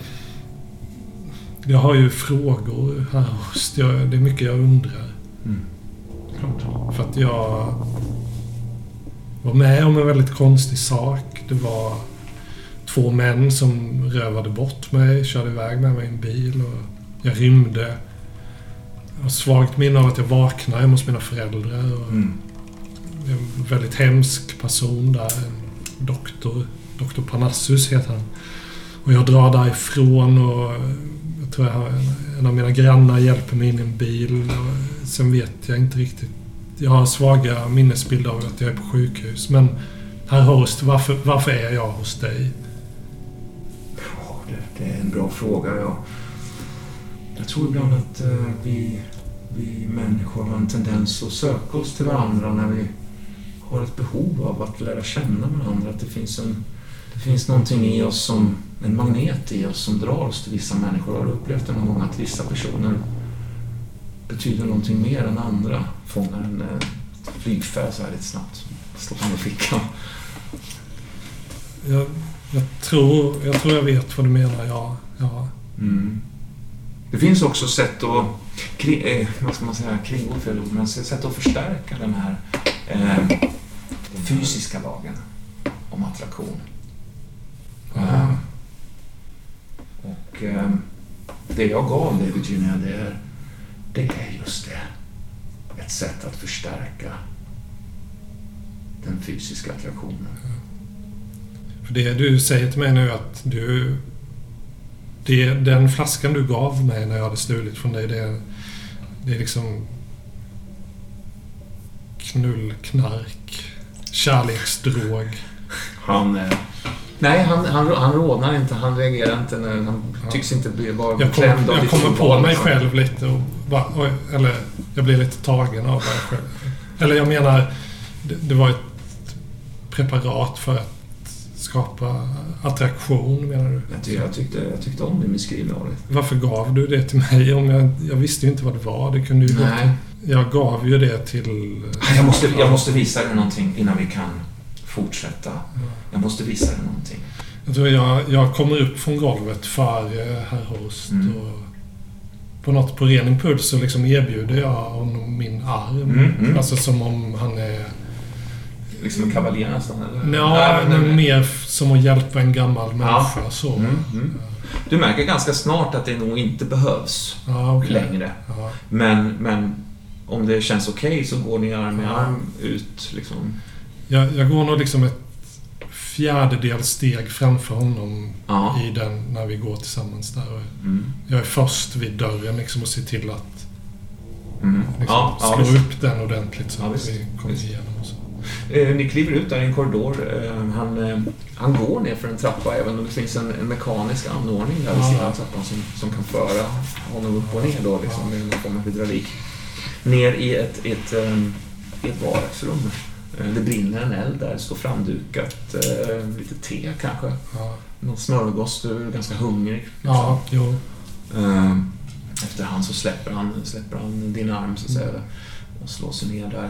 Jag har ju frågor här hos jag, Det är mycket jag undrar. mm. Klart. För att jag var med om en väldigt konstig sak. Det var två män som rövade bort mig, körde iväg med mig i en bil och jag rymde. Jag har svagt minne av att jag vaknade hemma hos mina föräldrar. Och Mm. en väldigt hemsk person där. En doktor. Doktor Panassus heter han. Och jag drar därifrån och jag tror jag har en, en av mina grannar hjälper mig in i en bil. Och sen vet jag inte riktigt. Jag har svaga minnesbilder av att jag är på sjukhus. Men herr Horst, varför, varför är jag hos dig? Det, det är en bra fråga. Ja. Jag tror ibland att eh, vi, vi människor har en tendens att söka oss till varandra när vi har ett behov av att lära känna varandra. Att det finns, en, det finns någonting i oss som, en magnet i oss som drar oss till vissa människor. Har du upplevt det någon gång att vissa personer betyder någonting mer än andra? Fångar en eh, flygfärd så här lite snabbt. Stoppar den i fickan. Jag, jag, tror, jag tror jag vet vad du menar, ja. ja. Mm. Det finns också sätt att, kring, eh, vad ska man säga, kringgå fel ord, men sätt att förstärka den här eh, fysiska lagen om attraktion. Eh, och eh, det jag gav dig Virginia, det är, det är just det. Ett sätt att förstärka den fysiska attraktionen. För det du säger till mig nu att du... Det, den flaskan du gav mig när jag hade stulit från dig, det är, det är liksom... Knull, knark, kärleksdrog. Han... Eh, nej, han, han, han rodnar inte. Han reagerar inte. När, han Ja. tycks inte bli vara Jag, kom, av jag ditt kommer på mig liksom. själv lite och bara, oj, Eller jag blir lite tagen av mig själv. Eller jag menar, det, det var ett preparat för att skapa attraktion, menar du? Jag, tyckte, jag, tyckte, jag tyckte om din beskrivning av det. Varför gav du det till mig? Om jag, jag visste ju inte vad det var. Det kunde ju. Nej. Jag gav ju det till... Jag måste, jag måste visa dig någonting innan vi kan fortsätta. Jag måste visa dig någonting. Jag tror jag, jag kommer upp från golvet före herr Horst Mm. och på något på ren impuls så liksom erbjuder jag honom min arm. Mm, mm. Alltså som om han är... Liksom en kavaljer nästan, eller? Ja, Nej, men mer som att hjälpa en gammal människa så. Mm, mm. Du märker ganska snart att det nog inte behövs Ja, okej. längre. Ja. Men, men om det känns okej så går ni arm i Ja. arm ut. Liksom. Jag, jag går nog liksom ett fjärdedels steg framför honom Ja. i den när vi går tillsammans där. Mm. Jag är först vid dörren liksom och ser till att Mm. liksom, Ja, ja, slå visst. upp den ordentligt så Ja, att vi kommer igenom. Eh, ni kliver ut där i en korridor. Eh, han, eh, han går ner för en trappa även om det finns en, en mekanisk anordning där vid sidan av trappan som, som kan föra honom upp och ner då, liksom, med någon form av hydraulik. Ner i ett, ett, ett vardagsrum. Det brinner en eld där, det står framdukat. Lite te kanske. Ja, Någon smörgås, du är ganska hungrig. liksom. ja jo. Eh, efterhand så släpper han, släpper han din arm så att säga och slår sig ner där.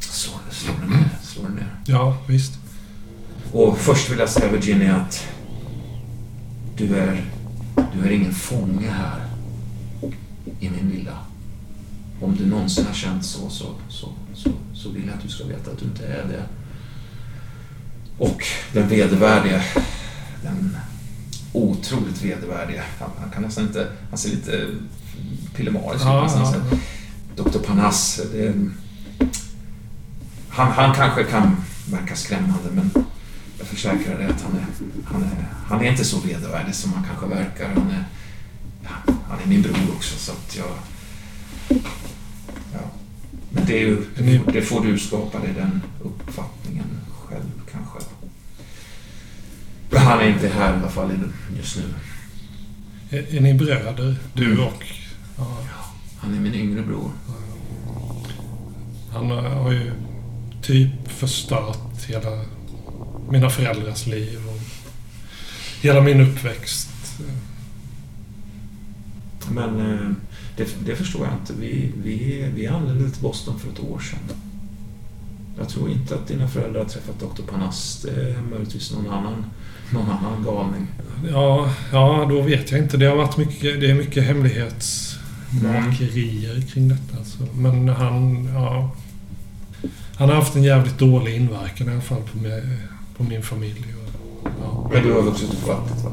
Slår, slår den ner, slår den ner. Ja, visst. Och först vill jag säga Virginia att du är, du är ingen fånge här i min villa. Om du någonsin har känt så, så, så, så, så vill jag att du ska veta att du inte är det. Och den vedervärdige, den otroligt vedervärdige, han, han kan nästan inte, han ser lite pillemarisk ut Ja, nästan. ja, så. Dr. Panas, det är, han, han kanske kan verka skrämmande men jag försäkrar dig att han är, han, är, han är inte så vedervärdig som han kanske verkar. Han är, han är min bror också så att jag... Ja. Men det, är ju, det, får, det får du skapa dig den uppfattningen själv kanske. Han är inte här i alla fall just nu. Är, är ni bröder? Du och... Ja, Han är min yngre bror. han har ju typ förstört hela mina föräldrars liv och hela min uppväxt. Men eh, det, det förstår jag inte. Vi, vi, vi anlände till Boston för ett år sedan. Jag tror inte att dina föräldrar har träffat Dr. Panas. Det är möjligtvis någon annan, någon annan galning. Ja, ja, då vet jag inte. Det har varit mycket, det är mycket hemlighetsmakerier kring detta. Så. Men han, ja... Han har haft en jävligt dålig inverkan i alla fall på, mig, på min familj. Och, ja. Men du har vuxit upp fattigt va?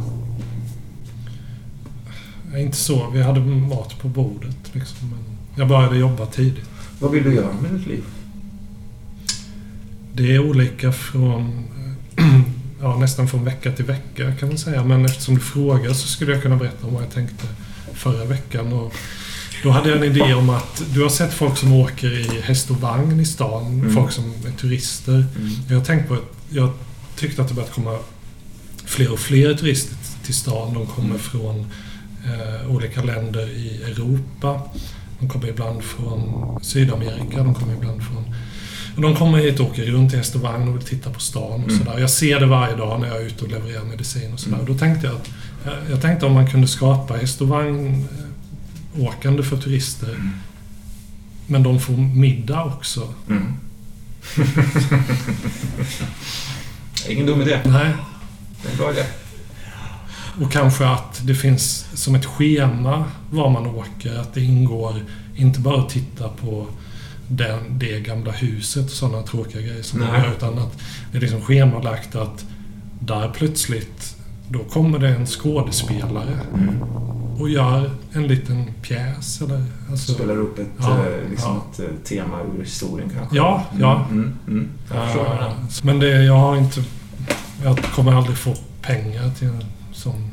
Inte så. Vi hade mat på bordet liksom. Men jag började jobba tidigt. Vad vill du göra med ditt liv? Det är olika från... Ja, nästan från vecka till vecka kan man säga. Men eftersom du frågar så skulle jag kunna berätta om vad jag tänkte förra veckan. Och då hade jag en idé om att du har sett folk som åker i häst och vagn i stan. Mm. Folk som är turister. Jag har tänkt på att jag tyckte att det börjat komma fler och fler turister till stan. De kommer Mm. från eh, olika länder i Europa. De kommer ibland från Sydamerika. De kommer ibland från de kommer hit och åker runt i häst och vagn och vill titta på stan och Mm. sådär. Jag ser det varje dag när jag är ute och levererar medicin och sådär. Mm. Då tänkte jag att jag- jag tänkte om man kunde skapa häst och vagn åkande för turister. Mm. Men de får middag också. Mm. Ingen dum idé. Nej. Det är en bra idé. Och kanske att det finns som ett schema var man åker. Att det ingår inte bara att titta på den, det gamla huset och sådana tråkiga grejer som man gör. Utan att det är liksom schemalagt att där plötsligt då kommer det en skådespelare Mm. och gör en liten pjäs. Eller, alltså, Spelar upp ett, Ja, eh, liksom ja. ett eh, tema ur historien kanske. Ja, ja. Mm, mm, mm. Uh, men det, jag har inte... Jag kommer aldrig få pengar till en sån...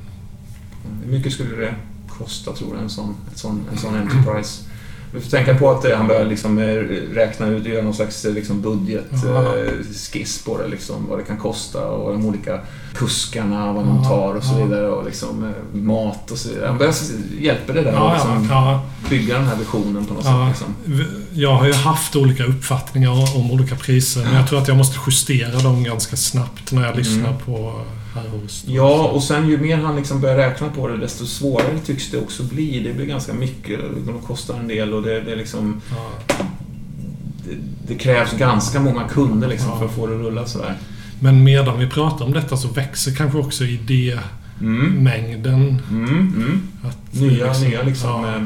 Hur mycket skulle det kosta, tror du, en sån, ett sån, en sån Enterprise? Vi får tänka på att han börjar liksom räkna ut, göra någon slags liksom budgetskiss på det. Liksom, vad det kan kosta och de olika kuskarna, vad de tar och så vidare. Och liksom, eh, mat och så vidare. Han hjälpa det där Ja, liksom ja, bygga den här visionen på något ja. sätt. Liksom. Jag har ju haft olika uppfattningar om olika priser, men jag tror att jag måste justera dem ganska snabbt när jag lyssnar Mm. på. Ja, och sen ju mer han liksom börjar räkna på det, desto svårare tycks det också bli. Det blir ganska mycket, de kostar en del och det, det är liksom... Ja. Det, det krävs ganska många kunder liksom Ja. för att få det att rulla sådär. Men medan vi pratar om detta så växer kanske också idémängden. Mm. Mm, mm. Att Nya, liksom, nya, liksom, Ja, eh,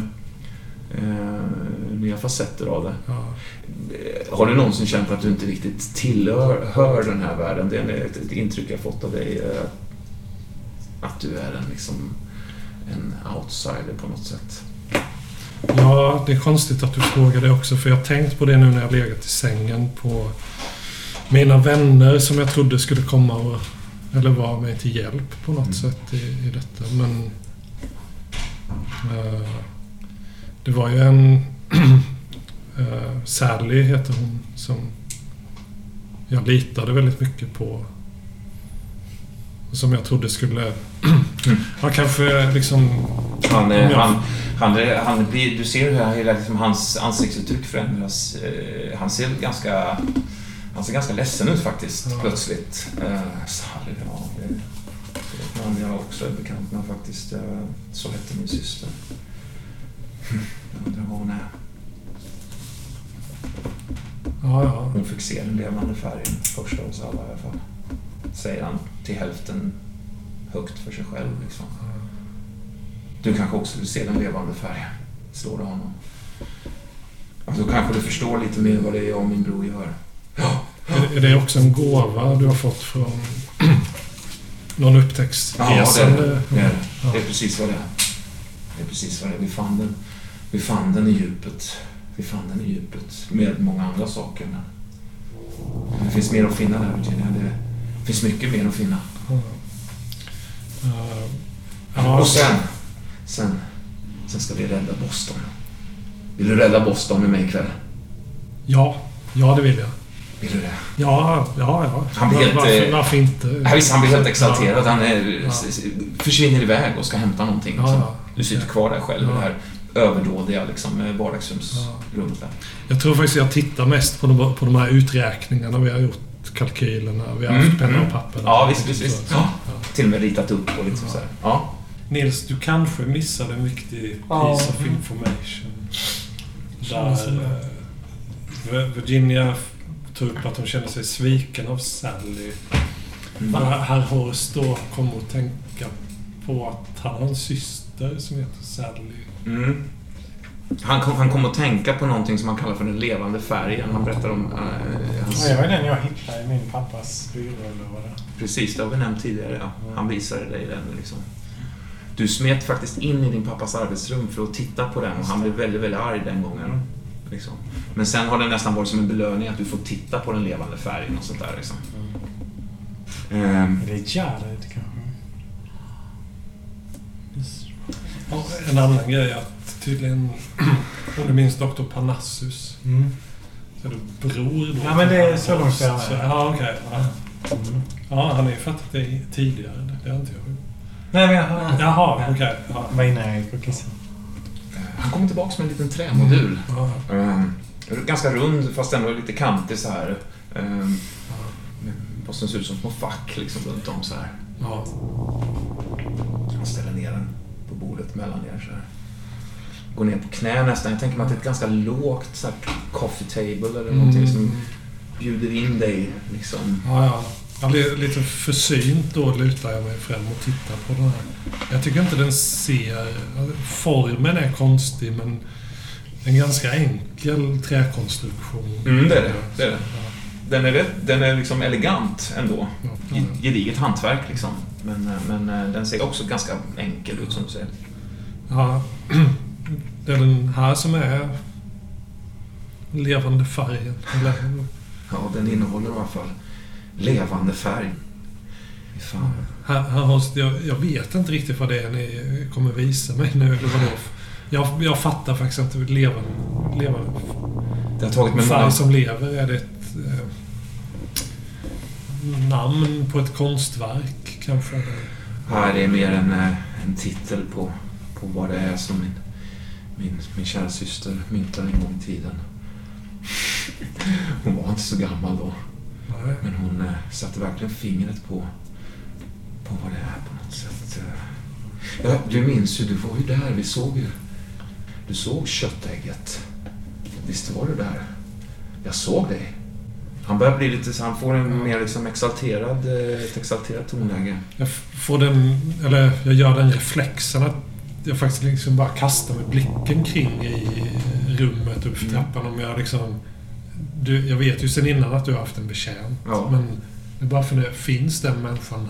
eh, nya facetter av det. ja. Eh, Har du någonsin känt att du inte riktigt tillhör hör den här världen? Det är ett, ett intryck jag fått av dig. eh, Att du är en, liksom, en outsider på något sätt. Ja, det är konstigt att du frågar det också för jag har tänkt på det nu när jag legat i sängen på mina vänner som jag trodde skulle komma och eller vara mig till hjälp på något Mm. sätt i, i detta. Men eh, det var ju en eh, Sally heter hon som jag litade väldigt mycket på. Och som jag trodde skulle ja, kanske liksom Han, jag- han, han, är- han blir, du ser hur hela liksom, hans ansiktsuttryck förändras. Eh, Han ser ganska, han ser ganska ledsen ut faktiskt, Ja. plötsligt. Eh, Sally, ja, det det är ett namn jag också är bekant med faktiskt. Eh, Så hette min syster. Jag undrar var hon är. Ja, ja. Hon fick se den levande färgen, första hos alla i alla fall. Säger han till hälften högt för sig själv. Liksom. Du kanske också vill se den levande färgen? Slår det honom. Alltså, då kanske du förstår lite mer vad det är jag och min bror gör. Är- Är det också en gåva du har fått från någon Ja, det är upptäcktsresande? det. Det är, det. Är precis vad det är. Det är precis vad det är. Vi fann den, vi fann den i djupet. Vi fann den i djupet med många andra saker. Men det finns mer att finna där, Virginia. Det finns mycket mer att finna. Eh, ja, Och sen, sen, sen ska vi rädda Boston. Vill du rädda Boston med mig ikväll? ja, ja, det vill jag. Vill du det? Ja, ja, ja. Han blir helt, varför, eh, varför inte? Ja, visst, han blir helt exalterad. Han är, Ja. s- s- försvinner iväg och ska hämta någonting. Ja, Liksom. ja. Du sitter kvar där själv Ja. det här överdådiga liksom, eh, vardagsrumsrummet. där. Jag tror faktiskt jag tittar mest på de, på de här uträkningarna vi har gjort. Kalkylerna. Vi har Mm, haft penna mm. och papper. Ja, visst, visst, Ja. ja. Till och med ritat upp och liksom Ja. så här. Ja. Nils, du kanske missade en viktig Ja. piece of information. Där eh, Virginia tog upp att hon kände sig sviken av Sally. Mm. Herr Horst då kom att tänka på att han har en syster som heter Sally. Mm. Han, kom, han kom att tänka på någonting som han kallar för den levande färgen. Han berättar om eh, hans... Ja, det var den jag hittade i min pappas byrå eller vad det Precis, det har vi nämnt tidigare. Ja. Han visade dig den. Liksom. Du smet faktiskt in i din pappas arbetsrum för att titta på den och han blev väldigt, väldigt arg den gången. Liksom. Men sen har det nästan varit som en belöning att du får titta på den levande färgen och sånt där. Liksom. Ehm, Är det Jared kanske? Ja, en annan grej är att tydligen, om du minns Dr. Parnassus, Mm. så är du bror då. Ja, men det är så långt jag är. Så- Ja, okej. Ja. ja, han är ju fattat det tidigare. Det har inte jag. Nej, men jag har... Jaha, okej. Ja. Det var innan jag och kissade. Han kommer tillbaka med en liten trämodul. Ja. Ehm, Ganska rund fast ändå lite kantig så här. Um, posten ser ut som små fack liksom runt om så här. Ja. Han ställer ner den på bordet mellan er så här. Går ner på knä nästan. Jag tänker mig att det är ett ganska lågt så här, coffee table eller någonting som bjuder in dig liksom. Ja, ja. Ja, li- lite försynt då lutar jag mig fram och tittar på den här. Jag tycker inte den ser... Formen är konstig men en ganska enkel träkonstruktion. Mm, det är det. det, är det. Den är, rätt, den är liksom elegant ändå. ja, ja. Ge- Gediget hantverk liksom. Men, eh, men eh, den ser också ganska enkel ut som du säger. Ja, det är den här som är levande färgen. Eller, Ja, den innehåller i alla fall levande färg. Fan. här, här har, jag, jag vet inte riktigt vad det är ni kommer visa mig nu. Eller vadå. Jag, jag fattar faktiskt inte. Levande, levande Det har tagit mig färg många... som lever. Är det ett eh, namn på ett konstverk kanske? Eller? Här är mer en, eh, en titel på, på vad det är som min, min, min kära syster myntade en gång i tiden. Hon var inte så gammal då. Men hon eh, satte verkligen fingret på, på vad det är på något sätt. eh. Ja, du minns ju, du var ju där. Vi såg ju... Du såg köttägget. Visst var du där? Jag såg dig. Han börjar bli lite så han får en mer liksom exalterad, eh, ett exalterat tonläge. Jag får den, eller jag gör den reflexen att jag faktiskt liksom bara kastar med blicken kring i rummet upp för Mm. trappan. Om jag liksom... Du, jag vet ju sen innan att du har haft en betjänt. Ja. Men det är bara för det finns den människan?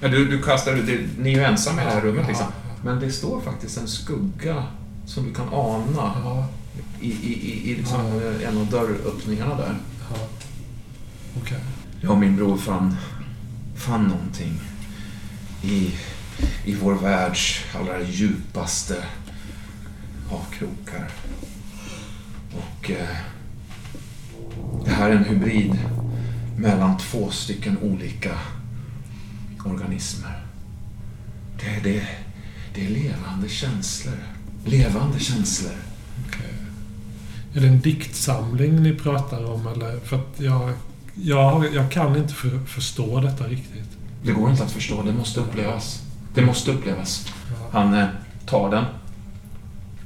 Ja, du, du kastar ut, det- ni är ju ensamma i det här rummet liksom. Men det står faktiskt en skugga som du kan ana i, i, i, i liksom, en av dörröppningarna där. ja. Okej. Jag och min bror fann, fann någonting i, i vår världs allra djupaste avkrokar. Och eh, det här är en hybrid mellan två stycken olika organismer. Det, är- det, det är levande känslor. Levande känslor. okej. Är det en diktsamling ni pratar om eller? För att jag... Jag, jag kan inte för, förstå detta riktigt. Det går inte att förstå, det måste upplevas. Det måste upplevas. Ja. Han eh, tar den,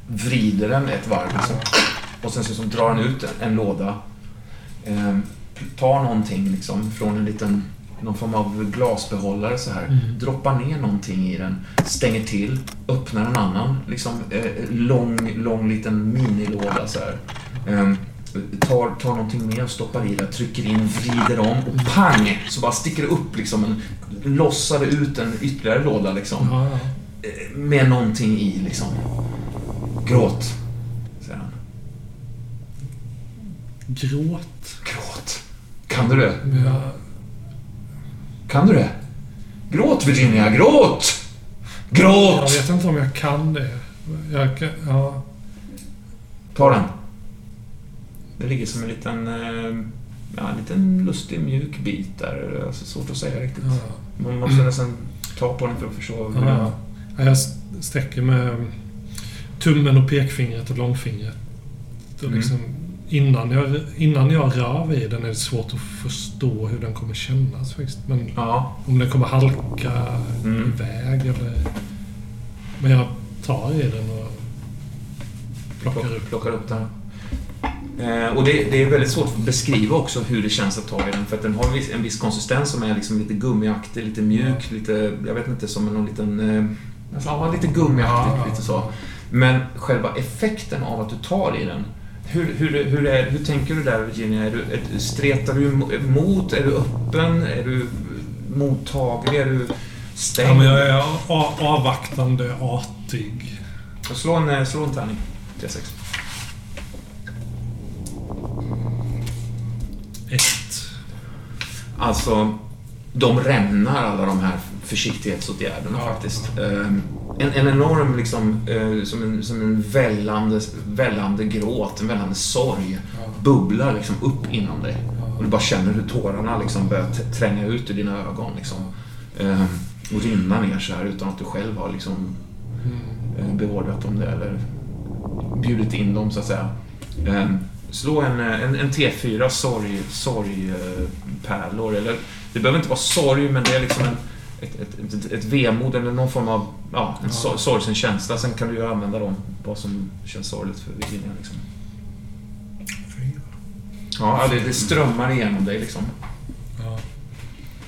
vrider den ett varv liksom, och sen så, så drar han ut en, en låda. Eh, tar någonting liksom från en liten, någon form av glasbehållare så här. Mm. Droppar ner någonting i den, stänger till, öppnar en annan liksom, eh, lång, lång liten minilåda så här. Eh, tar, tar någonting mer och stoppar i det, trycker in, vrider om och pang! Så bara sticker det upp liksom en, lossade ut en ytterligare låda liksom. Eh, Med någonting i liksom. Gråt, säger han. Gråt. Gråt. Kan du det? Jag, Kan du det? Gråt Virginia, gråt! jag Gråt! vet inte om jag kan det. Jag kan, ja. Ta den. Det ligger som en liten, eh, ja, en liten lustig mjuk bit där. Alltså, svårt att säga riktigt. ja. Man måste nästan ta på den för att förstå. hur Ja. Ja, Jag sträcker med tummen och pekfingret och långfingret. Och Mm. Innan, jag, innan jag rör vid den är det svårt att förstå hur den kommer kännas. Faktiskt. Men Ja, om den kommer halka Mm. iväg eller... Men jag tar i den och plockar upp. plockar upp den. Eh, och det, det är väldigt svårt att beskriva också hur det känns att ta i den. För att den har en viss, en viss konsistens som är liksom lite gummiaktig, lite mjuk, lite, jag vet inte, som någon liten... Eh, alltså, lite gummiaktigt, Ja, lite så. Men själva effekten av att du tar i den. Hur, hur, hur, är, hur tänker du där Virginia? Är du, är, stretar du emot? Är du öppen? Är du mottaglig? Är du stängd? Ja, men jag är avvaktande, artig. Slå en, slå en tärning. 3-6. Ett. Alltså, de rämnar alla de här försiktighetsåtgärderna Ja. faktiskt. Ehm, En, en enorm, liksom, eh, som en, som en vällande, vällande gråt, en vällande sorg bubblar liksom upp inom dig. Och du bara känner hur tårarna liksom börjar tränga ut ur dina ögon. Liksom. Ehm, Och rinna ner så här utan att du själv har liksom, Mm. eh, beordrat om det eller bjudit in dem, så att säga. Eh, slå en, eh, en, en T4 sorg, sorgpärlor. Eller, det behöver inte vara sorg, men det är liksom en, ett, ett, ett, ett vemod eller någon form av ja, en Ja. ja. sorgsen känsla. Sen kan du ju använda dem, vad som känns sorgligt för Virginia. Liksom. Ja, det, det strömmar igenom dig liksom. Ja.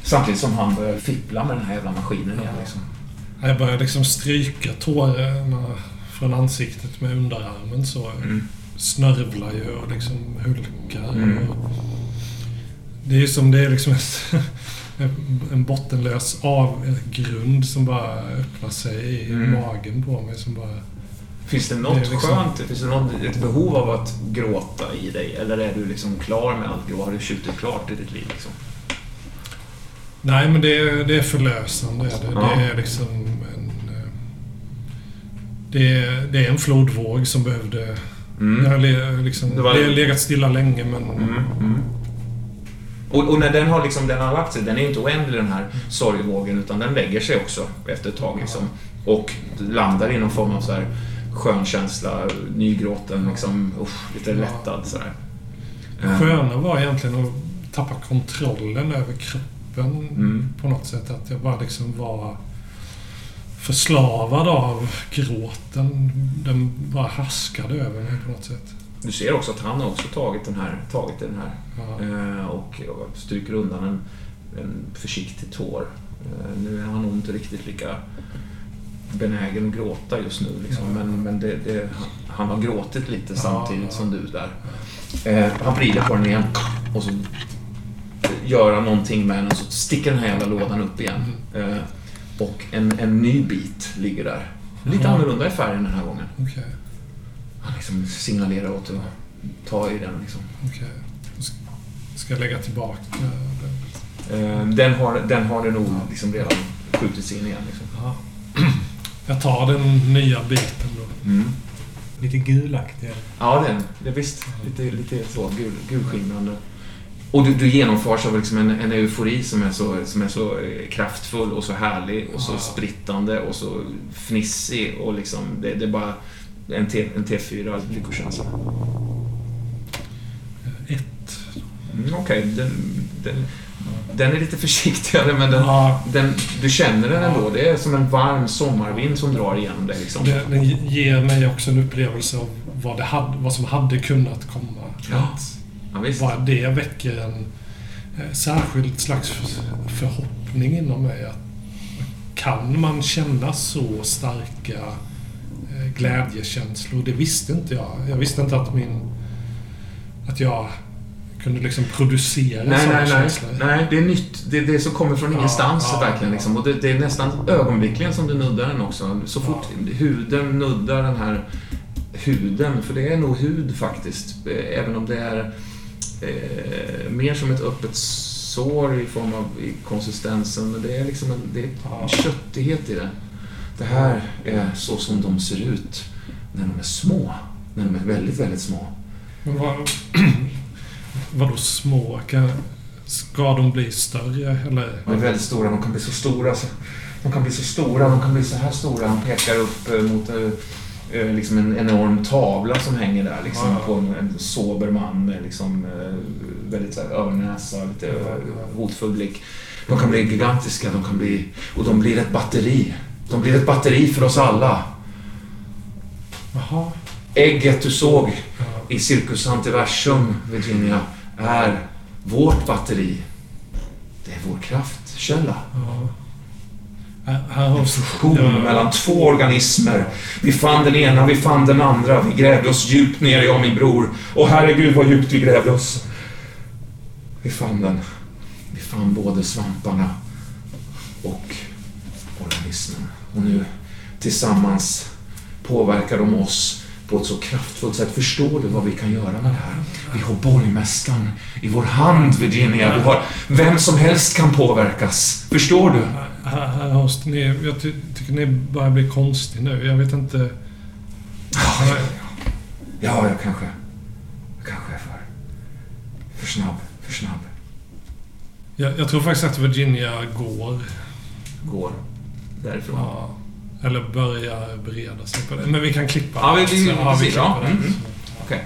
Samtidigt som han börjar fippla med den här jävla maskinen igen. Liksom. Jag börjar liksom stryka tårarna från ansiktet med underarmen så. Mm. Snörvlar ju och liksom hulkar. Mm. Och det är som det är liksom ett, en bottenlös avgrund som bara öppnar sig i Mm. magen på mig. Som bara... Finns det något Det liksom- skönt? Finns det något, ett behov av att gråta i dig? Eller är du liksom klar med allt gråt? Har du tjutit klart i ditt liv? Liksom? Nej, men det är, det är förlösande. Det, Ja. det är liksom en... eh, Det är, det är en flodvåg som behövde... Mm. Det har liksom, Det var- legat stilla länge men... Mm, mm. Och, och när den har, liksom, den har lagt sig, den är inte oändlig den här sorgvågen utan den lägger sig också efter ett tag. Liksom, och landar i någon form av så här skön känsla, nygråten, liksom, usch, lite lättad sådär. Det Eh, sköna var egentligen att tappa kontrollen över kroppen Mm. på något sätt. Att jag bara liksom var förslavad av gråten. Den bara härskade över mig på något sätt. Du ser också att han har också tagit den här, tagit den här eh, och, och stryker undan en, en försiktig tår. Eh, nu är han nog inte riktigt lika benägen att gråta just nu. Liksom. Ja. Men, men det, det, han, har gråtit lite samtidigt ja. som du där. Eh, han vrider på den igen och så gör han någonting med den och så sticker den här jävla lådan upp igen. Mm. Eh, och en, en ny bit ligger där. Lite annorlunda i färgen den här gången. Han liksom signalerar åt att ta i den. Liksom. okej. Ska- Ska jag lägga tillbaka den? Eh, den, har, den har det nog liksom redan skjutits in igen. Liksom. Ja. Jag tar den nya biten då. Mm. Lite gulaktig. Ja, den. Det, visst. Lite, lite så gul, gulskimrande. Och du, du genomförs av liksom en, en eufori som är, så, som är så eh, kraftfull och så härlig och så Ja. sprittande och så fnissig och liksom det, det är bara en, T, en T4 lyckokänsla. Ett. Mm, Okej, den, den, den är lite försiktigare men den, Ja, den, du känner den Ja. ändå. Det är som en varm sommarvind som drar igenom dig. Liksom. det, den ger mig också en upplevelse av vad, det hade, vad som hade kunnat komma. Ja. Ja, visst. bara det väcker en eh, särskild slags för- förhoppning inom mig. Att kan man känna så starka glädjekänslor? Det visste inte jag. Jag visste inte att min... Att jag kunde liksom producera Nej, sådana nej, nej. känslor. nej. Det är nytt. Det är det som kommer från Ja, ingenstans ja, verkligen. ja. Liksom. Och det, det är nästan ögonblickligen som du nuddar den också. Så fort huden nuddar den här huden, för det är nog hud faktiskt. eh, Även om det är eh, mer som ett öppet sår i form av i konsistensen. Men det är liksom en, det är en köttighet i det. Det här är så som de ser ut när de är små. När de är väldigt, väldigt små. Men vad, vadå små? Kan, ska de bli större? Eller? De är väldigt stora, de kan bli så stora. Så, de kan bli så stora, de kan bli så här stora. Han pekar upp eh, mot eh, eh, liksom en enorm tavla som hänger där liksom, Ja. på en, en sober man med liksom, väldigt så här, örnnäsa, lite hotfull blick. De kan bli gigantiska, de kan bli... Och de blir ett batteri. De blir ett batteri för oss alla. Jaha. Ägget du såg i Circus Antiversum, Virginia, är vårt batteri. Det är vår kraftkälla. Ja. Har fusion Ja. mellan två organismer. Vi fann den ena, vi fann den andra. Vi grävde oss djupt ner, jag och min bror. Och herregud vad djupt vi grävde oss. Vi fann den. Vi fann både svamparna och. Och nu tillsammans påverkar de oss på ett så kraftfullt sätt. Förstår du vad vi kan göra med det här? Vi har borgmästaren i vår hand, Virginia. Vi har, vem som helst kan påverkas. Förstår du? Jag ty, tycker ni börjar bli konstig nu. Jag vet inte... Ja, ja, ja, jag kanske... Jag kanske är för... För snabb. För snabb. Jag, jag tror faktiskt att Virginia går. Går därifrån. Ja. Eller börja bereda sig på det. Men vi kan klippa. Ja, vi- vi- Så, ja, vi ja. klipper det. Mm. Okej.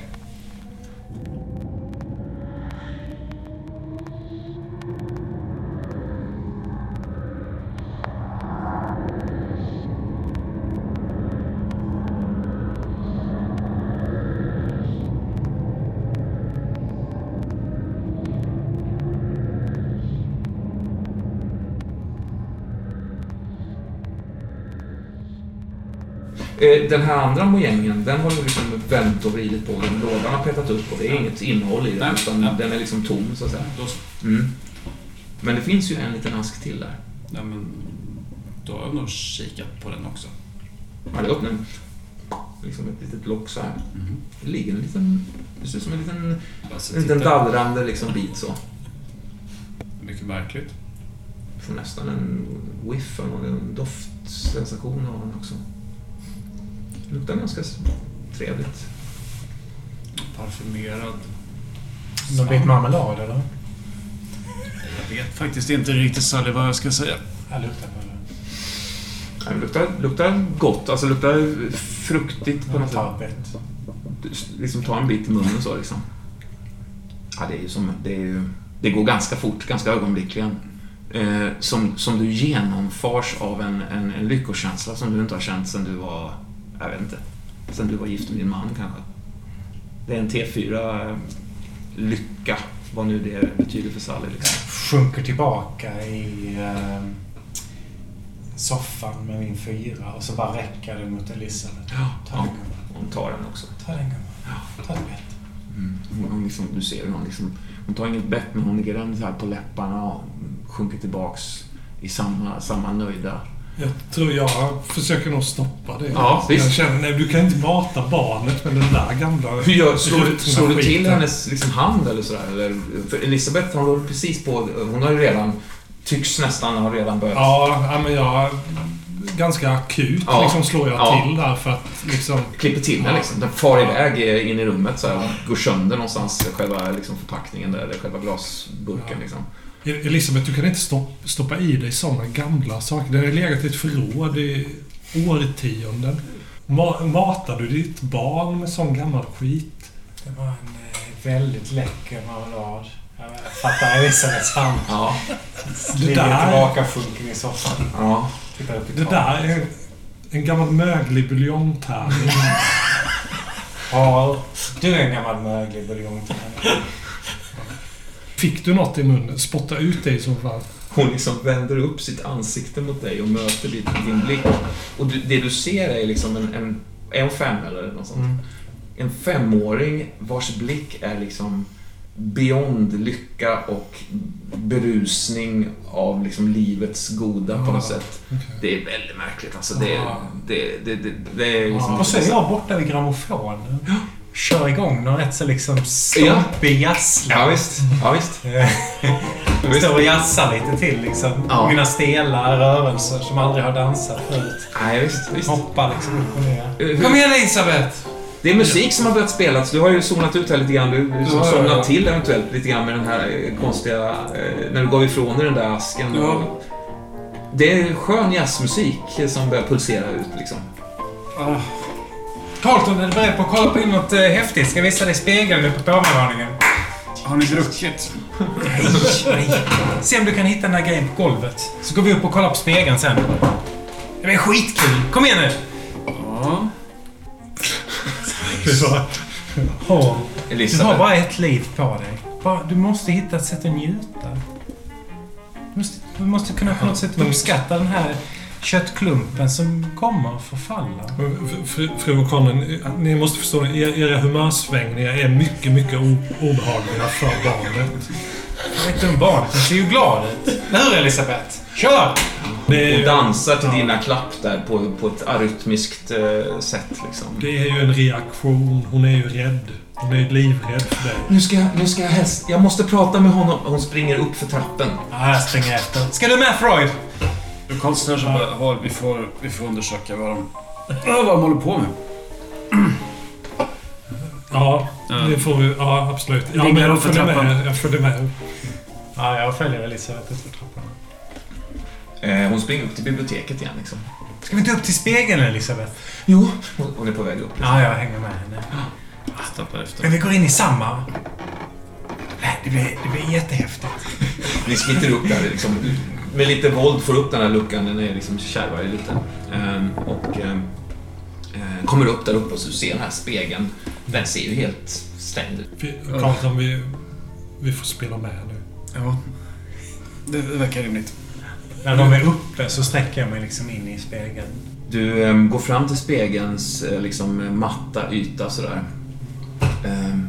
Eh, Den här andra mojängen, den har du liksom vänt och vridit på. Den lådan har petat upp och det är inget innehåll i den, Nej, utan ja. den är liksom tom så att säga. Mm. Men det finns ju en liten ask till där. Ja, men då har jag nog kikat på den också. Ja, det öppnar liksom ett litet lock så här. Mhm. Det ligger en liten, det ser ut som en liten, en liten dallrande liksom bit så. Mycket märkligt. Får nästan en whiff en doftsensation av den också. Luktar ganska trevligt. Parfymerad. Någon bit marmelad eller? Jag vet faktiskt inte riktigt Sally vad jag ska säga. Jag luktar på det. Luktar, luktar gott, alltså luktar fruktigt på något sätt. Liksom ta en bit i munnen så liksom. Ja, det är ju som, det är ju, det går ganska fort, ganska ögonblickligen. Eh, som, som du genomfars av en, en, en lyckokänsla som du inte har känt sen du var, jag vet inte, sen du var gift med din man kanske. Det är en T4 eh, vad nu det betyder för Sally liksom. Sjunker tillbaka i eh, soffan med min fyra och så bara räcker det mot Elisabeth. Ta Ja, den gumman. hon tar den också. Ta den gumman. Ta ett bett. Mm. Hon, hon liksom, du ser hon liksom, hon tar inget bett men hon lägger den så här på läpparna och sjunker tillbaks i samma, samma nöjda. Jag tror jag försöker nog stoppa det. Ja, jag visst. känner, nej, du kan inte mata barnet med den där gamla... Hur gör, slår, slår du till hennes liksom, hand eller sådär? Eller, för Elisabeth hon håller precis på, hon har ju redan, tycks nästan ha redan börjat. Ja, men jag... Ganska akut Ja. liksom slår jag Ja. till där för att liksom... Klipper till den liksom. Den far iväg in i rummet så här, går sönder någonstans, själva liksom, förpackningen där, eller själva glasburken liksom. Elisabeth, du kan inte stopp, stoppa i dig sådana gamla saker. Den har legat i ett förråd i årtionden. Ma, matar du ditt barn med sån gammal skit? Det var en eh, väldigt läcker marmelad. Jag fattar Elisabeths hand. Ja. Ligger där- tillbaka sjunken i soffan. ja. Tittar upp i Det där är en gammal möglig buljongtärning. Har du en gammal möglig buljongtärning? Fick du något i munnen? Spotta ut det i så fall. Hon liksom vänder upp sitt ansikte mot dig och möter din, din blick. Och du, det du ser är liksom en, en, är hon fem eller något sånt? Mm. En femåring vars blick är liksom beyond lycka och berusning av liksom livets goda på något Ja. sätt. Okej. Det är väldigt märkligt alltså. Det, Ja. det, det, det, det är liksom... Och så är jag borta vid grammofonen. Kör igång någon rätt så liksom stompig jazzlåt. Ja, visst. Ja, visst. Står och jazzar lite till liksom. Ja. Mina stela rörelser som aldrig har dansat förut. Nej, visst. visst. Hoppar liksom upp och ner. Eh, Kom igen Elisabeth! Det är musik som har börjat spelas. Du har ju zonat ut här lite grann. Du, du Ja, ja, somnat ja. till eventuellt lite grann med den här eh, konstiga... Eh, när du gav ifrån dig den där asken. Ja. Det är skön jazzmusik som börjar pulsera ut liksom. Ah, Carlton, är du beredd på att kolla på in något eh, häftigt? Ska visa dig spegeln uppe på ovanvåningen? har ni druckit? Nej, nej. Se om du kan hitta den där grejen på golvet. Så går vi upp och kollar på spegeln sen. Det blir skitkul. Kom igen nu! Ja. Har, du har bara ett liv på dig. Bara, du måste hitta ett sätt att njuta. Du måste, du måste kunna på något sätt uppskatta den här köttklumpen som kommer att förfalla. fru, fru O'Connor, ni måste förstå. Er- Era humörsvängningar är mycket, mycket obehagliga för barnet. Jag vet inte om barnet, den ser ju glad ut. Eller hur Elisabeth? Kör! Det Och dansar till dina klapp där på, på ett arytmiskt eh, sätt liksom. det är ju en reaktion. Hon är ju rädd. Hon är ju livrädd för dig. Nu ska jag, nu ska jag helst... Jag måste prata med honom. Hon springer upp för trappen. Ja, jag springer efter. Ska du med Freud? Du konstnär som bara, har, vi, får, vi får undersöka vad de, vad de håller på med. Ja, det får vi. Ja, absolut. Ja, men jag upp för följer med. Jag följer med. Ja, jag följer Elisabeth ut för trappan. Eh, hon springer upp till biblioteket igen liksom. Ska vi inte upp till spegeln Elisabeth? Jo, hon, hon är på väg upp. Ja, jag hänger med henne. Stappar efter. Men vi går in i samma. Nej, det blir, det blir jättehäftigt. Ni smiter upp där liksom, med lite våld får upp den här luckan. Den är liksom kärvar lite. Ehm, och ehm, eh, kommer upp där uppe och så ser den här spegeln. Den ser ju helt stängd ut. Vi- Carlton, vi, vi får spela med nu. Ja. Det verkar rimligt. När de är uppe så sträcker jag mig liksom in i spegeln. Du ehm, går fram till spegelns eh, liksom, matta yta sådär. Um,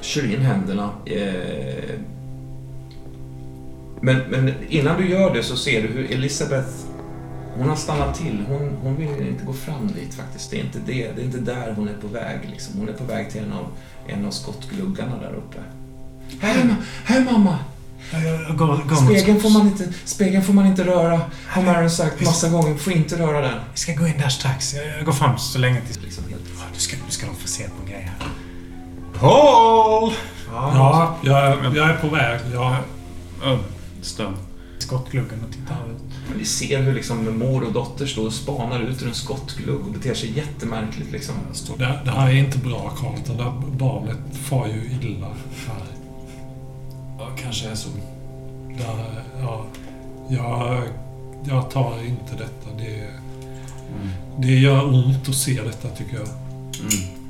kör in händerna. Eh, men, men innan du gör det så ser du hur Elisabeth hon har stannat till. Hon, hon vill inte gå fram dit faktiskt. Det är inte, det. Det är inte där hon är på väg. Liksom. Hon är på väg till en av, en av skottgluggarna där uppe. Här, ma- här mamma! Spegeln får, man inte, spegeln får man inte röra, har Marin sagt massa gånger. Får inte röra den. Vi ska gå in där strax. Jag, jag går fram så länge tills... Liksom helt. Ja, Du ska, du ska nog få se på en grej här. Paul! Ja, jag, jag är på väg. Jag, Stön. Skottgluggen och tittar ut. Men vi ser hur liksom mor och dotter står och spanar ut ur en skottglugg och beter sig jättemärkligt. Liksom. det, det här är inte bra, Carlton. Det här barnet far ju illa här. Ja, kanske är så. Det här, ja, jag, jag tar inte detta. Det, det gör ont att se detta, tycker jag. Mm.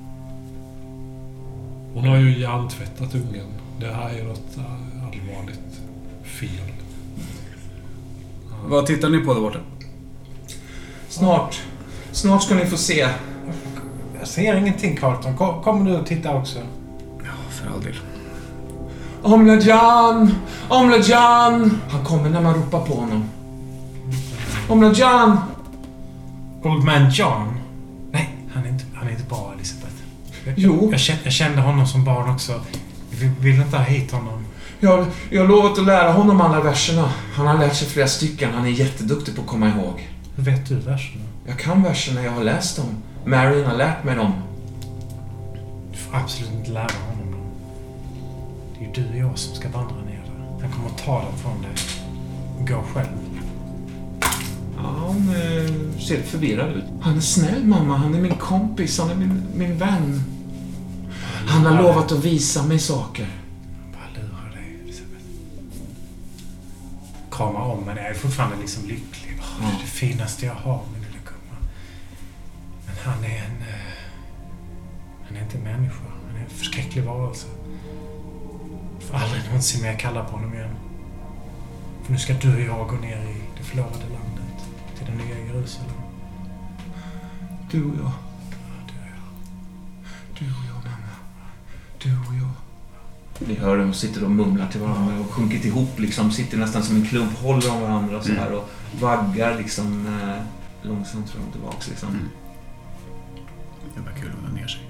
Hon har ju hjärntvättat ungen. Det här är något äh, allvarligt fel. Vad tittar ni på där borta? Snart. Snart ska ni få se. Jag ser ingenting Carlton. Kom- Kommer du och titta också? Ja, för all del. Omlajan! Omlajan! Han kommer när man ropar på honom. Omlajan! Oldman John? Nej, han är inte, han är inte bra Elisabeth. Jag, Jo. Jag kände, jag kände honom som barn också. Vi vill inte ha hit honom. Jag, jag har lovat att lära honom alla verserna. Han har lärt sig flera stycken. Han är jätteduktig på att komma ihåg. Hur vet du verserna? Jag kan verserna, jag har läst dem. Marion har lärt mig dem. Du får absolut inte lära honom dem. Det är ju du och jag som ska vandra ner där. Han kommer att ta dem från dig. Gå själv. Ja, han eh, ser förvirrad ut. Han är snäll mamma, han är min kompis, han är min, min vän. Han har lovat att visa mig saker. Kramar om men jag är fortfarande liksom lycklig. Åh, Det är det finaste jag har, min lilla gumma. Men han är en... eh, Han är inte en människa. Han är en förskräcklig varelse. Jag får aldrig någonsin mer kalla på honom igen. För nu ska du och jag gå ner i det förlorade landet. Till det nya Jerusalem. Du och jag, Ja, du och jag. du och jag mamma. Du och jag. Ni hör dem sitter och mumlar till varandra och sjunkit ihop liksom. Sitter nästan som en klubb, håller om varandra så här och vaggar liksom eh, långsamt fram och tillbaks liksom. Mm. Det verkar ju lugna ner sig.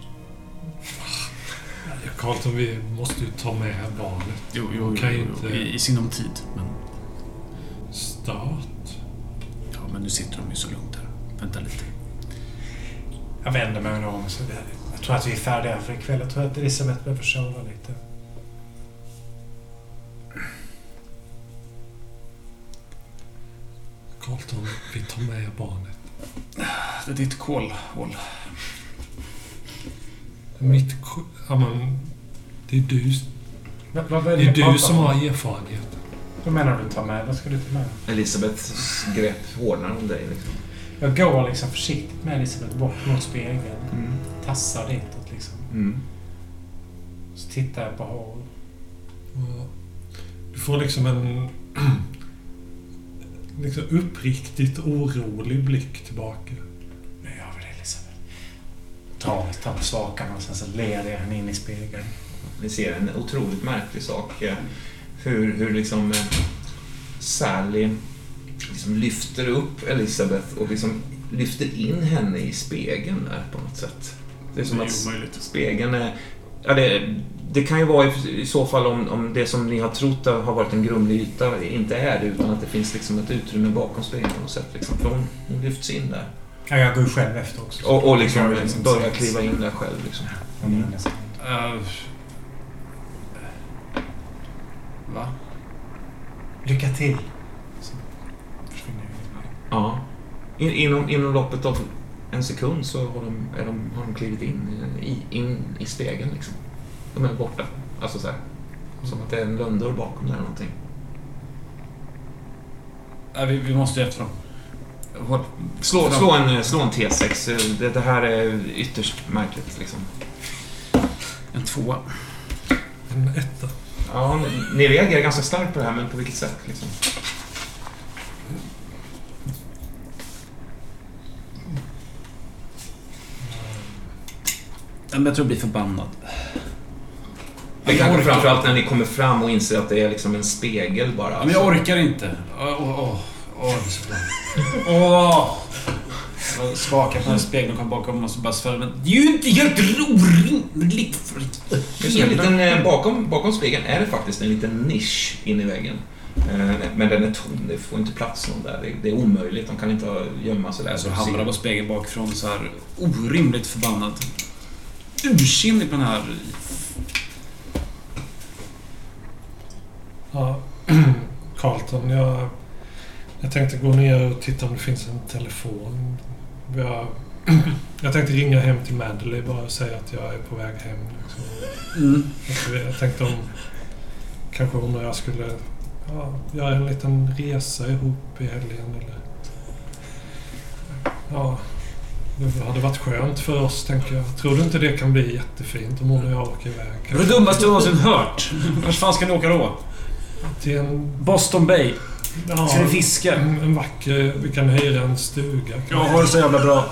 Ja, Carlton, vi måste ju ta med barnet. Jo, jo, Kan jo, ju jo. inte- I, i sinom tid. Men, Start. ja, men nu sitter de ju så lugnt här. Vänta lite. Jag vänder mig om. Jag tror att vi är färdiga för ikväll. Jag tror att Elisabeth behöver sova lite. Carlton, vi tar med barnet. Det är ditt kolhål. Mitt... ko- Ja, men, det är du, Vad, vad, det är du som om? har erfarenhet. Vad menar du ta med? Vad ska du ta med? Elisabeths grepp hårdnar om dig liksom. Jag går liksom försiktigt med Elisabeth bort mot spegeln. Mm. Tassar ditåt liksom. Mm. Så tittar jag på hål. Och Du får liksom en liksom uppriktigt orolig blick tillbaka. Nu gör vi det Elisabeth. Drar tar på svakarna och sen så leder jag henne in i spegeln. Ni ser en otroligt märklig sak. eh, Hur, hur liksom eh, Sally liksom lyfter upp Elisabeth och liksom lyfter in henne i spegeln där på något sätt. Det är som Det är att omöjligt. spegeln är... Ja, det, det kan ju vara i, så fall om, om det som ni har trott har varit en grumlig yta inte är det utan att det finns liksom ett utrymme bakom spegeln på något sätt. Liksom. För hon, hon lyfts in där. Ja, jag går själv efter också. Och, och liksom liksom börjar kliva in där själv. Liksom. Hennes- Uh, va? Lycka till. Så försvinner jag. Ja. In, inom, inom loppet av en sekund så har de, är de, har de klivit in i, in i spegeln. Liksom. De är borta. Alltså så här. Som att det är en lönndörr bakom där eller någonting. Nej, vi, vi måste ju efter dem. Håll. Slå, slå, en, slå en T6. Det, det här är ytterst märkligt. Liksom. En tvåa. En etta. Ja, ni- ni reagerar ganska starkt på det här, men på vilket sätt? Liksom? Jag tror jag blir förbannad. Det kanske framförallt när ni kommer fram och inser att det är liksom en spegel bara. Men jag orkar inte. Åh, åh, åh. Så! Jag skakar på den här spegeln och kommer bakom och så bara svär men Det är ju inte helt orimligt en liten, eh, bakom, bakom spegeln är det faktiskt en liten nisch in i väggen. Eh, Men den är tom, det får inte plats någon där. Det, är omöjligt, de kan inte gömma sig där. Alltså hamrar på spegeln bakifrån så här orimligt förbannad. Ursinnig på den här... Ja, Carlton, jag, jag tänkte gå ner och titta om det finns en telefon. Jag, jag tänkte ringa hem till Madeleine bara och säga att jag är på väg hem. Liksom. Mm. Jag- Jag tänkte om kanske hon och jag skulle ja, göra en liten resa ihop i helgen eller... Ja, det hade varit skönt för oss, tänker jag. Tror du inte det kan bli jättefint om hon och jag åker iväg? Det var det dummaste jag någonsin hört. Vart fan ska ni åka då? Till en... Boston Bay. Ja, Ska ni fiska? En, en vacker... Vi kan hyra en stuga. Jag har det så jävla bra.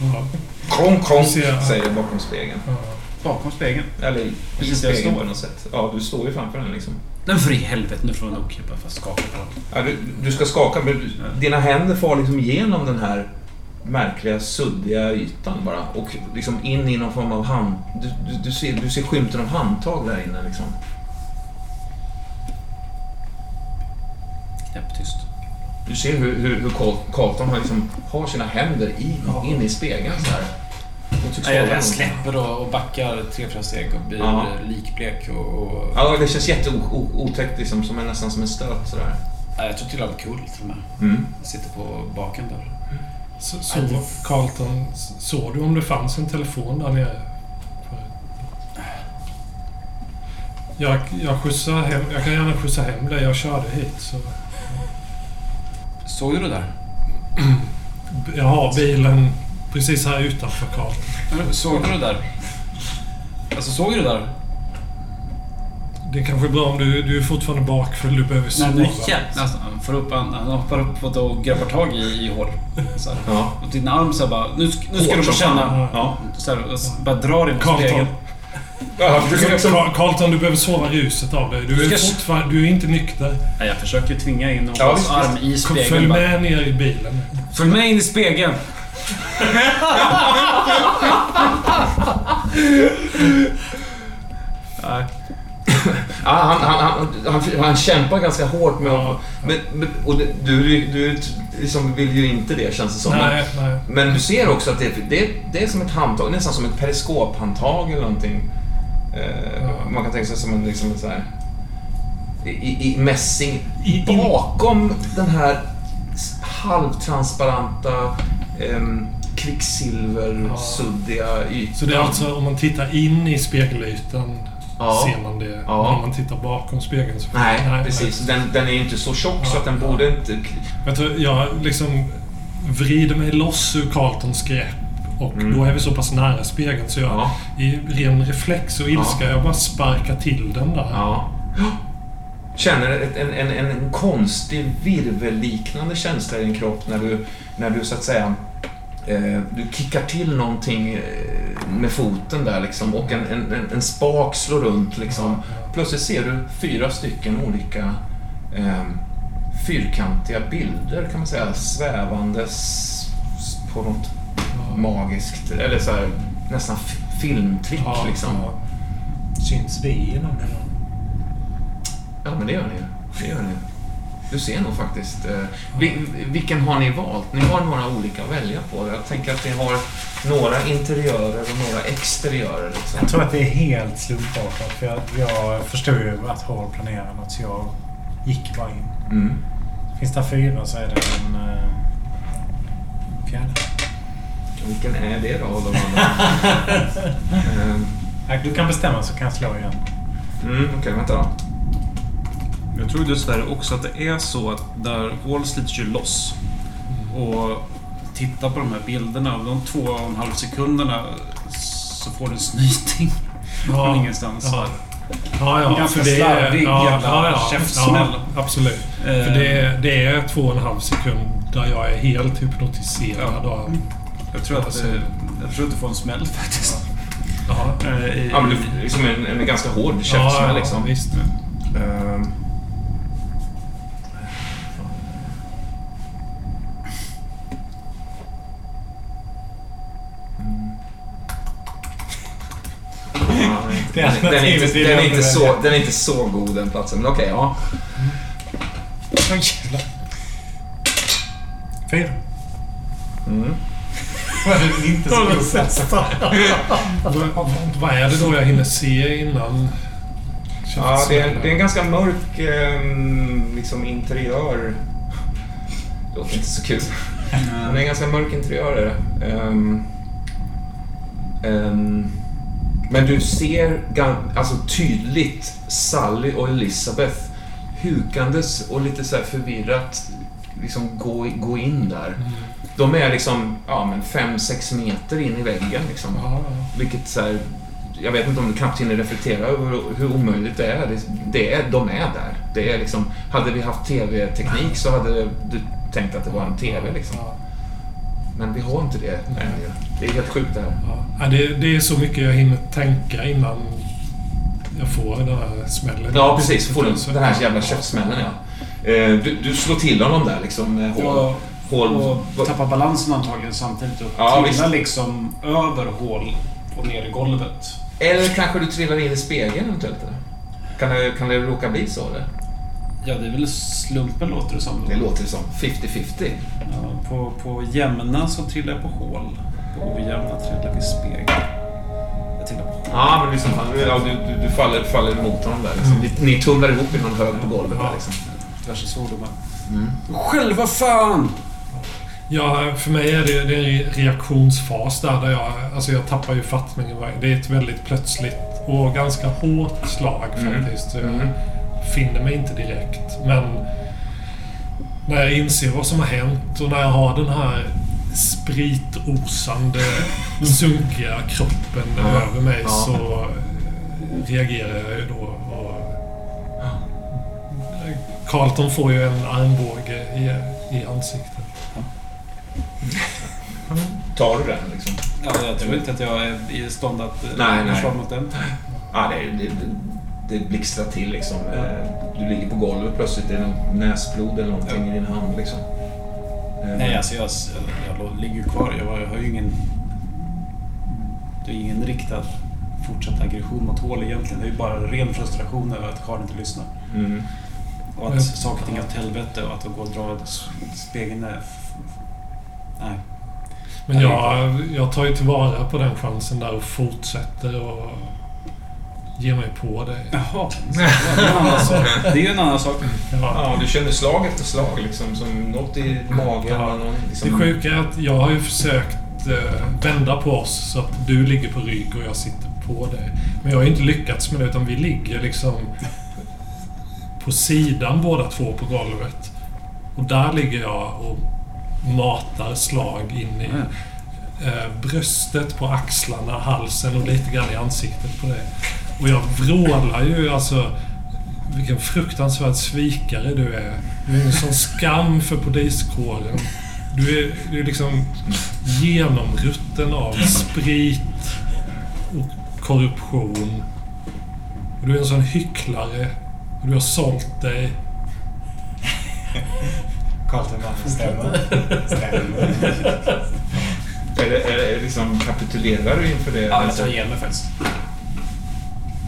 Ja, Ser jag. säger det bakom spegeln. ja. Bakom spegeln. Eller i spegeln på något sätt. Ja, du står ju framför den liksom. Men för i helvete, nu får jag nog bara fast skaka på. Ja, du, du ska skaka, men du, dina händer far liksom igenom den här märkliga, suddiga ytan bara. Och liksom in i någon form av hand... Du, du, du, ser, du ser skymten av handtag där inne liksom. Knäpptyst. Du ser hur, hur, hur Carl- Carlton har, liksom, har sina händer i, in i spegeln så här. Och Nej, jag, släpper då och backar tre, fyra steg och blir Ja. likblek och... och Ja, det känns jätteotäckt liksom, som en, nästan som en stöt sådär. Nej, jag tror till och med kul till och med. Mm. Jag sitter på baken där. Så, så Carlton, såg du om det fanns en telefon där nere? Jag, jag, skjutsar hem, jag kan gärna skjutsa hem dig. Jag körde hit. Så Såg du det där? jag har bilen precis här utanför. Eller, Såg du det där? Alltså, såg du det där? Det är kanske bra om du, du är fortfarande bakfull. Du behöver Nej, sova. nu jävlar. Alltså, han får upp, han, han hoppar upp och greppar tag i, i hår. Så här. Ja. Och din arm så här bara, nu, nu ska Hårt du få känna. Ja. Så här, och s- bara drar in mot spegeln. Ja, du liksom... Carlton, du behöver sova ruset av dig. Du Du är, ska- fortfarande, du är inte nykter. Nej, jag försöker tvinga in Ja, någons visst, arm i Kom, spegeln. följ bara. med ner i bilen. Följ med in i spegeln. Nej. Ja, han, han, han, han, han kämpar ganska hårt med Ja. att... Men, och det- du, du liksom vill ju inte det känns det som. Nej, nej. Men du ser också att det, det, det är som ett handtag, nästan som ett periskophandtag eller någonting. Ja. Man kan tänka sig som en, liksom en så här, i, i mässing. I- Bakom den här halvtransparenta ehm, kvicksilversuddiga ytan. Så det är alltså om man tittar in i spegelytan Ja. ser man det. Ja. Om man tittar bakom spegeln så... Nej, precis. Den, den är inte så tjock så att den Ja. borde inte... Jag tror jag liksom vrider mig loss ur Carltons grepp. Och Mm. då är vi så pass nära spegeln så jag Ja. i ren reflex och ilska, Ja. jag bara sparkar till den där. Ja. Känner en, en, en konstig virvelliknande känsla i din kropp när du, när du så att säga eh, du kickar till någonting eh, med foten där liksom och en, en, en, en spak slår runt liksom. Plötsligt ser du fyra stycken olika eh, fyrkantiga bilder kan man säga svävandes på något magiskt eller så här, nästan filmtrick Ja, liksom. ja. Syns vi inom det? Ja, men det gör ni. Det gör ni. Du ser nog faktiskt. Eh, vi, vilken har ni valt? Ni har några olika att välja på. Jag tänker att ni har några interiörer och några exteriörer. Liksom. Jag tror att det är helt slumpartat. För jag, jag förstod ju att Hall planerade något så jag gick bara in. Mm. Finns det fyra så är det en uh, fjärde. Vilken är det då av de andra? Du kan bestämma så kan jag slå igen. mm, Okej, vänta då. Jag tror dessvärre också att det är så att där hål slits ju loss. Och titta på de här bilderna. Av de två och en halv sekunderna så får du en snyting från ingenstans. Ja. Ja, ja. Ganska för det är- slarvig jävla käftsmäll. Ja, absolut. Eh, För det, det är två och en halv sekund där jag är helt hypnotiserad av... jag, tror att, eh, jag tror att du får en smäll faktiskt. Ja, Eh, i- Ja, men det, liksom en, en ganska hård käftsmäll liksom. visst. Ehm. Mm. Ja, den, är inte, den, är inte så, den är inte så god den platsen, men okej, ja. Åh, jävlar. Fyra. Mm. Var det inte så god Vad- Vad är det då jag hinner se innan? Ja, det är, det är en ganska mörk ehm, liksom interiör. Det låter inte så kul. Men det är en ganska mörk interiör. Är det. Ehm, ehm, men du ser alltså tydligt Sally och Elizabeth hukandes och lite så här förvirrat liksom gå, gå in där. De är liksom ja, men 5-6 meter in i väggen. Liksom. Ja, ja. Vilket så här, jag vet inte om du knappt hinner reflektera över hur omöjligt det är. Det, det är. De är där. Det är liksom, hade vi haft TV-teknik så hade du tänkt att det var en TV. Liksom. Ja. Men vi har inte det längre. Det är helt sjukt det här. Ja. Ja, det, det är så mycket jag hinner tänka innan jag får den här smällen. Ja, precis. Får den, den här jävla käftsmällen, ja. Eh, Du, du slår till honom där liksom. med Hål. Ja, hål. och tappar balansen antagligen samtidigt och Ja, trillar visst. liksom över hål och ner i golvet. Eller kanske du trillar in i spegeln eventuellt? Eller? Kan det, kan det råka bli så? Eller? Ja, det är väl slumpen låter det som. Det låter som 50-50. Ja, på, på jämna så trillar jag på hål. På ojämna trillar jag i spegel. Jag trillar på hål. Ja, men liksom, ja, du, du, du faller, faller mot honom där. Liksom. Ni, ni tumlar ihop i någon hög på golvet där liksom. Diverse svordomar. Mm. Själva fan! Ja, för mig är det, det är en reaktionsfas där, där jag, alltså jag tappar ju fattningen. Det är ett väldigt plötsligt och ganska hårt slag Mm. faktiskt. Jag Mm. finner mig inte direkt. Men när jag inser vad som har hänt och när jag har den här spritosande, sunkiga kroppen Ja. över mig Ja. så reagerar jag ju då. Och Carlton får ju en armbåge i, i ansiktet. Tar du den liksom? Ja, jag tror inte att jag är i stånd att eh, Nej, försvara mot den. Ja, det, det, det, blixtrar till liksom. Eh, Du ligger på golvet plötsligt. Det är någon näsblod eller någonting i din hand liksom. Eh, Nej, alltså jag, jag, jag ligger ju kvar. Jag, jag har ju ingen... Det är ingen riktad fortsatt aggression mot hål egentligen. Det är ju bara ren frustration över att Karl inte lyssnar. Mm. Och att saker och ting är åt helvete och att gå och dra spegeln är... Nej. Men jag, jag tar ju tillvara på den chansen där och fortsätter och ger mig på det. Jaha. Det är en annan sak. Det är ju en annan sak. Ja. Ja, du känner slag efter slag liksom. Som något i magen. Ja. och Någon, Det liksom, sjuka är att jag har ju försökt eh, vända på oss så att du ligger på rygg och jag sitter på dig. Men jag har ju inte lyckats med det utan vi ligger liksom på sidan båda två på golvet. Och där ligger jag och matar slag in i Mm. eh, bröstet, på axlarna, halsen och lite grann i ansiktet på dig. Och jag vrålar ju alltså vilken fruktansvärd svikare du är. Du är en sån skam för poliskåren. Du är, du är liksom genomrutten av sprit och korruption. Och du är en sån hycklare. Och du har sålt dig. Carlton bara, stämmer. Stämmer. är, det, är det liksom, kapitulerar du inför det? Ja, jag tar igen mig faktiskt.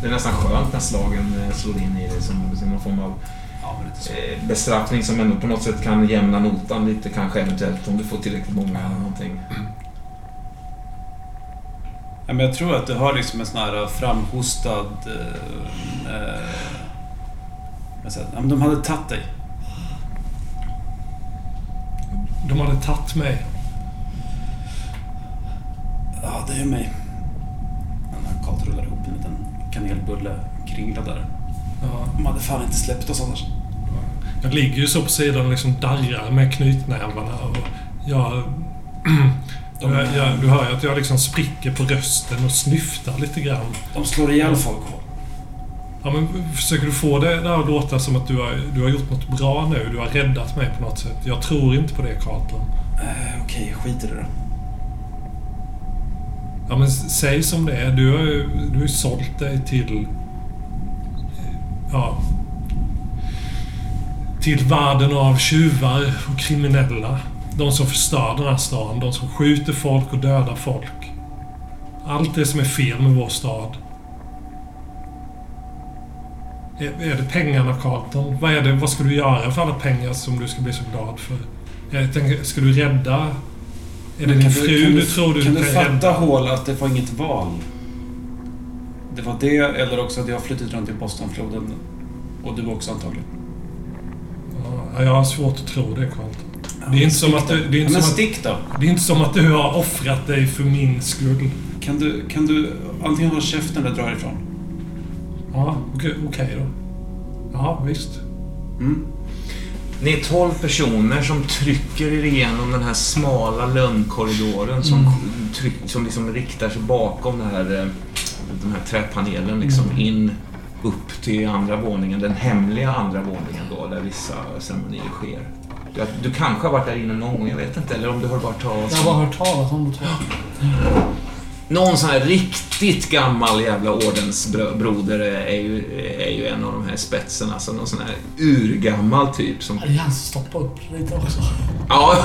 Det är nästan skönt när slagen eh, slår in i dig som, som någon form av Ja, eh, bestraffning som ändå på något sätt kan jämna notan lite kanske eventuellt om du får tillräckligt många eller någonting. Ja, men jag tror att du har liksom en sån här framhostad... Eh, eh, jag säger, ja, men de hade tagit dig. De hade tagit mig. Ja, det är mig. Karl rullar ihop en liten kanelbulle kringla där. Ja. De hade fan inte släppt oss annars. Jag ligger ju så på sidan och liksom darrar med knytnävarna. Och jag, jag, jag, du hör ju att jag liksom spricker på rösten och snyftar lite grann. de slår ihjäl folk. Ja, men försöker du få det där att låta som att du har, du har gjort något bra nu? Du har räddat mig på något sätt. Jag tror inte på det, Carlton. Eh, Okej, skit i det då. Ja, men säg som det är. Du har ju, du har sålt dig till... Ja... Till världen av tjuvar och kriminella. De som förstör den här stan. De som skjuter folk och dödar folk. Allt det som är fel med vår stad. Är, det pengarna, Carlton? Vad, är det, vad ska du göra för alla pengar som du ska bli så glad för? Jag tänker, ska du rädda... Är det din fru kan du, tror du Kan kan, du fatta rädda? Hål att det var inget val? Det var det, eller också att jag har flyttat runt i Bostonfloden. Och du också antagligen. Ja, jag har svårt att tro det, Carlton. Det är inte som att du... Det är Ja, inte men som att, då! det är inte som att du har offrat dig för min skull. Kan du, kan du antingen hålla käften eller dra ifrån? Ja, okej okej då. Ja, visst. Mm. Ni är 12 personer som trycker er igenom den här smala lönnkorridoren som, Mm. tryck, som liksom riktar sig bakom den här, eh, den här träpanelen liksom in upp till andra våningen, den hemliga andra våningen då, där vissa ceremonier sker. Du, du kanske har varit där inne någon gång, jag vet inte, eller om du har bara talat Jag har bara hört talas om det. Någon sån här riktigt gammal jävla ordensbroder är ju, är ju en av de här spetsen. Alltså någon sån här urgammal typ som... Det är han som stoppar upp lite också. Ja.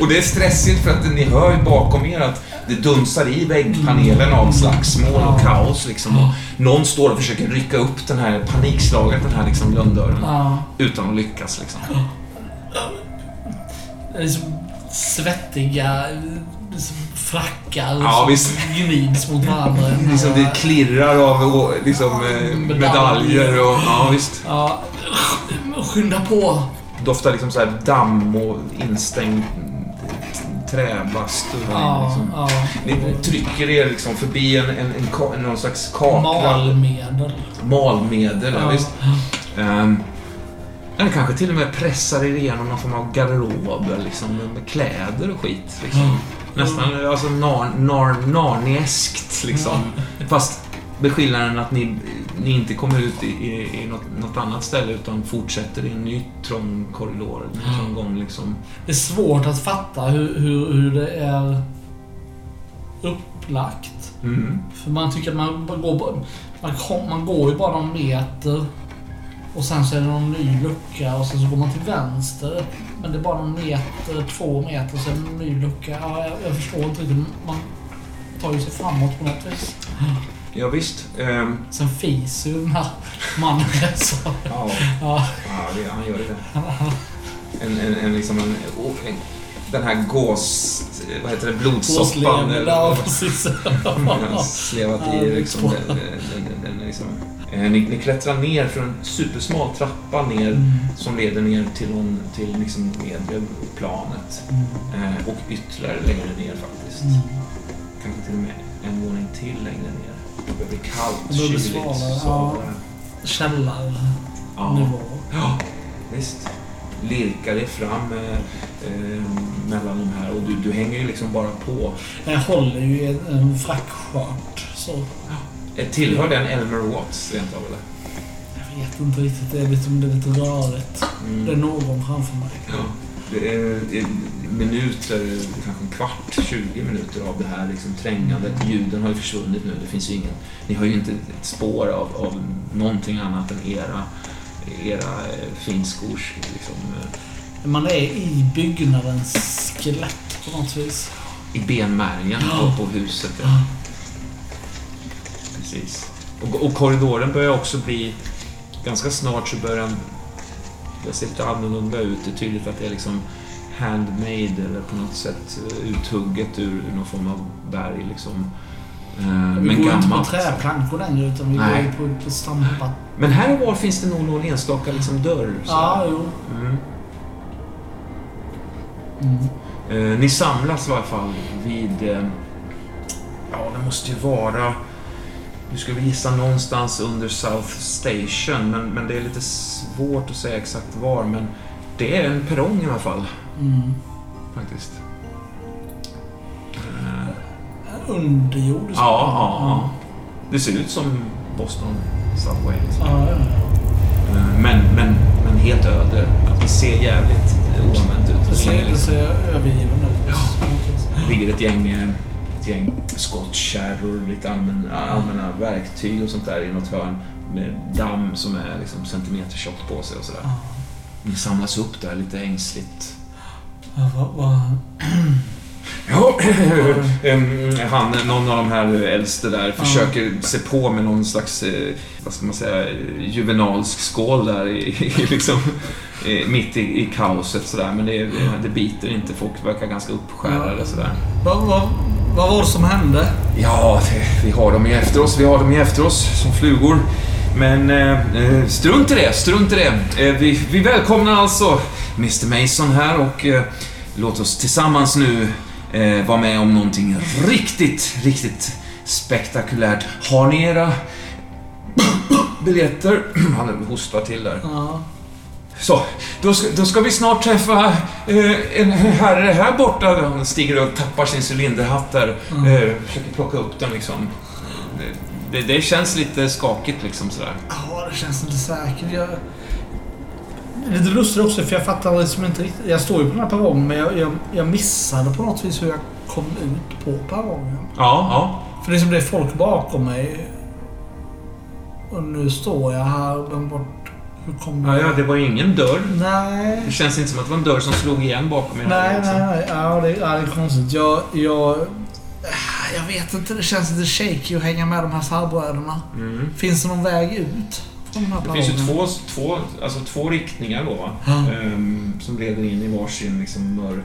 Och det är stressigt för att ni hör ju bakom er att det dunsar i väggpanelen av slagsmål och kaos liksom. Och någon står och försöker rycka upp den här panikslaget, den här liksom lönndörren. Ja. Utan att lyckas liksom. Det är liksom svettiga frackar Ja, som visst. gnids mot varandra. Liksom det klirrar av liksom, eh, medaljer och... Ja, visst. Ja, skynda på. Doftar liksom så här damm och instängd träbastu. Ja, Liksom. ja. Ni trycker er liksom förbi en, en, en, någon slags kakla. Malmedel. Malmedel, ja. Visst. Um, eller kanske till och med pressar er igenom någon form av garderob liksom, med, kläder och skit. Liksom. Nästan alltså, nar, nar, narnieskt liksom. Fast med skillnaden att ni, ni inte kommer ut i, i, i något, något annat ställe utan fortsätter i en ny trång korridor, en ny trång gång liksom. Det är svårt att fatta hur, hur, hur det är upplagt. Mm. För man tycker att man går, bara- man, man går ju bara någon meter och sen så är det någon ny lucka och sen så går man till vänster. Men det är bara någon meter, två meter sen en ny lucka. Ja, jag, jag förstår inte riktigt. Man tar ju sig framåt på något vis. Ja, visst. Ehm, Sen fiser ju den här mannen så. ja, Ja, ja det, han gör ju det. En, en, en, liksom en, en, den här gås... Vad heter det? Blodsoppan. gåslever. Ja, precis. Slevat i liksom, den, den, den, den, liksom. Eh, ni, ni klättrar ner för en supersmal trappa ner Mm. som leder ner till, någon, till liksom nedre planet. Eh, och ytterligare längre ner faktiskt. Mm. Kanske till och med en våning till längre ner. Det börjar bli kallt, kyligt, svalare. Källarnivå. Ja. ja, visst. Lirkar dig fram eh, eh, mellan de här och du, du hänger ju liksom bara på. Jag håller ju en, frackskört. Så Eh, Tillhör den Elmer Watts rent av eller? jag vet inte riktigt. Det är lite, det är lite rörigt. Mm. Det är någon framför mig. Ja, det är det är minuter, kanske en kvart, 20 minuter av det här liksom trängandet. Ljuden har ju försvunnit nu. Det finns ju ingen... Ni har ju inte ett spår av, av någonting annat än era, era eh, finskors liksom, eh, Man är i byggnadens skelett på något vis. i benmärgen Ja. på, på huset. Ja. Precis. Och, och korridoren börjar också bli... Ganska snart så börjar den... Det ser lite annorlunda ut. Det är tydligt att det är liksom handmade eller på något sätt eh, uthugget ur, ur någon form av berg. Liksom. Eh, Vi men går inte på gammalt. träplankor längre utan vi Nej. går på, på stampat. Men här och var finns det nog någon enstaka liksom dörr. så. Ja, jo. Mm. Mm. Eh, ni samlas i alla fall vid... Eh, ja, det måste ju vara... Nu ska vi gissa någonstans under South Station, men, men det är lite svårt att säga exakt var. Men det är en perrong i alla fall, Mm. faktiskt. Eh, En underjordisk ja, ja, ja. Det ser ut som Boston Subway. Liksom. Ja, ja, ja. Eh, Men, men, men helt öde. Att det ser jävligt oanvänt ut. Det ser, det liksom- övergiven ut. Det ligger ett gäng, ett gäng skottkärror, lite allmän, allmänna verktyg och sånt där i något hörn. Med damm som är liksom centimeter tjockt på sig och sådär. Ni samlas upp där lite ängsligt. Ja, vad, vad, Ja, han, någon av de här äldste där försöker se på med någon slags, eh, vad ska man säga, juvenalsk skål där i, i liksom, mitt i, i kaoset sådär. Men det, det biter inte. Folk verkar ganska uppskärrade sådär. vad, vad, vad var det som hände? Ja, det, vi har dem ju efter oss. Vi har dem ju efter oss som flugor. Men eh, eh, strunt i det, strunt i det. Eh, vi, vi välkomnar alltså Mr Mason här och eh, låt oss tillsammans nu eh, vara med om någonting riktigt, riktigt spektakulärt. Har ni era biljetter? Han hostar till där. Ja. Så, då ska, då ska vi snart träffa eh, en herre här borta. Han stiger upp, tappar sin cylinderhatt där. Eh, försöker plocka upp den liksom. Det, det, känns lite skakigt liksom sådär. Ja, det känns inte säkert. Jag... Lite lustigt också för jag fattar liksom inte riktigt. Jag står ju på den här perrongen men jag, jag, jag missade på något vis hur jag kom ut på perrongen. Ja, ja. För det är som det är folk bakom mig. Och nu står jag här men bort... Hur kom Ja, ja, det var ju ingen dörr. Nej. Det känns inte som att det var en dörr som slog igen bakom er. Nej, nej, nej. Ja, det, ja, det är konstigt. Jag, jag... Jag vet inte. Det känns lite shaky att hänga med de här farbröderna. Mm. Finns det någon väg ut Det finns ju två, två, alltså två riktningar då, va? Ehm, som leder in i varsin liksom, mörk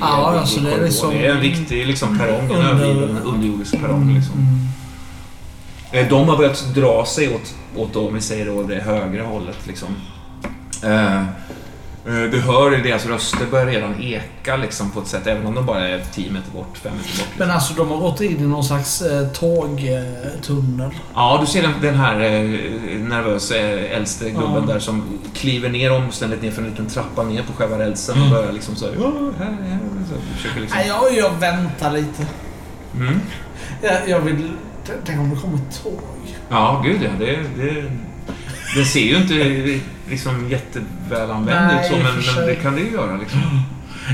Ja, evig alltså det är liksom- Det är en riktig liksom, perrong, en Under- övergiven underjordisk perrong. Liksom. Mm. Eh, De har börjat dra sig åt, åt om vi säger då, det högra hållet. Liksom. Eh, eh, du hör i deras röster börjar redan eka liksom, på ett sätt, även om de bara är 10 meter bort, 5 meter bort. Liksom. Men alltså de har gått in i någon slags eh, tågtunnel. Ja, du ser den, den här eh, nervösa äldste gubben Ja. där som kliver ner omständigt ner för en liten trappa ner på själva rälsen och börjar liksom så här, "Ja, här, här, så försöker liksom... Nej, jag, jag väntar lite. Mm. Jag, jag vill... Tänk om det kommer ett tåg. Ja, gud ja. Det, det, det ser ju inte liksom jättevälanvänd ut så, men, men det kan det ju göra liksom.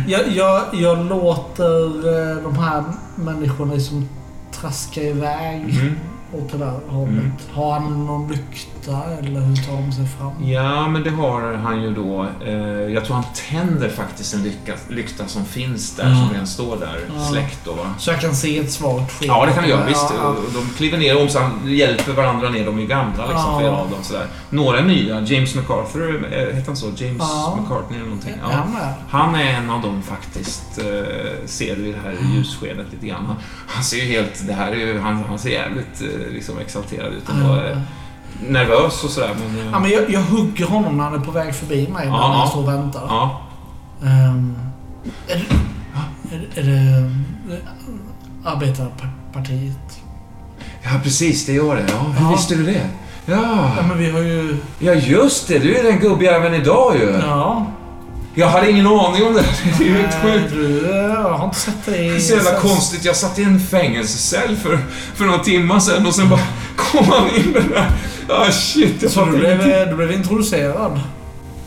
Jag, jag, jag låter eh, de här människorna liksom traska iväg Mm. åt det där hållet. Mm. Har han någon lykta eller hur tar de sig fram? Ja, men det har han ju då. Eh, jag tror han tänder faktiskt en lycka, lykta som finns där, Ja. som redan står där, Ja. släckt då. Så jag kan se ett svagt sken. Ja, det kan göra. Visst. Ja, Och De kliver ner om så han hjälper varandra ner. De är gamla liksom, Ja. flera av dem. Sådär. Några är nya. James MacArthur, eh, heter han så? James Ja. McCartney eller någonting. ja. Han är en av dem faktiskt, eh, ser du i det här ljusskenet lite grann. Han, han ser ju helt, det här är ju, han, han ser jävligt eh, liksom exalterad ut och eh, nervös och sådär. Men, eh, Ja, men jag, jag hugger honom när han är på väg förbi mig. När han står och väntar. ja. Ehm, är, det, är, det- är det eh, Arbetarpartiet? ja, precis, det gör det. Ja, hur Ja. visste du det? Ja. Ja, men vi har ju... ja, just det. Du är den gubbjäveln idag ju. Ja. Jag hade ingen aning om det. Det är ju helt sjukt. Du, eh, jag har inte sett dig... Det är så jävla konstigt. Jag satt i en fängelsecell för, för några timmar sedan och sen bara kom han in den där. Ah shit, jag Så du blev, ingenting. du blev introducerad?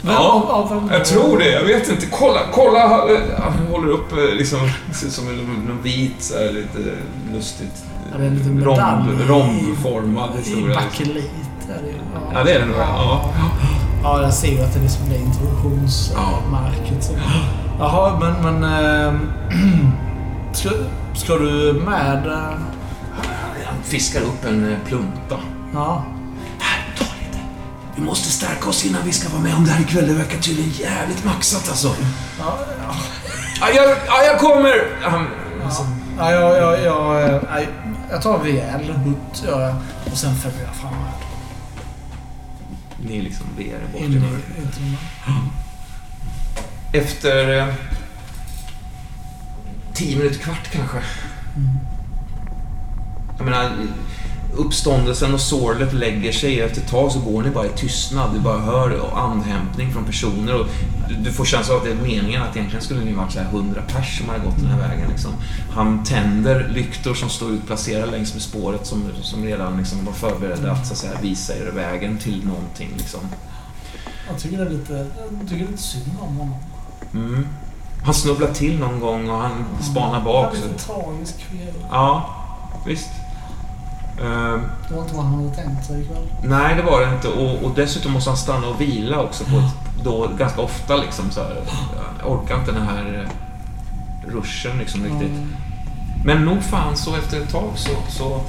Vem- Ja, av- av vem Jag tror det. Jag vet inte. Kolla, kolla. eh, Han håller upp eh, liksom, som en, någon vit, så här, lite lustigt. Ja, det är en liten Romb, rombformad I historia. liksom. bakelit är det ju. Ja, det är det nog. Ja. Ja, jag ser ju att det liksom blir introduktionsmärket. så. Jaha, men... men ehm, ska, ska du med? eh, Han fiskar upp en eh, plunta. Ja. Vi måste stärka oss innan vi ska vara med om det här ikväll. Det verkar tydligen jävligt maxat alltså. Ja, ja. Ja, jag, ja, jag kommer! Han, ja jag, jag, jag, jag tar en rejäl hutt. Och sen följer jag fram här. Ni liksom ber bort i. Efter, eh, tio minuter, kvart kanske. Jag menar, uppståndelsen och sorlet lägger sig. Efter ett tag så går ni bara i tystnad. Du bara hör andhämtning från personer. Och du- får känslan av att det är meningen att egentligen skulle ni varit så här 100 pers som hade gått den här vägen. Liksom. Han tänder lyktor som står utplacerade längs med spåret som, som redan liksom var förberedda att, så att säga, visa er vägen till någonting. Liksom. Jag tycker det är lite, jag tycker lite synd om honom. Mm. Han snubblar till någon gång och han spanar bak. Han är lite tragisk kväll. Ja, visst. Ehm, Det var inte vad han hade tänkt sig ikväll. Nej, det var det inte. Och, och dessutom måste han stanna och vila också på ett, då, ganska ofta. Liksom, så här. Jag orkar inte den här eh, ruschen liksom, riktigt. Mm. Men nog fan så efter ett tag så, så,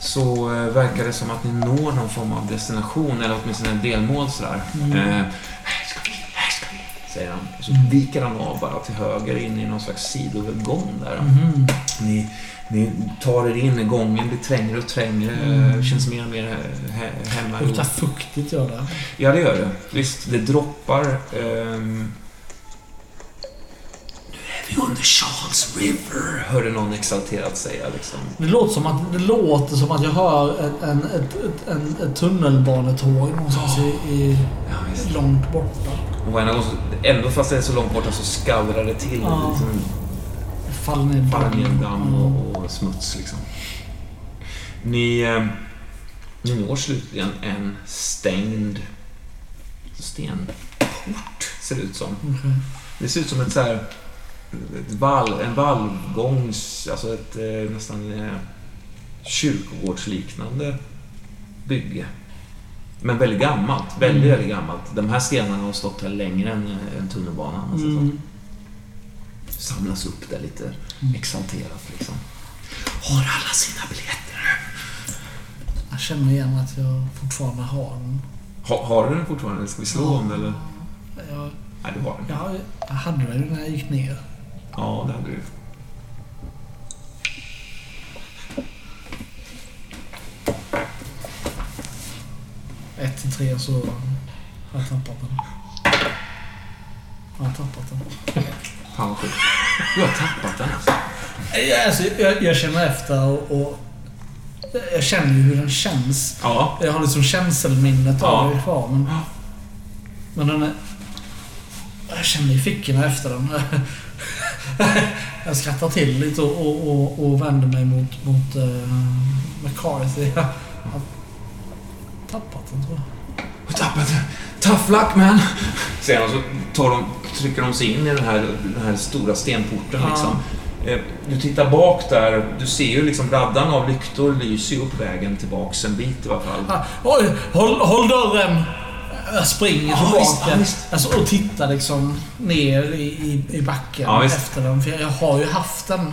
så eh, verkar det som att ni når någon form av destination, eller åtminstone en delmål sådär. Mm. Eh, här ska vi, här ska vi, säger han. Och så viker han av bara till höger in i någon slags sidogång där. Mhm. Ni, ni tar er in i gången, blir trängre och trängre, Mm. känns mer och mer he- he- hemma. Det luktar fuktigt gör det. Ja, det gör det. Visst, det droppar. ehm. Är vi under Charles River, hörde någon exalterat säga. Liksom. Det låter som att, det låter som att jag hör en, en, ett, ett, en, ett tunnelbanetåg någonstans i, i Ja, långt borta. Och varje gång ändå fast det är så långt borta så skallrar det till. Ja. Liksom, Faller ner i faller ner dammen. damm och, och smuts. Liksom. Ni, eh, ni når slutligen en stängd stenport, ser det ut som. Okej. Det ser ut som ett så här, valv, en valvgångs... Alltså ett eh, nästan eh, kyrkogårdsliknande bygge. Men väldigt gammalt. Väldigt, Mm. väldigt gammalt. De här stenarna har stått här längre än, eh, än tunnelbanan. Alltså, Mm. samlas upp där lite exalterat liksom. Har alla sina biljetter? Jag känner igen att jag fortfarande har den. Ha, har du den fortfarande? Ska vi slå om det eller? Jag, Nej, du har den. jag, jag hade den när jag gick ner. Ja, det hade du. Ett till tre så har jag tappat den. Jag har tappat den. Fan vad sjukt. Du har tappat den alltså. Jag, alltså, jag, jag känner efter och, och jag känner ju hur den känns. Ja. Jag har liksom känselminnet av Ja. det kvar. Men, men den är... Jag känner i fickorna efter den. jag skrattar till lite och, och, och, och vänder mig mot, mot uh, McCarthy. Jag har tappat den tror jag. Har tappat den. Tough luck man! Och så tar de, trycker de sig in i den här, den här stora stenporten Ja. liksom. Eh, Du tittar bak där, du ser ju liksom raddan av lyktor lyser upp vägen tillbaks en bit i alla fall. Ah, oj, håll, håll dörren! Jag springer Ja, tillbaka. visst, ja, visst. Alltså, och tittar liksom ner i, i, i backen Ja, efter den. För jag har ju haft den.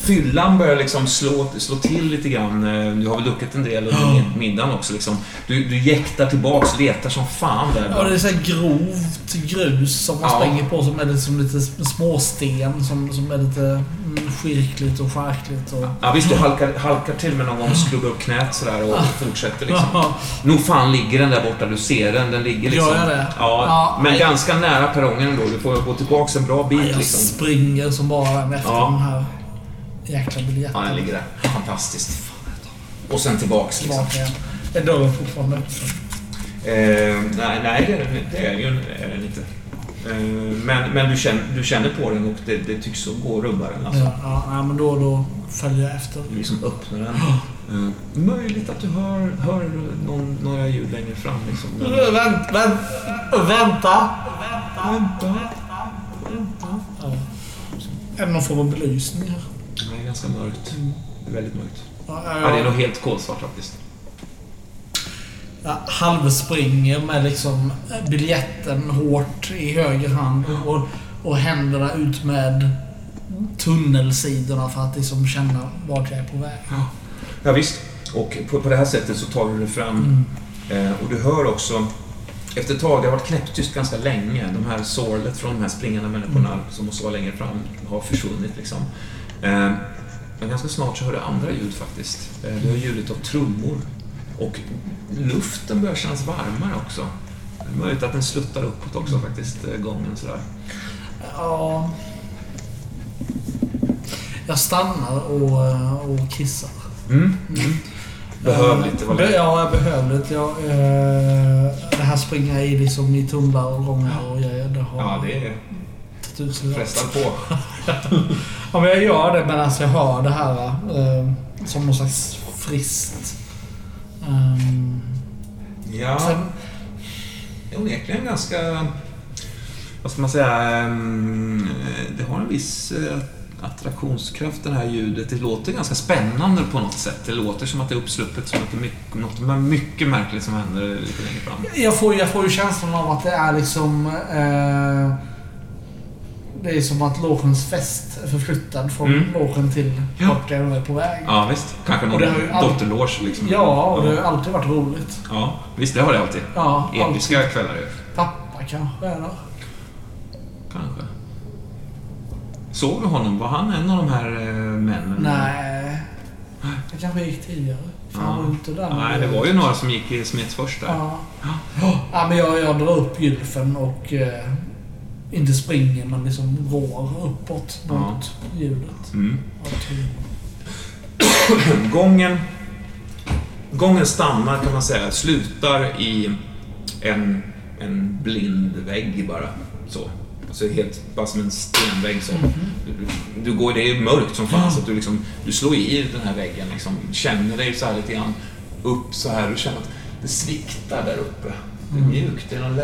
Fyllan börjar liksom slå, slå till lite grann. Eh, Du har väl druckit en del under mid- middagen också liksom. Du, du jäktar tillbaks, letar som fan där. Ja, det är så grovt grus som man Ja. springer på som är liksom lite småsten som, som är lite mm, skirkligt och skärkligt. Och... Ja visst, du halkar, halkar till med någon gång, skrubbar upp knät sådär och fortsätter liksom. Ja. Nog fan ligger den där borta, du ser den. Den ligger liksom... Gör jag det? Ja, Ja, men nej. ganska nära perrongen ändå. Du får gå tillbaks en bra bit Jag liksom. springer som bara den efter Ja. den här jäkla biljetten. Ja, den ligger där. Fantastiskt. Och sen tillbaks liksom. Tillbaka igen. Är dörren fortfarande? Eh, nej, nej det, är den- ju inte. Eh, men men du, känner, du känner på den och det, det tycks gå att rubba den. Alltså. Ja, ja, men då, då följer jag efter. Du liksom öppnar den. Eh, möjligt att du hör, hör någon, några ljud längre fram. Liksom. Vänt, vänt, vänta! vänta. Ja. Är det någon form av belysning här? Det är ganska mörkt. Det är väldigt mörkt. Ja, Ja, ja, det är ja. nog helt kolsvart faktiskt. Jag halvspringer med liksom biljetten hårt i höger hand och, och händerna ut med tunnelsidorna för att liksom känna vart jag är på väg. Ja, visst. Och på, på det här sättet så tar du dig fram. Mm. Eh, och du hör också... Efter ett tag, det har varit knäpptyst ganska länge. De här sorlet från de här springande människorna som måste vara längre fram har försvunnit liksom. Eh, men ganska snart så hör du andra ljud faktiskt. Eh, du hör ljudet av trummor. Och luften börjar kännas varmare också. Det är möjligt att den sluttar uppåt också faktiskt, eh, gången sådär. Ja. Jag stannar och, eh, och kissar. Mm. Mm. Behövligt, det var lätt. Ja, jag behövligt. Jag, eh, det här springer i liksom i tunnlar och gångar och grejer. Det har Ja, det är rätt. frestar på. Ja, men jag gör det medan jag hör det här eh, som någon slags friskt. Um, Ja, sen, det är onekligen ganska... Vad ska man säga? ehm, Det har en viss eh, attraktionskraft, det här ljudet. Det låter ganska spännande på något sätt. Det låter som att det är uppsluppet som att det är mycket, något mycket märkligt som händer lite längre fram. jag, får, jag får ju känslan av att det är liksom... Eh, det är som att logens fest är förflyttad från Mm. logen till Ja. vart den är på väg. Ja, visst. Kanske någon dotterloge liksom. Ja, och det har alltid varit roligt. Ja, visst. Det har det alltid. Ja, Episka alltid. kvällar ju. Pappa kanske där. Kanske. Såg du honom? Var han en av de här eh, männen? Nej. Det kanske gick tidigare. För han Ja. inte där. Nej, det var ju några som gick i smets först där. Ja. ja men jag, jag drar upp gylfen och eh, inte springer men liksom går uppåt mot ljudet. Mm. Ja. Gången, gången stannar kan man säga, slutar i en, en blind vägg bara. Så. Alltså helt, bara som en stenvägg så. Du, du går, det är mörkt som fan så att du liksom, du slår i den här väggen liksom. Känner dig så här lite grann upp så här. Du känner att det sviktar där uppe. Det är mjukt, det är någon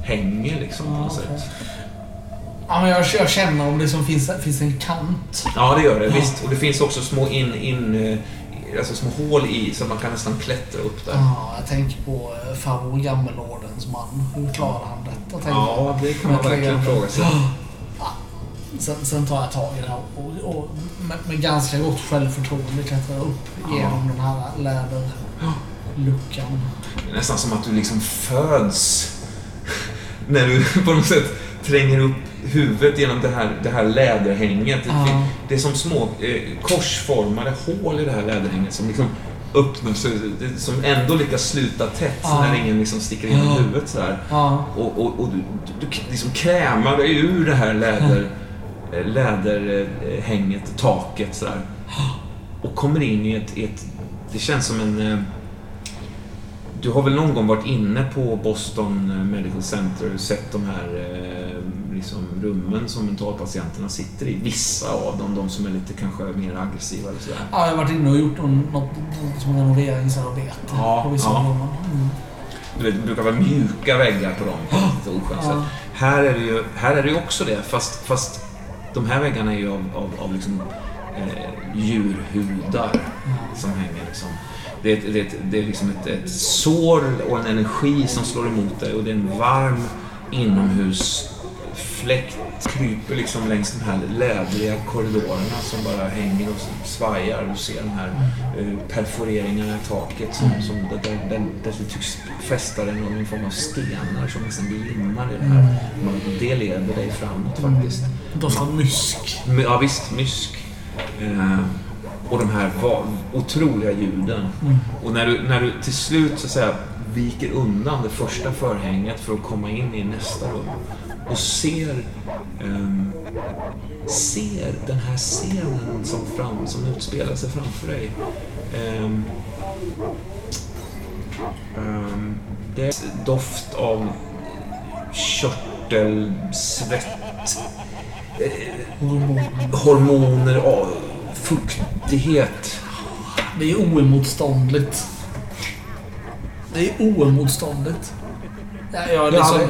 läderhänge liksom på något Ja, sätt. Ja, men jag, jag känner om det som finns, finns en kant. Ja, det gör det. Ja. Visst. Och det finns också små in, in eh, alltså små hål i så man kan nästan klättra upp där. Ja, jag tänker på eh, farbror Gammelordens man. Hur klarade han detta? Ja, det kan man verkligen fråga sig. Sen, sen tar jag tag i det här och, och med, med ganska gott självförtroende klättrar jag upp genom den här läderluckan. Det är nästan som att du liksom föds när du på något sätt tränger upp huvudet genom det här, det här läderhänget. Det, Ja. det är som små eh, korsformade hål i det här läderhänget som liksom öppnar sig, som ändå lyckas sluta tätt så Ja. när ingen liksom sticker in i Ja. huvudet sådär. Ja, Och, och, och du, du, liksom krämar dig ur det här läder, eh, läderhänget, taket sådär. Och kommer in i ett, i ett... Det känns som en... Du har väl någon gång varit inne på Boston Medical Center och sett de här eh, liksom, rummen som mentalpatienterna sitter i. Vissa av dem, de som är lite kanske mer aggressiva eller sådär. ja, jag har varit inne och gjort någon, något som renoveringsarbete Ja, på vissa ja. rummen. Mm. Du vet, det brukar vara mjuka väggar på dem på ett oskönt sätt. Här är det ju här är det också det, fast, fast de här väggarna är ju av, av, av liksom, eh, djurhudar som hänger. Liksom. Det är, ett, det är, ett, det är liksom ett, ett sår och en energi som slår emot dig och det är en varm inomhusfläkt kryper liksom längs de här lädriga korridorerna som bara hänger och svajar. Du ser de här eh, perforeringarna i taket som, som där, där, där, det tycks fästa dig någon form av stenar som nästan glimmar i det här. Man- Det leder dig framåt faktiskt. Doftar mysk. Men, Ja visst, mysk. Eh, och de här otroliga ljuden. Och när du, när du till slut så att säga viker undan det första förhänget för att komma in i nästa rum och ser, ehm, ser den här scenen som, fram, som utspelar sig framför dig. Ehm, ehm, det är doft av körtel, svett, hormoner, ja, fuktighet. Det är oemotståndligt. Det är oemotståndligt. Jag, liksom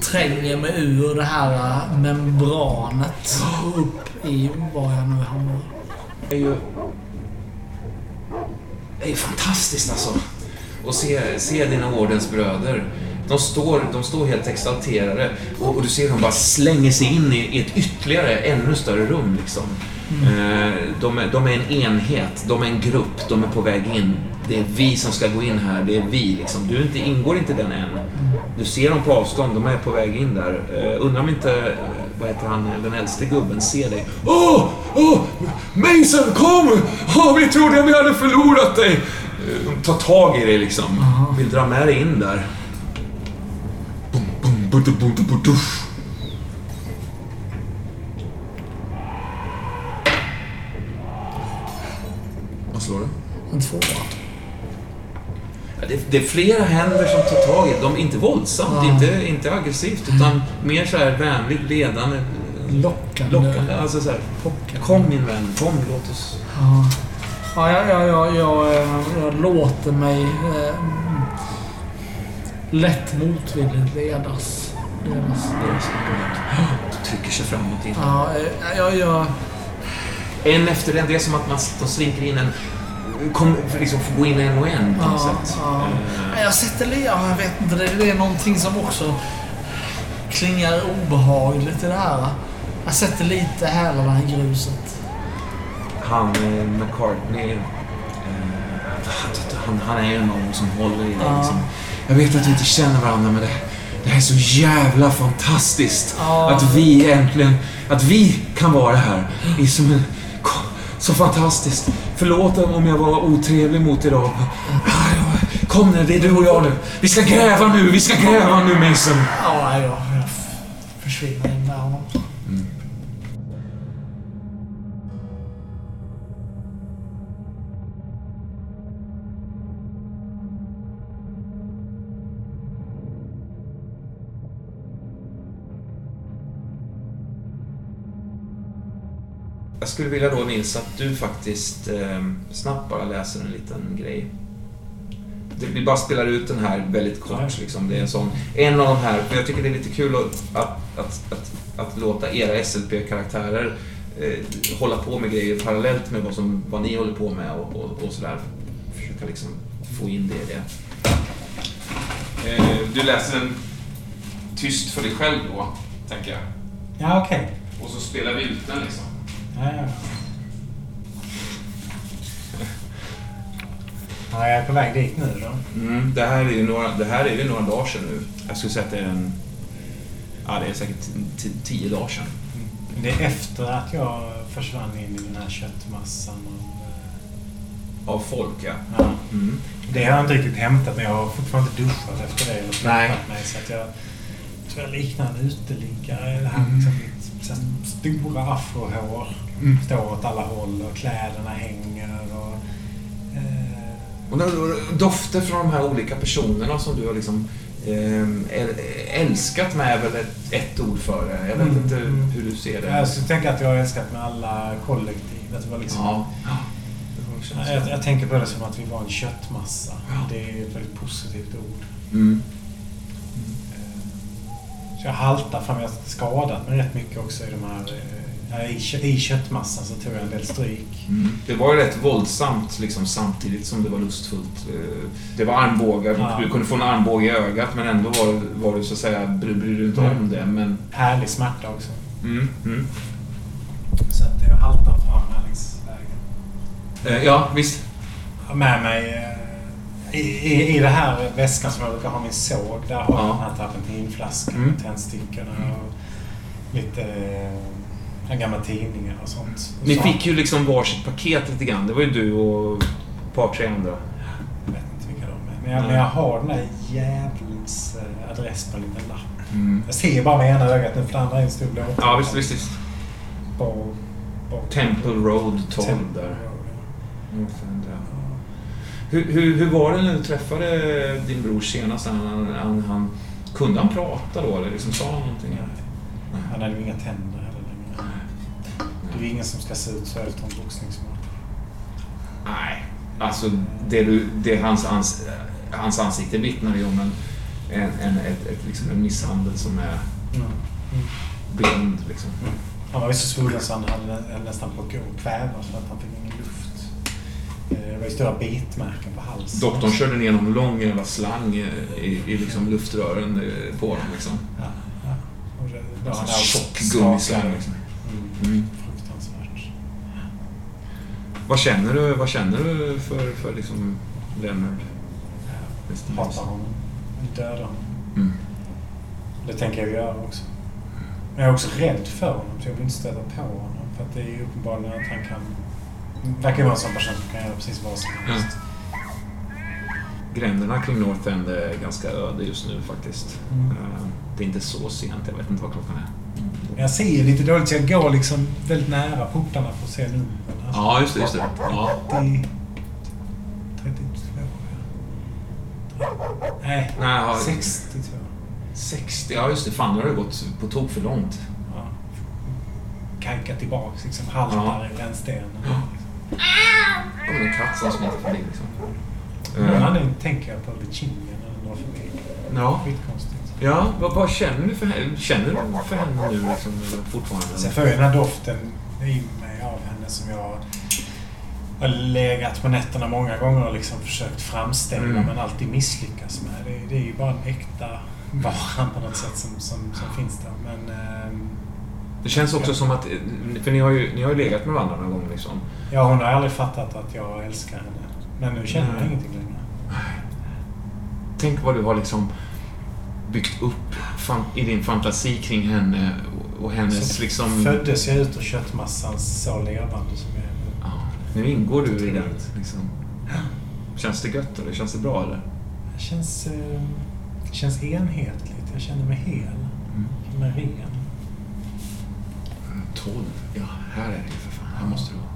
tränger mig ur det här membranet och upp i var jag nu hamnar. Det är ju... Det är fantastiskt alltså. Att se, se dina ordensbröder. De står, de står helt exalterade och, och du ser dem bara slänger sig in i, i ett ytterligare, ännu större rum. Liksom. Eh, de, är, de är en enhet, de är en grupp, de är på väg in. Det är vi som ska gå in här, det är vi. Liksom. Du inte, ingår inte i den än. Du ser dem på avstånd, de är på väg in där. Eh, undrar om inte, eh, vad heter han, den äldste gubben ser dig. Åh! Åh! Mason, kom! Åh, vi trodde vi hade förlorat dig! Tar tag i dig liksom. Vill dra med dig in där. Bum, bum, budu, budu, budu. En tvåa. Ja, det, det är flera händer som tar tag i. De är inte våldsamt, Ja. inte, inte aggressivt, utan mer så här vänligt, ledande, Lockande. lockande. Alltså så här, kom min vän, kom, låt oss... Ja. Ja, ja, ja, ja, jag, eh, jag låter mig eh, lätt motvilligt ledas. ledas. Trycker sig framåt in. Ja, eh, jag, jag, En efter en, det är som att man, de slinker in en... Kom, liksom får gå in en och en på något Ja, sätt. ja. Eh, jag sätter. Ja, jag vet inte. Det, det är någonting som också klingar obehagligt i det här. Jag sätter lite hälarna i gruset. han, eh, McCartney, eh, han, han är ju någon som håller i det. Ja. Liksom. Jag vet att vi inte känner varandra, men det, det här är så jävla fantastiskt. Ja. Att vi äntligen, att vi kan vara här. Det är som en, så fantastiskt. Förlåt om jag var otrevlig mot er idag. Kom nu, det är du och jag nu. Vi ska gräva nu, vi ska gräva nu Mason. Ja, jag, försvinner Jag skulle vilja då Nils att du faktiskt eh, snabbt bara läser en liten grej. Det- Vi bara spelar ut den här väldigt kort. Ja. Liksom. Det är en, sån, en av de här, för jag tycker det är lite kul att, att, att, att, att låta era SLP-karaktärer eh, hålla på med grejer parallellt med vad, som, vad ni håller på med och, och, och sådär. Försöka liksom få in det i det. Eh, du läser den tyst för dig själv då, tänker jag. Ja, okej. Och så spelar vi ut den liksom. Ja, ja. Ja, jag är på väg dit nu då. Mm, det, här är ju några, det här är ju några dagar sedan nu. Jag skulle säga att det är en... Ja, det är säkert tio dagar sedan. Det är efter att jag försvann in i den här köttmassan. Och, Av folk, ja. eh, ja. Mm. Det har jag inte riktigt hämtat, men jag har fortfarande inte duschat efter det. Eller Nej. mig, så att jag tror jag liknar en uteliggare. Det här Mm. liksom, så här stora afrohår. Mm. Står åt alla håll och kläderna hänger. Och, eh, Och då- dofter från de här olika personerna som du har liksom eh, äl- älskat med är väl ett, ett ord för det. Jag vet Mm. inte hur du ser det. jag skulle tänka att jag har älskat med alla kollektiv. Att det var liksom, ja. jag, jag tänker på det som att vi var en köttmassa. Ja. Det är ett väldigt positivt ord. Mm. Så jag haltar fram. Jag har skadat mig rätt mycket också i de här... eh, I, kö- I köttmassan så tog jag en del stryk. Mm. Det var ju rätt våldsamt liksom, samtidigt som det var lustfullt. Eh, Det var armbågar, Ja. du kunde få en armbåge i ögat men ändå var, var du så att säga, bry, bry dig inte om Mm. det. Men, Härlig smärta också. mm, mm. Så att jag haltar fram här längs vägen. Eh, Ja, visst. Har med mig... I, i, I det här väskan som jag brukar ha min såg, där har jag Ja. den här terpentinflaskan Mm. tändstickorna och lite... eh, En gammal tidningar och sånt. Ni fick ju liksom varsitt paket lite grann. Det var ju du och ett par, tre andra. Jag vet inte vilka de är. Men jag, men jag har den där djävulens eh, adress på en liten lapp. Mm. Jag ser bara med ena ögat nu för det andra är en stor blå. Ja, visst, visst, visst. Ball, ball. Temple Road 12 Temple där. Road, ja. Ja. Hur, hur, hur var det när du träffade din bror senast? Han, han, han, kunde han prata då eller liksom sa han någonting? Nej. Han hade ju inga tänder heller längre. Det är ingen som ska se ut så efter en boxningsmatch. Nej, alltså det, du, det hans, ans, hans ansikte vittnar ju om en, en, en, ett, ett, liksom en misshandel som är Mm. blind. Liksom. Han var ju så svullen så han hade nä- nästan på att gå och kvävas för att han fick Det var ju stora bitmärken på halsen. Doktorn körde ner någon lång jävla slang i, i, liksom luftrören eh, på honom. Liksom. Ja, ja. Och det, En sån alltså tjock gummislang. Liksom. Mm. Mm. Fruktansvärt. Vad känner du, vad känner du för, för liksom Leonard? Jag hatar honom. Dödar honom. Mm. Det tänker jag göra också. Men jag är också rädd för honom så jag vill inte stöta på honom. För att det är ju uppenbarligen att han kan... verkar vara en sån person som kan göra precis vad som helst. Gränderna kring North End är ganska öde just nu faktiskt. Mm. Eh, Det är inte så sent, jag vet inte vad klockan är. Men Jag ser lite dåligt så jag går liksom väldigt nära portarna för att se numren. Alltså, Ja, just det. Just det. Ja. det, Nej, Nej, ja, 60 tror jag. 60. Ja, just det. Fan, nu har det gått på tok för långt. Ja. Kajka tillbaks, liksom haltar i rännstenen. Kommer en katt som smiter förbi liksom. Någon Eh, anledning tänker jag på Virginia när den drar förbi. Ja, Skitkonstigt. ja vad, vad känner du för henne? Känner du för henne nu liksom, fortfarande? Jag får ju den här doften i mig av henne som jag har legat på nätterna många gånger och liksom försökt framställa Mm. men alltid misslyckas med. Det, det är ju bara en äkta vara på något sätt som, som, som finns där. Men ehm, Det känns också som att, för ni har ju, ni har ju legat med varandra någon gång liksom. ja, hon har aldrig fattat att jag älskar henne. Men nu känner jag ingenting längre. Tänk vad du har liksom byggt upp i din fantasi kring henne och hennes Så liksom... Föddes jag ut ur köttmassan så levande som jag är nu. Ja, nu ingår du i den liksom. Känns det gött eller? Känns det bra eller? Det känns, eh, känns enhetligt. Jag känner mig hel. Mm. Jag känner mig ren. 12. Ja, här är det för fan. Här måste du vara.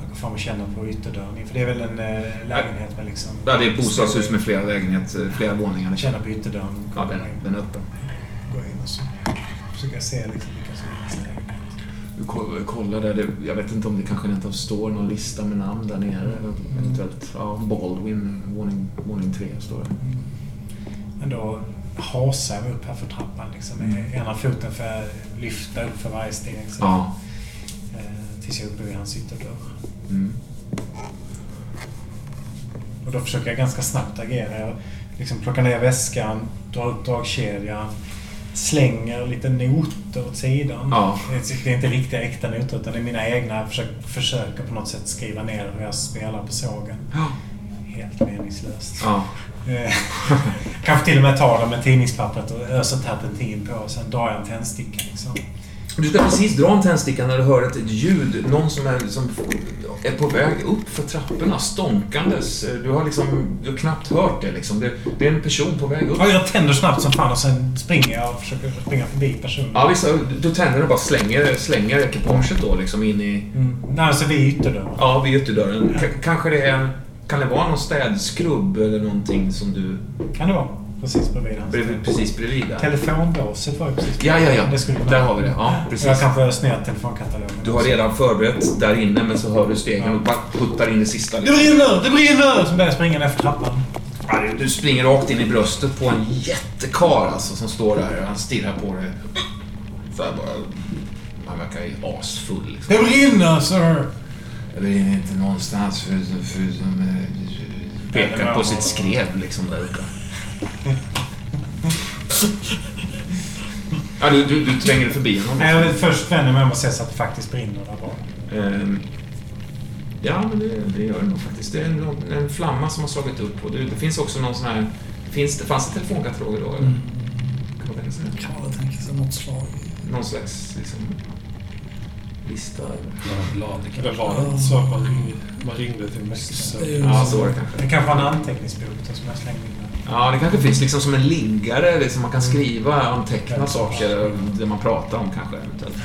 Jag går fram och känner på ytterdörren. För det är väl en eh, lägenhet med liksom... Ja, det är ett bostadshus med flera lägenheter, flera våningar. Jag känner på ytterdörren. Ja, den, in, den är öppen. går in och så försöker jag se liksom vilka som är nästa lägenhet. Du ko- kollar där. Det, jag vet inte om det kanske av står någon lista med namn där nere. Eventuellt. Ja, Baldwin, våning, våning tre står det. Men då hasar jag mig upp här för trappan liksom. Med ena foten för lyfta upp för varje steg. Så, Ja. eh, tills jag är uppe vid hans ytterdörr. Mm. Och då försöker jag ganska snabbt agera. Jag liksom plockar ner väskan, drar upp dragkedjan, slänger lite noter åt sidan. Ja. Det är inte riktiga äkta noter utan det är mina egna. Jag försöker, försöker på något sätt skriva ner hur jag spelar på sågen. Ja. Helt meningslöst. Ja. Eh, Kanske till och med tar det med tidningspappret och öser terpentin på och sen drar jag en tändsticka. Liksom. Du ska precis dra en tändsticka när du hör ett ljud. Någon som är, som är på väg upp för trapporna, stånkandes. Du har liksom du har knappt hört det. Liksom. Det, det är en person på väg upp. Ja, jag tänder snabbt som fan och sen springer jag och försöker springa förbi personen. Ja, visst, du tänder och bara slänger, slänger ekipaget då liksom in i... Mm. Nej, alltså vid ytterdörren. Ja, vid ytterdörren. K- kanske det är... Kan det vara någon städskrubb eller någonting som du... Kan det vara. Precis bredvid hans Bredvid, precis bredvid där? Telefonbåset var ju precis Ja, ja, ja. Det skulle kunna Där har vi det. Ja, precis. Jag kanske öst ner telefonkatalogen. Du har redan förberett där inne men så hör du stegen och bara puttar in det sista. Det brinner! Det brinner! Så börjar springa för trappan. Du- springer rakt in i bröstet på en jättekar alltså som står där. Han stirrar på dig. Så här bara... Han verkar ju asfull liksom. Det brinner, sir! Jag vill inte någonstans förutom... förutom eh, pekar på sitt skrev liksom där uppe. Ja, du, du, du tränger förbi honom. Nej, jag vill först vända mig om och se så att det faktiskt brinner där bak. Ehm, ja, men det, det gör det nog faktiskt. Det är en, en flamma som har slagit upp. Och det, det finns också någon sån här... Finns det, fanns det telefonkataloger då? Eller? Kan man tänka sig det? Kan man tänka sig något slag. Någon slags liksom, lista? Blad. det kan- Eller var det inte så att man ringde, man ringde till ju Ja, så. var det kanske. Det kanske var en anteckningsbok då som jag slängde in. Ja, det kanske finns liksom som en liggare. Liksom man kan skriva, anteckna saker. Det man pratar om kanske.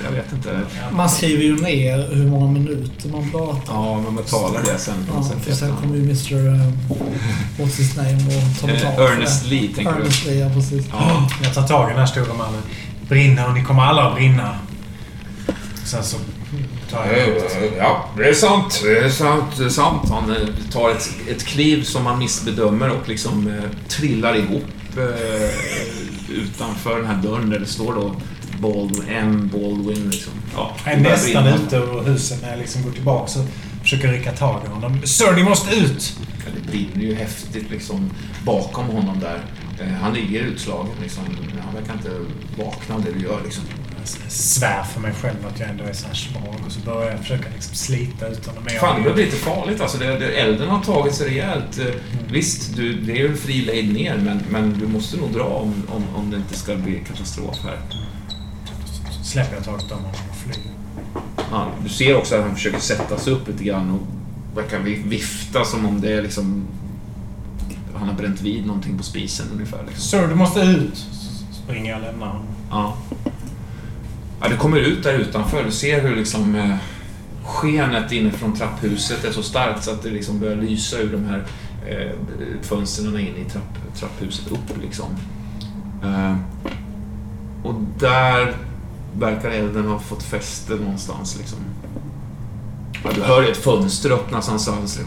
Jag vet inte. Man skriver ju ner hur många minuter man pratar. Ja, men man talar det sen. Ja, sätt. för sen kommer ju Mr... Uh, what's his name och tar betalt Eh, Ernest. Lee, tänker du? Ernest Lee, ja precis. Ja. Jag tar tag i den här stora mannen. Brinner och ni kommer alla att brinna. Sen så tar jag ut. Ja, det är sant. Det är sant. Det är sant. Han eh, tar ett, ett kliv som han missbedömer och liksom eh, trillar ihop eh, utanför den här dörren där det står då Baldwin, M. Baldwin liksom. Ja, Jag är nästan ute ur huset när jag liksom går tillbaka och försöker rycka tag i honom. Sir, ni måste ut! Ja, det brinner ju häftigt liksom bakom honom där. Eh, Han ligger utslagen liksom. Han verkar inte vakna av det du gör liksom. Svär för mig själv att jag ändå är så här svag och så börjar jag försöka liksom slita ut honom. Men jag- Fan, det börjar bli lite farligt alltså. Det, det, elden har tagit sig rejält. Eh, Visst, du, det är ju en fri lejd ner, men, men du måste nog dra om, om, om det inte ska bli katastrof här. Så släpper jag taget om honom och flyr. Ja, du ser också att han försöker sätta sig upp lite grann och verkar vi- vifta som om det är liksom... Han har bränt vid någonting på spisen ungefär. Liksom. Sir, du måste ut! Så springer jag och lämnar honom. Ja. Ja. Du kommer ut där utanför. Du ser hur liksom eh, skenet inifrån trapphuset är så starkt så att det liksom börjar lysa ur de här eh, fönstren in i trapp, trapphuset upp liksom. Eh, och där verkar elden ha fått fäste någonstans liksom. Ja, du hör ett fönster öppnas någonstans.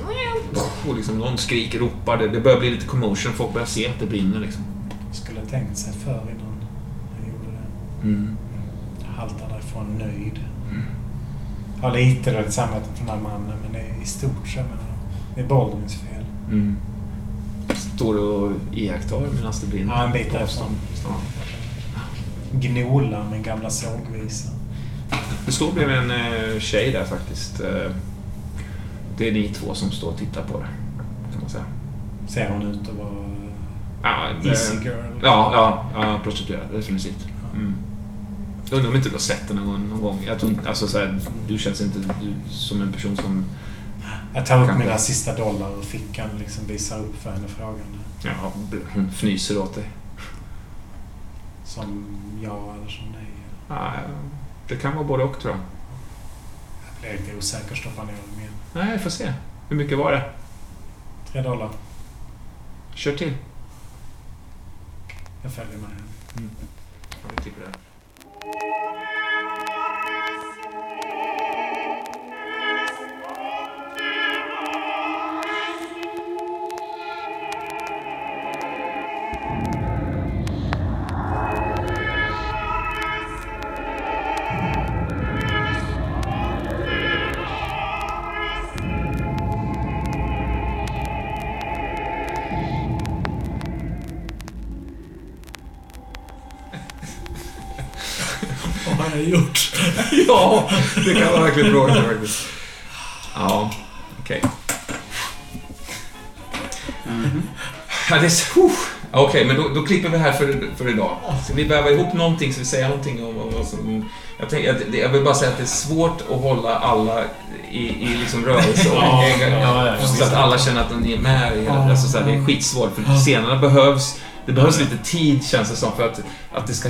Och liksom någon skriker, ropar. Det, det börjar bli lite commotion. Folk börjar se att det brinner liksom. Skulle tänkt sig för innan jag gjorde det. Mm. Haltar därifrån nöjd. Har lite dåligt samvete för den här mannen, men det är i stort så. Men det är Baldwins fel. Mm. Står och iakttar medan det brinner. Ja, en bit därifrån. Ja. Gnolar med gamla sågvisor. Det står bredvid en eh, tjej där faktiskt. Eh, det är ni två som står och tittar på det. Kan man säga. Ser hon ut att vara Ja, easy girl? Ja, ja, ja prostituerad. Definitivt. Mm. Jag undrar om inte du har sett henne någon, någon gång. Jag tror, inte- alltså, så här, du känns inte du, som en person som... Jag tar upp Kanske. mina sista dollar ur fickan och liksom visar upp för henne frågande. Ja, hon fnyser åt dig. Som jag eller som dig. Ja, det kan vara både och tror jag. Jag blir lite osäker och stoppar ner dem igen. Nej, vi får se. Hur mycket var det? Tre dollar. Kör till. Jag följer med henne. Ja, vi tycker det. Det kan vara verkligen frågan faktiskt. Ja, okej. Ja, det är så... Uh. Okej, men då, då klipper vi här för, för idag. Ska vi väva ihop någonting? Ska vi säga någonting om, vad som... Jag, tänk, jag, jag vill bara säga att det är svårt att hålla alla i, i liksom rörelse och Ja, ja, ja, så att alla känner att de är med. I hela, Ja. alltså, så här, det är skitsvårt, för Ja. scenerna behövs. Det behövs lite tid, känns det som, för att, att det ska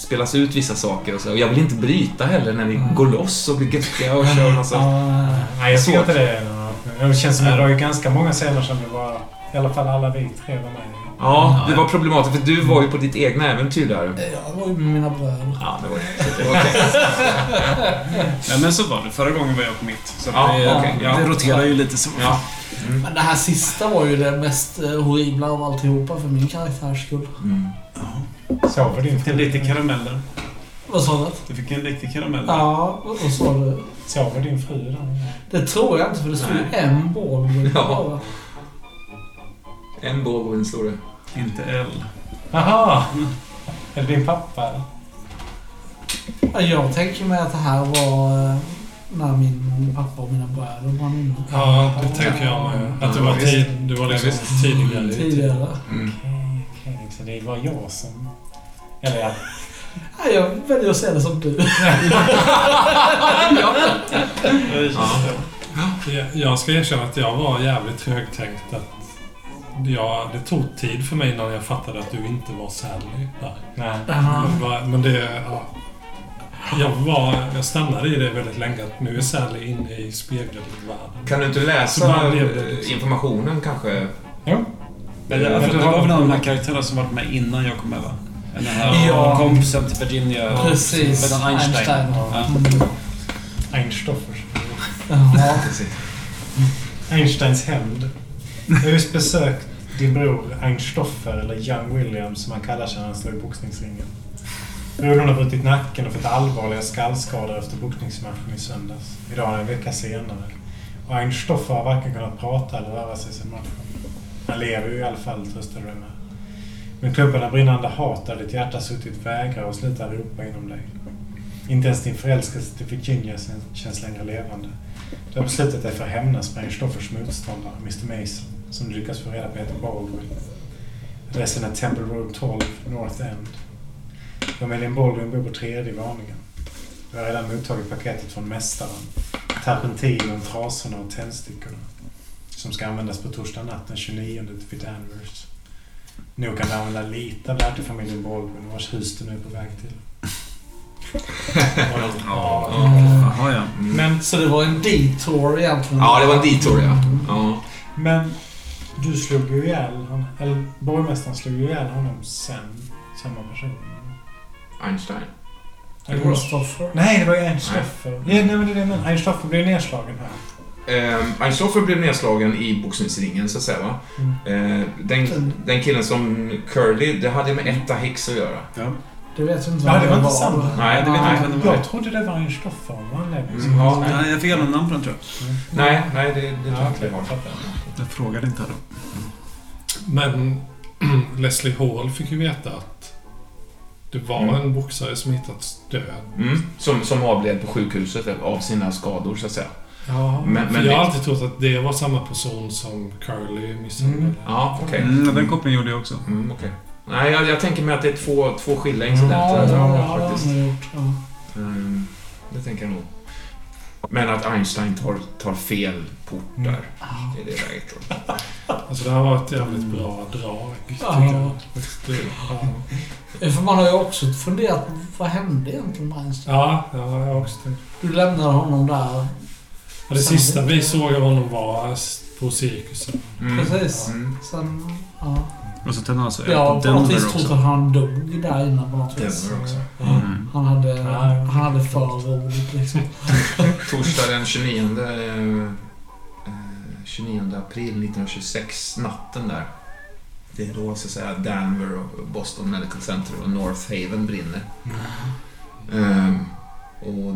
spelas ut vissa saker och så. Och jag vill inte bryta heller när vi Mm. går loss och blir göttiga och kör massa... Ja, Nej, jag tycker inte det. Det känns som att det var ju ganska många scener som det var... I alla fall alla vi tre var med. Ja, det var problematiskt, för du var ju på ditt egna äventyr där. jag var ju med mina bröder. Ja, det var var okej. Ja, men så var det. Förra gången var jag på mitt. Så Ja, det, okej, ja. det roterar ju lite så. Ja. Men det här sista var ju det mest eh, horribla av alltihopa för min karaktärs skull. Mm. Sover din Du fick en riktig karameller. Vad sa du? Du fick en riktig karameller. Ja, vad sa du? Sover din fru där? Det tror jag inte för det stod ju en Baldwin Ja. En Baldwin står det. Inte L. Jaha! Är det din pappa? Ja, Jag tänker mig att det här var eh, när min pappa och mina bröder brann inne. Ja, det tänker jag med. Att det var, tid, det var liksom tidigare. Tidigare. Mm. Okej, okej. Så det var jag som... Eller ja. Ja, jag väljer att se det som du. Ja. Jag- Jag ska erkänna att jag var jävligt högtänkt. Att jag, det tog tid för mig innan jag fattade att du inte var Sally där. Nej. Var- Men det... Ja. Jag, var, jag stannade i det väldigt länge. Att nu är Sally inne i spegelvärlden. Kan du inte läsa liksom. informationen kanske? Jo. Men det, Men det var väl någon av de här karaktärerna som varit med innan jag kom med va? Den här Ja. kompisen till Virginia. Precis. Med Einstein. Einstein. Ja. Mm. Einstoffers. Jaha. Einsteins hämnd. Jag har just besökt din bror Einstoffer, eller Young Williams som han kallar sig när han står i boxningsringen. Brodern har brutit nacken och fått allvarliga skallskador efter boxningsmatchen i söndags. Idag är en vecka senare. Och Einstoffer har varken kunnat prata eller röra sig sedan matchen. Han lever ju i alla fall, tröstar du med. Men klubben av brinnande hat där ditt hjärta suttit vägrar och slutar ropa inom dig. Inte ens din förälskelse till Virginia känns längre levande. Du har beslutat dig för att hämnas på Stoffers motståndare, Mr Mason, som du lyckas få reda på heter Baldwin. Adressen är Temple Road 12, North End. Familjen Baldwin bor på tredje våningen. Du har redan mottagit paketet från Mästaren. Terpentinen, trasorna och tändstickorna. Som ska användas på torsdag natt den 29 till Fit Nog kan du använda lite av det här till familjen Baldwin vars hus du nu är på väg till. Ja. Jaha, ja. Mm. Men, Så det var en detour egentligen? Ja, det var en detour ja. ja. men Du slog ju ihjäl honom. Eller borgmästaren slog ju ihjäl honom sen. Samma person. Einstein. Kristoffer. Nej, det var ju Einstoffer. Ja, nej, men det är det jag menar. Einstoffer blev nedslagen här. Eh, Einstoffer blev nedslagen i boxningsringen, så att säga. Va? Mm. Eh, den, den killen som Curly, det hade med Etta Hicks att göra. Det vet jag inte Ja, vad det var inte samma. Nej, det vet jag inte. Jag trodde det var Einstoffer anledning. Mm, ja, nej. Nej, jag fick alla namn på den tror jag. Nej, nej, det, det tror Ja, jag inte har. fattar. Jag frågade inte heller. Men Leslie Hall fick ju veta att det var Mm. en boxare som hittats död. Mm, som, som avled på sjukhuset av sina skador, så att säga. Ja, Men- för men jag har det- alltid trott att det var samma person som Curly misshandlade. Mm. Ja, okej. Mm, den kopplingen gjorde jag också. Mm, okej. Nej, jag, jag tänker mig att det är två, två skilda incidenter. Ja, det ja, har ja, faktiskt. han gjort. Ja. Mm, det tänker jag nog. Men att Einstein tar, tar fel port Mm. där. Det är det läget, tror jag. Alltså det här var ett jävligt bra drag, tycker Ja. jag. Det- Ja, För man har ju också funderat, vad hände egentligen med Einstein? ja, ja jag har också tänkt. Du lämnade honom där. Ja, det sista vi såg av honom var på cirkusen. Mm. Precis. Mm. Sen, ja. Och så tänkte han alltså Jag har på något vis att han dog där inne på något vis. Denver också. Mm. Han hade, Ja. han hade för roligt liksom. Torsdag den 29, eh, eh, 29 april 1926, natten där. Det är då så att säga Danver och Boston Medical Center och North Haven brinner. Ehm, och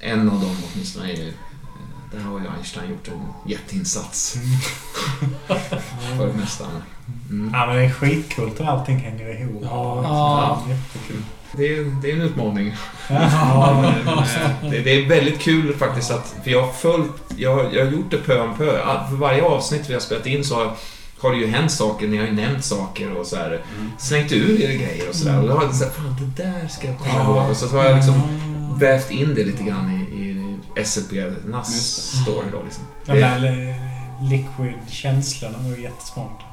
en av dem åtminstone är... Där har ju Einstein gjort en jätteinsats. För det mesta. Mm. Ja, men det är skitcoolt och allting hänger ihop. Ja. Ja. Jättekul. Det, är, det är en utmaning. Ja. Men, eh, det, det är väldigt kul faktiskt att, för jag har följt, jag, har- jag har gjort det pö om pö. All- För varje avsnitt vi har spelat in så har, har det ju hänt saker, ni har ju nämnt saker och så här, slängt ur er grejer och sådär. Och då har jag sagt, fan det där ska jag komma ihåg. Och så har jag liksom vävt in det lite grann i, i SLP-nas story då liksom. De där li- liquid-känslorna var ju jättesmarta.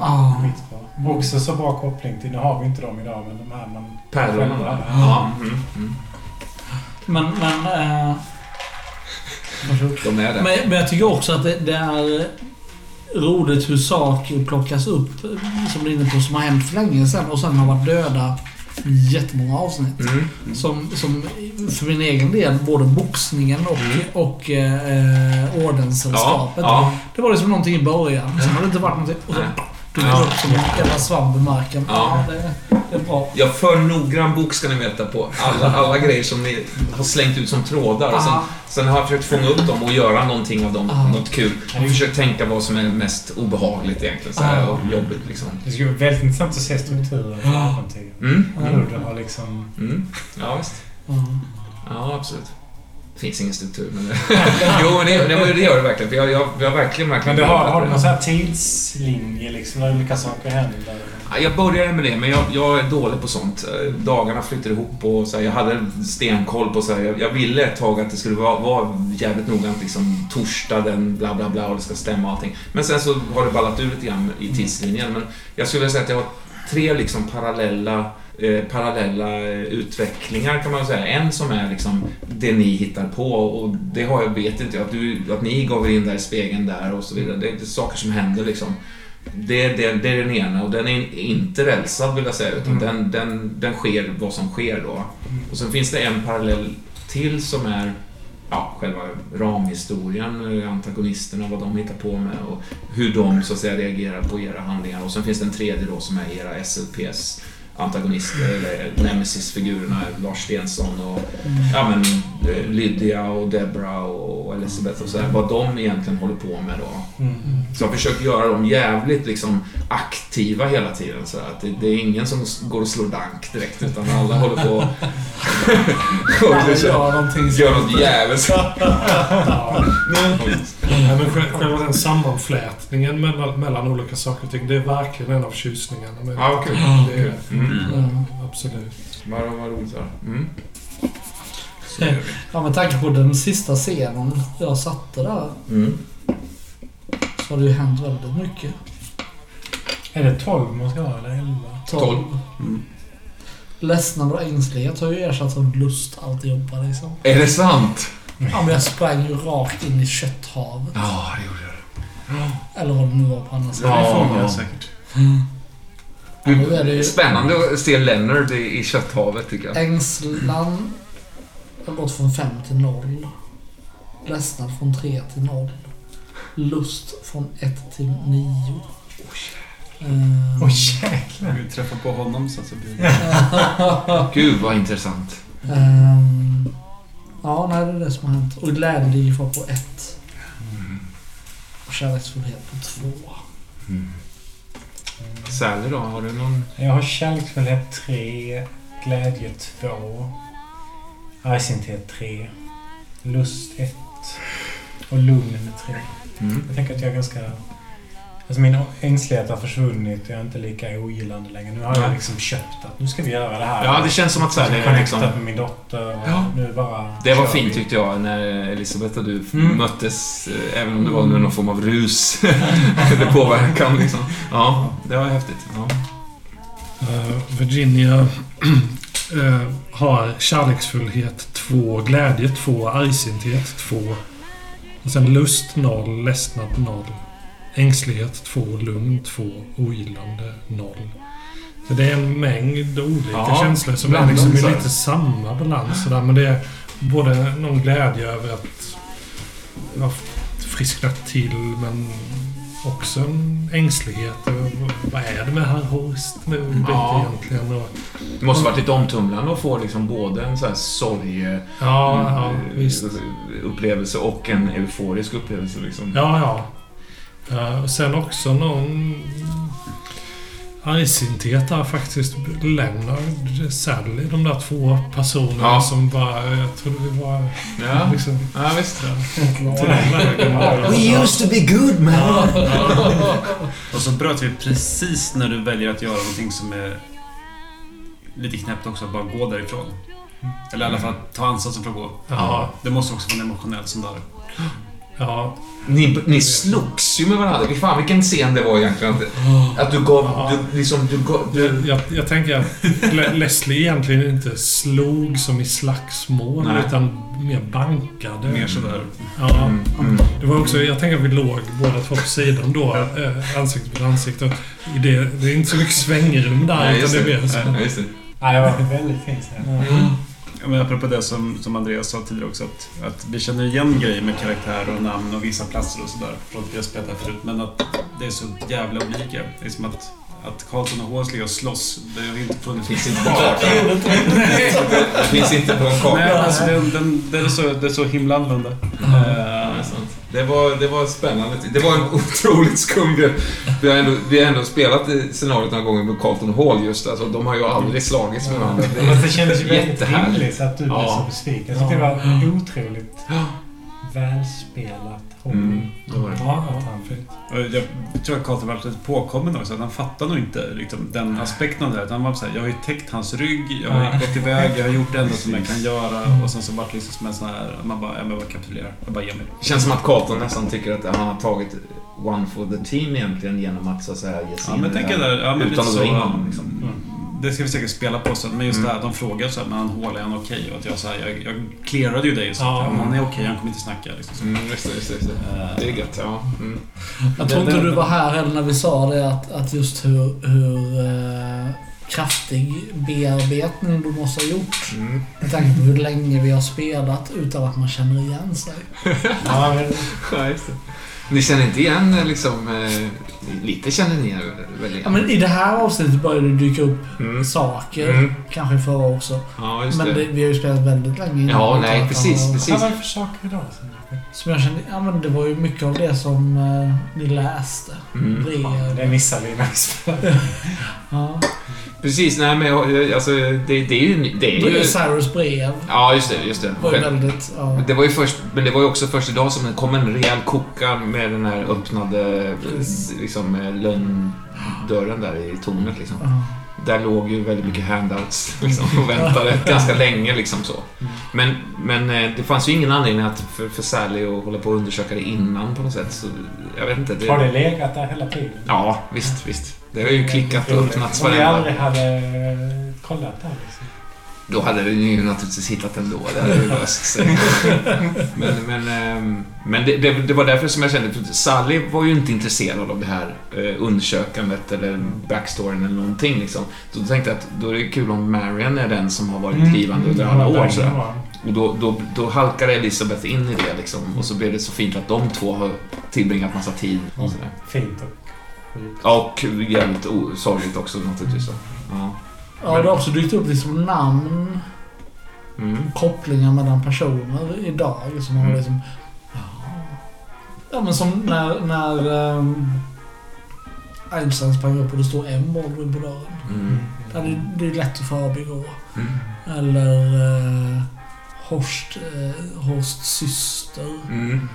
Ja. Skitbra. Också så bra koppling till, nu har vi inte dem idag, men de här man... Pärlorna där. Ja, mm, mm. Men, men... Varsågod. De är det. men, men jag tycker också att det, det är roligt hur saker plockas upp, som du är inne på, som har hänt för länge sedan och sen har varit döda jättemånga avsnitt. Mm. Som, som för min egen del, både boxningen och, Mm. och eh, ordenssällskapet. Ja, Det var liksom någonting i början, sen har det inte varit någonting. Och så Det Ja. upp som jävla svamp i marken. Ja. Ja, det, det är bra. Jag för noggrann bok ska ni veta på alla, alla grejer som ni har slängt ut som trådar. Och sen, sen har jag försökt fånga upp dem och göra någonting av dem, Ja. något kul. Och försökt tänka vad som är mest obehagligt egentligen, så här, och jobbigt liksom. Det skulle vara väldigt intressant att se Ja. äventyret. Mm. Hur det har liksom... Mm. Ja, visst. Ja, absolut. Finns ingen struktur, men det... jo, men det, det, det gör det verkligen. För jag, jag, jag har verkligen, verkligen... Men du har, har du någon sån här tidslinje liksom, när olika saker händer? Ja, Jag började med det, men jag, jag är dålig på sånt. Dagarna flyttar ihop och så här, jag hade stenkoll på så här, jag, jag ville ett tag att det skulle vara, vara jävligt noggrant liksom torsdag den bla bla bla och det ska stämma och allting. Men sen så har det ballat ur lite grann i tidslinjen. Men jag skulle vilja säga att jag har tre liksom parallella eh, parallella eh, utvecklingar kan man säga. En som är liksom det ni hittar på och det har jag, vet inte jag, att, du, att ni gav er in där i spegeln där och så vidare. Det är inte saker som händer liksom. Det, det, det är den ena och den är inte rälsad vill jag säga utan Mm. den, den, den sker vad som sker då. Och sen finns det en parallell till som är ja, själva ramhistorien, eh, antagonisterna, vad de hittar på med och hur de så att säga reagerar på era handlingar. Och sen finns det en tredje då som är era SLPs antagonister, eller Nemesis-figurerna, Lars Stensson och ja, men, eh, Lydia och Debra och Elisabeth och så här, vad de egentligen håller på med då. Mm. Så jag försöker göra dem jävligt liksom, aktiva hela tiden. Så att det, det är ingen som går och slår dank direkt, utan alla håller på och Ja, liksom, gör så. något jävligt. Ja, men själva den sammanflätningen mellan, mellan olika saker och ting, det är verkligen en av tjusningarna med Ja, kul. det. är, Mm. Ja. Absolut. Vad, vad roligt. Mm. Ja, med tanke på den sista scenen jag satte där Mm. så har det ju hänt väldigt mycket. Är det 12 man ska ha eller 11? Tolv. Mm. Ledsnad och ängslighet har ju ersatts av lust alltihopa liksom. Är det sant? Ja, men jag sprang ju rakt in i kötthavet. Ja, det gjorde jag. Eller om det nu var på andra sidan. Det Ja, fångar ja. jag säkert. Är det ju- Spännande att se Leonard i, i kötthavet tycker jag. Ängslan har gått från 5 till 0. Ledsnad från 3 till 0. Lust från 1 till 9. Oj jäklar. Vi träffar på honom sen så blir det... Gud vad intressant. Ehm, ja, nej, det är det som har hänt. Och glädje ligger kvar på 1. Och kärleksfullhet på 2. Sally då, har du någon? Jag har kärleksfullhet 3, glädje 2, argsinthet 3, lust 1 och lugn 3. Mm. Jag tänker att jag är ganska... Alltså min ängslighet har försvunnit jag är inte lika ogillande längre. Nu har jag liksom köpt att nu ska vi göra det här. Ja, det känns som att Jag Sally har är liksom... med min dotter och Ja. nu bara... Det var fint vi. tyckte jag när Elisabeth och du Mm. möttes. eh, Även om det var under någon form av rus. Eller påverkan liksom. Ja, det var häftigt. Ja. Eh, Virginia eh, har kärleksfullhet 2, glädje 2, argsinthet 2. Och sen lust 0, ledsnad 0. Ängslighet 2, lugn 2, ogillande 0. Så det är en mängd olika Ja, känslor som är liksom i lite samma balans. Sådär. Men det är både någon glädje över att jag har frisknat till men också en ängslighet. Vad är det med herr Horst nu Ja. egentligen? Och, Det måste varit lite omtumlande att få liksom både en sån här sorg ja, ja, eh, upplevelse och en euforisk upplevelse. Liksom. Ja, ja. Och sen också någon argsinthet där faktiskt. Leonard, Sally, de där två personerna Ja. som bara... Jag trodde vi var... Ja, Liksom, ja visst. vägen bara. used to be good man! Och så bröt vi precis när du väljer att göra någonting som är lite knäppt också, bara gå därifrån. Eller i alla fall ta ansatsen för att gå. Ja, Det måste också vara en emotionell sån där. Ja. Ni, ni slogs ju med varandra. Fy Fan vilken scen det var egentligen. Att, att du gav... Ja. Du, liksom, du gav du, Jag, jag tänker att Le- Leslie egentligen inte slog som i slagsmål Nej. utan mer bankade. Mer sådär. Ja. mm, mm. Det var också, jag tänker att vi låg båda två på sidan då, eh, ansikte mot ansikte. Det, det är inte så mycket svängrum där, Nej, utan just det är mer så. Ja, just det. Ja, det var väldigt fint. Mm. Men apropå det som, som Andreas sa tidigare också, att, att vi känner igen grejer med karaktärer och namn och vissa platser och sådär. Från att vi har spelat här förut. Men att det är så jävla olika. Det är som att, att Karlsson och Hås ligger och slåss. Det har inte funnits. Finns inte på kartan. Det finns inte på en karta. Nej, alltså den, den, det, är så, det är så himla annorlunda. Ja, Eh, det. Det var, det var spännande. Det var en otroligt skum grej. Vi har ändå, vi har ändå spelat i scenariot några gånger med Carlton Hall just. Alltså, de har ju aldrig slagits med varandra. Det Men det kändes ju väldigt rimligt att du blev Ja. så besviken. Jag tyckte det var otroligt välspelat. Mm, det var det. Ja, ja, fint. och jag tror att Carlton var lite påkommen också. Att han fattar nog inte liksom, den aspekten av det. Utan han var såhär, jag har ju täckt hans rygg, jag har gått iväg, jag har gjort det enda som jag kan göra. Och sen så vart det liksom som en sån här, man bara, ja men vad kapitulerar. Jag bara ger mig. Det känns som att Carlton nästan tycker att han har tagit one for the team egentligen genom att så att säga ge sig Ja in men tänk det här. där, ja men Utan att så. honom, liksom. mm, Det ska vi säkert spela på sen. Men just Mm. det här, de frågar så här, men han hål, är han okej? Och att jag så här, jag, jag clearade ju dig så att ja, han är okej, han kommer inte snacka. Liksom. så. Mm, just det, just det, just det. Eh, Det är gött, ja. Mm. Jag tror inte du var här heller när vi sa det att, att just hur, hur eh, kraftig bearbetning du måste ha gjort. Mm. Med tanke på hur länge vi har spelat utan att man känner igen sig. Ja, men Ja, just det. Ni känner inte igen eh, liksom... Eh, lite känner ni er väl igen? Ja, men I det här avsnittet började det dyka upp Mm. saker. Mm. Kanske förra också. Ja, just Men det. det, vi har ju spelat väldigt länge innan. Ja, nej, precis. vad var det för saker idag? Som- jag kände, ja men det var ju mycket av det som eh, ni läste. Mm. Brev. Det missade vi när. Ja. Precis, nej men jag- alltså det, det är ju... Det är ju Cyrus brev ja, just det, just det. var ju Själv- väldigt... Ja. Det var ju först, men det var ju också först idag som det kom en rejäl koka med den här öppnade Precis. liksom, eh, lönndörren där i tornet. Liksom. Ja. Där låg ju väldigt mycket handouts liksom, och väntade ganska länge. Liksom, så. Men, men eh, det fanns ju ingen anledning att, för, för Sally att hålla på och undersöka det innan på något sätt. Så, jag vet inte. Har det legat där hela tiden? Ja, visst, visst. Det har ju klickat och öppnats Om vi varenda... aldrig hade kollat där liksom. Då hade den ju naturligtvis hittat ändå. Det hade ju löst sig. Men, men, ehm, men det, det, det var därför som jag kände, för Sally var ju inte intresserad av det här eh, undersökandet eller backstoryn eller någonting liksom. Så då tänkte jag att då är det kul om Marion är den som har varit drivande under alla år. Sådär. Och då, då, då halkade Elisabeth in i det liksom. Och så blev det så fint att de två har tillbringat massa tid. Och, sådär. Fint och och jävligt sorgligt också naturligtvis. då. Ja. Ja, det har också dykt upp liksom namn, Mm. kopplingar mellan personer idag som har Mm. liksom... Ja, ja men som när, när um, Einstein sprang upp och det står en Baldwin på dörren. Mm. Det, det är lätt att förbigå. Mm. Eller uh, Horst, uh, Horsts syster. Mm.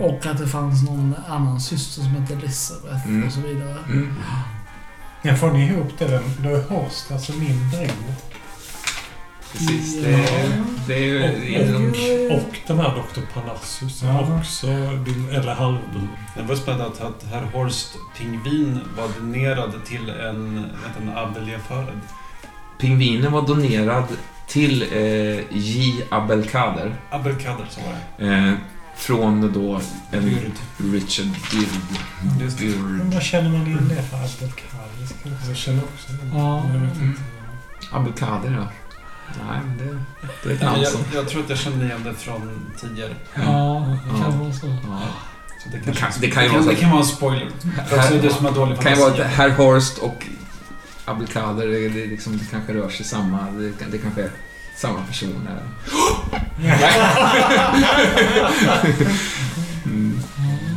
Och att det fanns någon annan syster som hette Elisabeth Mm. och så vidare. Mm. Ja, får ni ihop det? Då är Horst alltså min bror. Precis. Det är, det är ju... är nog- Och den här Dr. Parnassus Ja. är också din, eller halvbror. Det var spännande att, att herr Horst Pingvin var donerad till en, vet, en Abdeljaförad. Pingvinen var donerad till eh, J. Abelkader. Abelkader, så var det. Eh, från då en. Richard Dyrd. Just det. Men Dyrd. vad känner man in det för Abdelkader? Jag känner också det. Ja. Jag vet inte. Ja. Nej, men det, det är ett namn jag, som... jag tror att jag kände igen det från tidigare. Ja, det kan vara så. Ja. Så det, Det kanske, kan, det kan ju vara det så kan, det kan vara en spoiler. Det är också det som har dålig Det kan ju vara herr Horst och Abdelkader, det, det, liksom, det kanske rör sig samma... Det, kan- det kanske är samma person.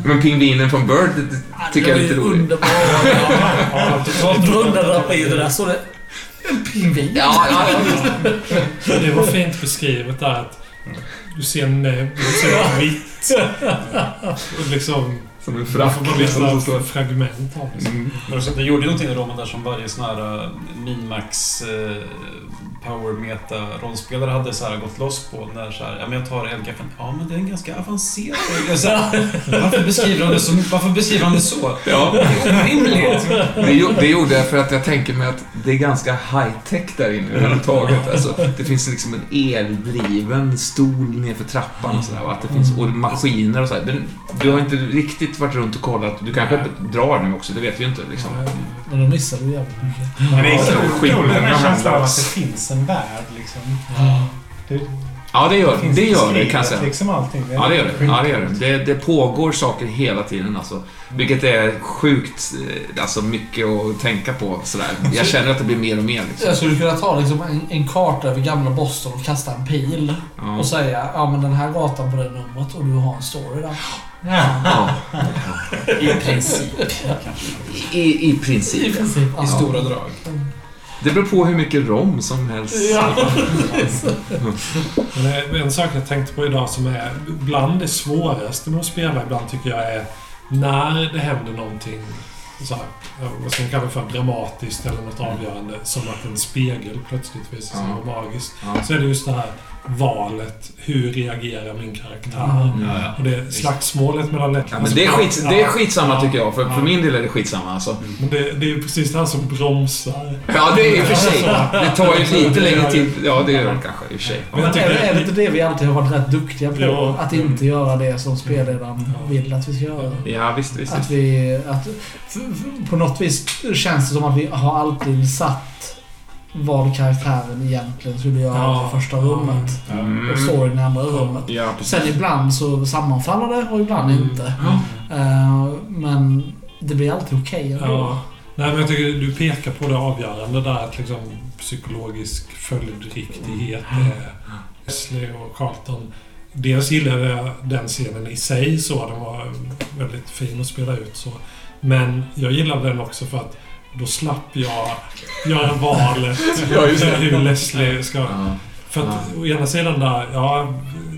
Men pingvinen från Bird det, det tycker jag är lite Jag blundade i det där så det... En pingvin. Ja, ja, ja. Det var fint beskrivet där att du ser näbb, du ser vitt. Och liksom... Som en Man frack. får bara liksom, står- fragment av det. Mm. Men så gjorde ju någonting i Roman där som varje sån här eh, Minmax eh, Power Meta rollspelare hade så här gått loss på när så här, ja men jag tar eldgaffen. Ja men det är en ganska avancerad. Så här, Varför beskriver han det så? Varför beskriver han det så? Ja, Det är orimligt. det, gjo- det gjorde jag för att jag tänker mig att det är ganska high-tech där inne överhuvudtaget. Alltså, det finns liksom en eldriven stol nerför trappan och sådär. Och att det finns och maskiner och sådär. Du har inte riktigt varit runt och kollat. Du kanske drar nu också, det vet vi ju inte. Liksom. Men då missade du jävligt mycket. Men det är Ja, kul, skit- kul den här känslan av att det finns en värld liksom. Det, Ja, det gör finns det. Gör det, kan jag säga. liksom allting. Ja, det gör det. Ja, det, gör det. det. Det pågår saker hela tiden alltså. Vilket är sjukt, eh, alltså mycket att tänka på sådär. Jag känner att det blir mer och mer liksom. Jag skulle kunna ta liksom en, en karta över gamla Boston och kasta en pil. Ja. Och säga, ja men den här gatan på det numret och du har en story där. Ja. I princip. I, I I princip. princip. I stora drag. Det beror på hur mycket rom som helst. Ja. Men är en sak jag tänkte på idag som är bland det svåraste med att spela ibland tycker jag är när det händer någonting så här, ja, vad ska man kalla det för, dramatiskt eller något avgörande. Som att en spegel plötsligt visar sig Ja. vara magiskt. Ja. Så är det just det här valet. Hur reagerar min karaktär? Mm. Ja, ja. Och det slagsmålet mellan lätt... Ja, men det, är skit, det är skitsamma Ja. tycker jag. För, Ja. för min del är det skitsamma alltså. Men det, det är ju precis det här som bromsar. Ja, det är i och för sig. Det tar ju lite längre tid. Ja, det gör det kanske i och för sig. Men tycker- är, är det inte det vi alltid har varit rätt duktiga på? Ja. Att inte göra det som spelledaren vill att vi ska göra. Ja, visst, visst. Att visst. vi... Att, på något vis känns det som att vi har alltid satt vad karaktären egentligen skulle göra Ja. i första rummet. Mm. Och storyn i andra rummet. Ja. Sen ibland så sammanfaller det och ibland Mm. inte. Eh, men det blir alltid okej ändå. Ja. Nej, men jag tycker du pekar på det avgörande där att liksom psykologisk följdriktighet är Wesley och Carlton. Dels gillade jag den scenen i sig så. Den var väldigt fin att spela ut så. Men jag gillade den också för att då slapp jag göra valet Ja, just det. hur Leslie ska... Ja. För att å ena sidan där, ja,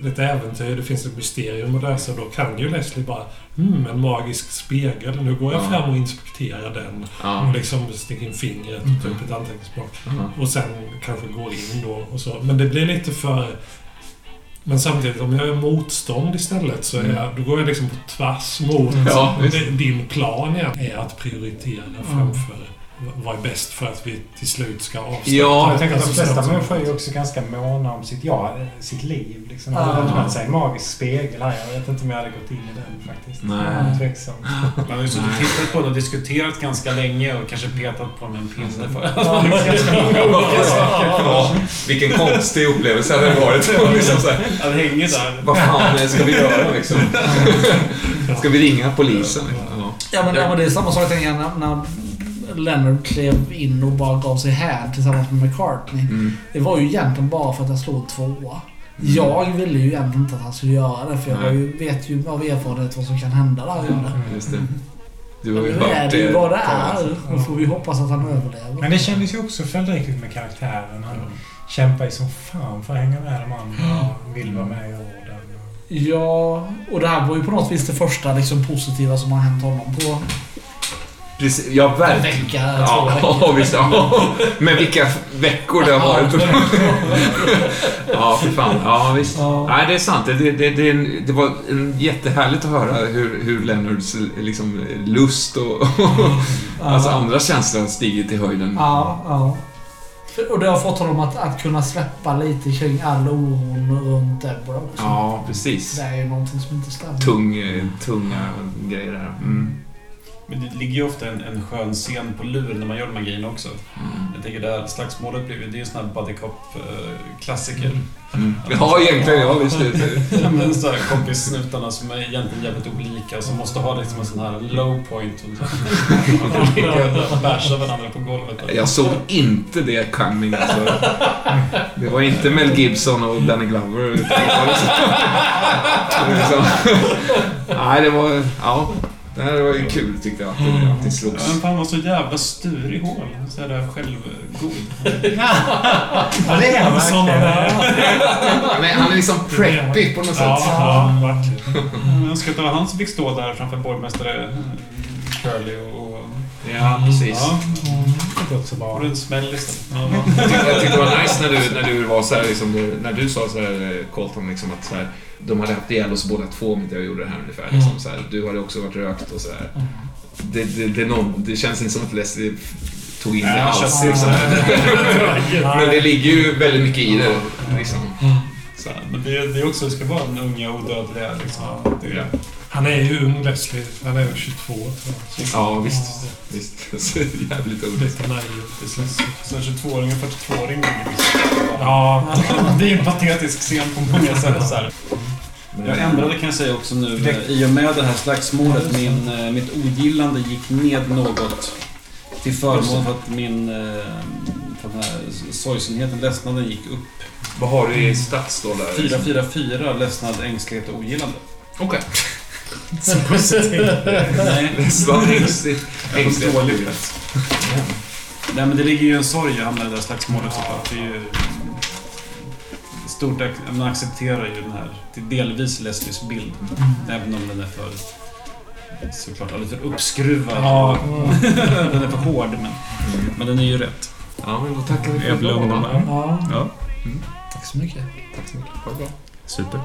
ett äventyr, det finns ett mysterium att lösa. Då kan ju Leslie bara, hmm, en magisk spegel. Nu går jag Ja. fram och inspekterar den. Ja. Och liksom sticker in fingret och tar upp ett anteckningsblock. Ja. Och sen kanske går in då och så. Men det blir lite för... Men samtidigt, om jag är motstånd istället så är Mm. jag, då går jag liksom på tvärs mot Ja, visst. din- din plan igen. Är att prioritera framför vad är bäst för att vi till slut ska avsluta. Ja, Jag tänker att de flesta människor är ju också ganska måna om sitt, ja, sitt liv. Liksom. Det Ja. hade sig en magisk spegel här. Jag vet inte om jag hade gått in i den faktiskt. Nej. Tveksam. Man har ju suttit och tittat på den och diskuterat ganska länge och kanske petat på den med en pinne för Ja, vilken konstig upplevelse hade det varit. liksom så här, att hänga där. vad fan ska vi göra liksom? Ska vi ringa polisen? Ja. Men, ja, men det är samma sak tänker jag när, när Leonard klev in och bara gav sig här tillsammans med McCartney. Mm. Det var ju egentligen bara för att jag slog tvåa. Jag ville ju egentligen inte att han skulle göra det för jag ju, vet ju av erfarenhet vad som kan hända där. Just det. Du har ju Nu är hört det ju vad det är. Då får vi hoppas att han överlever. Men det kändes ju också följdriktigt med karaktären. Han kämpar ju som fan för att hänga med de andra och vill vara med i orden. Ja, och det här var ju på något vis det första liksom, positiva som har hänt honom på Precis, ja en verkligen. vecka, två Ja, veckor. visst. Ja. Men vilka veckor det har varit. Ja, för fan. Ja, visst. Ja. Nej, det är sant. Det, det, det, det, var en jättehärligt att höra hur, hur Leonards liksom, lust och, och alltså andra känslor har stigit i höjden. Ja, ja. Och det har fått honom att, att kunna släppa lite kring all oron runt Deborah också. Ja, precis. Det är ju någonting som inte stämmer. Tung, eh, tunga grejer där. Mm. Men det ligger ju ofta en, en skön scen på lur när man gör de här grejerna också. Mm. Jag tänker det här slagsmålet blev ju, det är ju en sån här buddy cop-klassiker. Mm. Ja, egentligen. Ja, visst. Men så här kompissnutarna som är egentligen jävligt olika som måste ha liksom en sån här low point. Och och basha varandra på golvet. Jag såg inte det coming. Alltså. Det var inte Mel Gibson och Danny Glover. utan det var det var liksom- Nej, det var... Ja. Det här var ju kul tyckte jag. Att det, att det Ja, slogs. men fan var så jävla sturig hål. Så är det självgod. Ja, det är han verkligen. Men han är liksom preppy på något sätt. Ja, verkligen. Jag önskar att det var han som fick stå där framför borgmästare Curly och... Ja, precis. ja, och en smäll istället. Jag tyckte, det var nice när du, när du var så här, liksom, när du sa så här, eh, Colton, liksom att så här, de hade haft ihjäl oss båda två om inte jag gjorde det här ungefär. Liksom, så här, du hade också varit rökt och så här. Det, det, det, någon, det känns inte som att Leslie tog in det alls. Liksom. Men det ligger ju väldigt mycket i det. Liksom. Så, här, men det, det är också, det ska vara en unga odödliga liksom. Det, Ja. Han är ju ung Leslie. Han är 22 tror jag. Så- Ja, visst. visst. Så jävligt roligt. Lite naiv. Så en 22-åring och 42-åring Ja, Det är en patetisk scen på många sätt. Så här. Jag ändrade kan jag säga också nu Det- eh, i och med det här slagsmålet. Min, eh, mitt ogillande gick ned något. Till förmån för att min... eh, För den här sorgsenheten, ledsnaden gick upp. Vad har du i stats då där? 444 ledsnad, ängslighet och ogillande. Okej. Nej, Ledsnad, ängsligt. Dåligt. Nej men det ligger ju en sorg i att hamna i det där slagsmålet såklart. Det är ju... Stort, man accepterar ju den här, till delvis Leslies bild. Även om den är för... Såklart lite för uppskruvad. Ja. den är för hård men, men den är ju rätt. Ja, men då tackar vi för idag. Ja. Ja. Tack så mycket. Tack så mycket. Ha det bra. Super.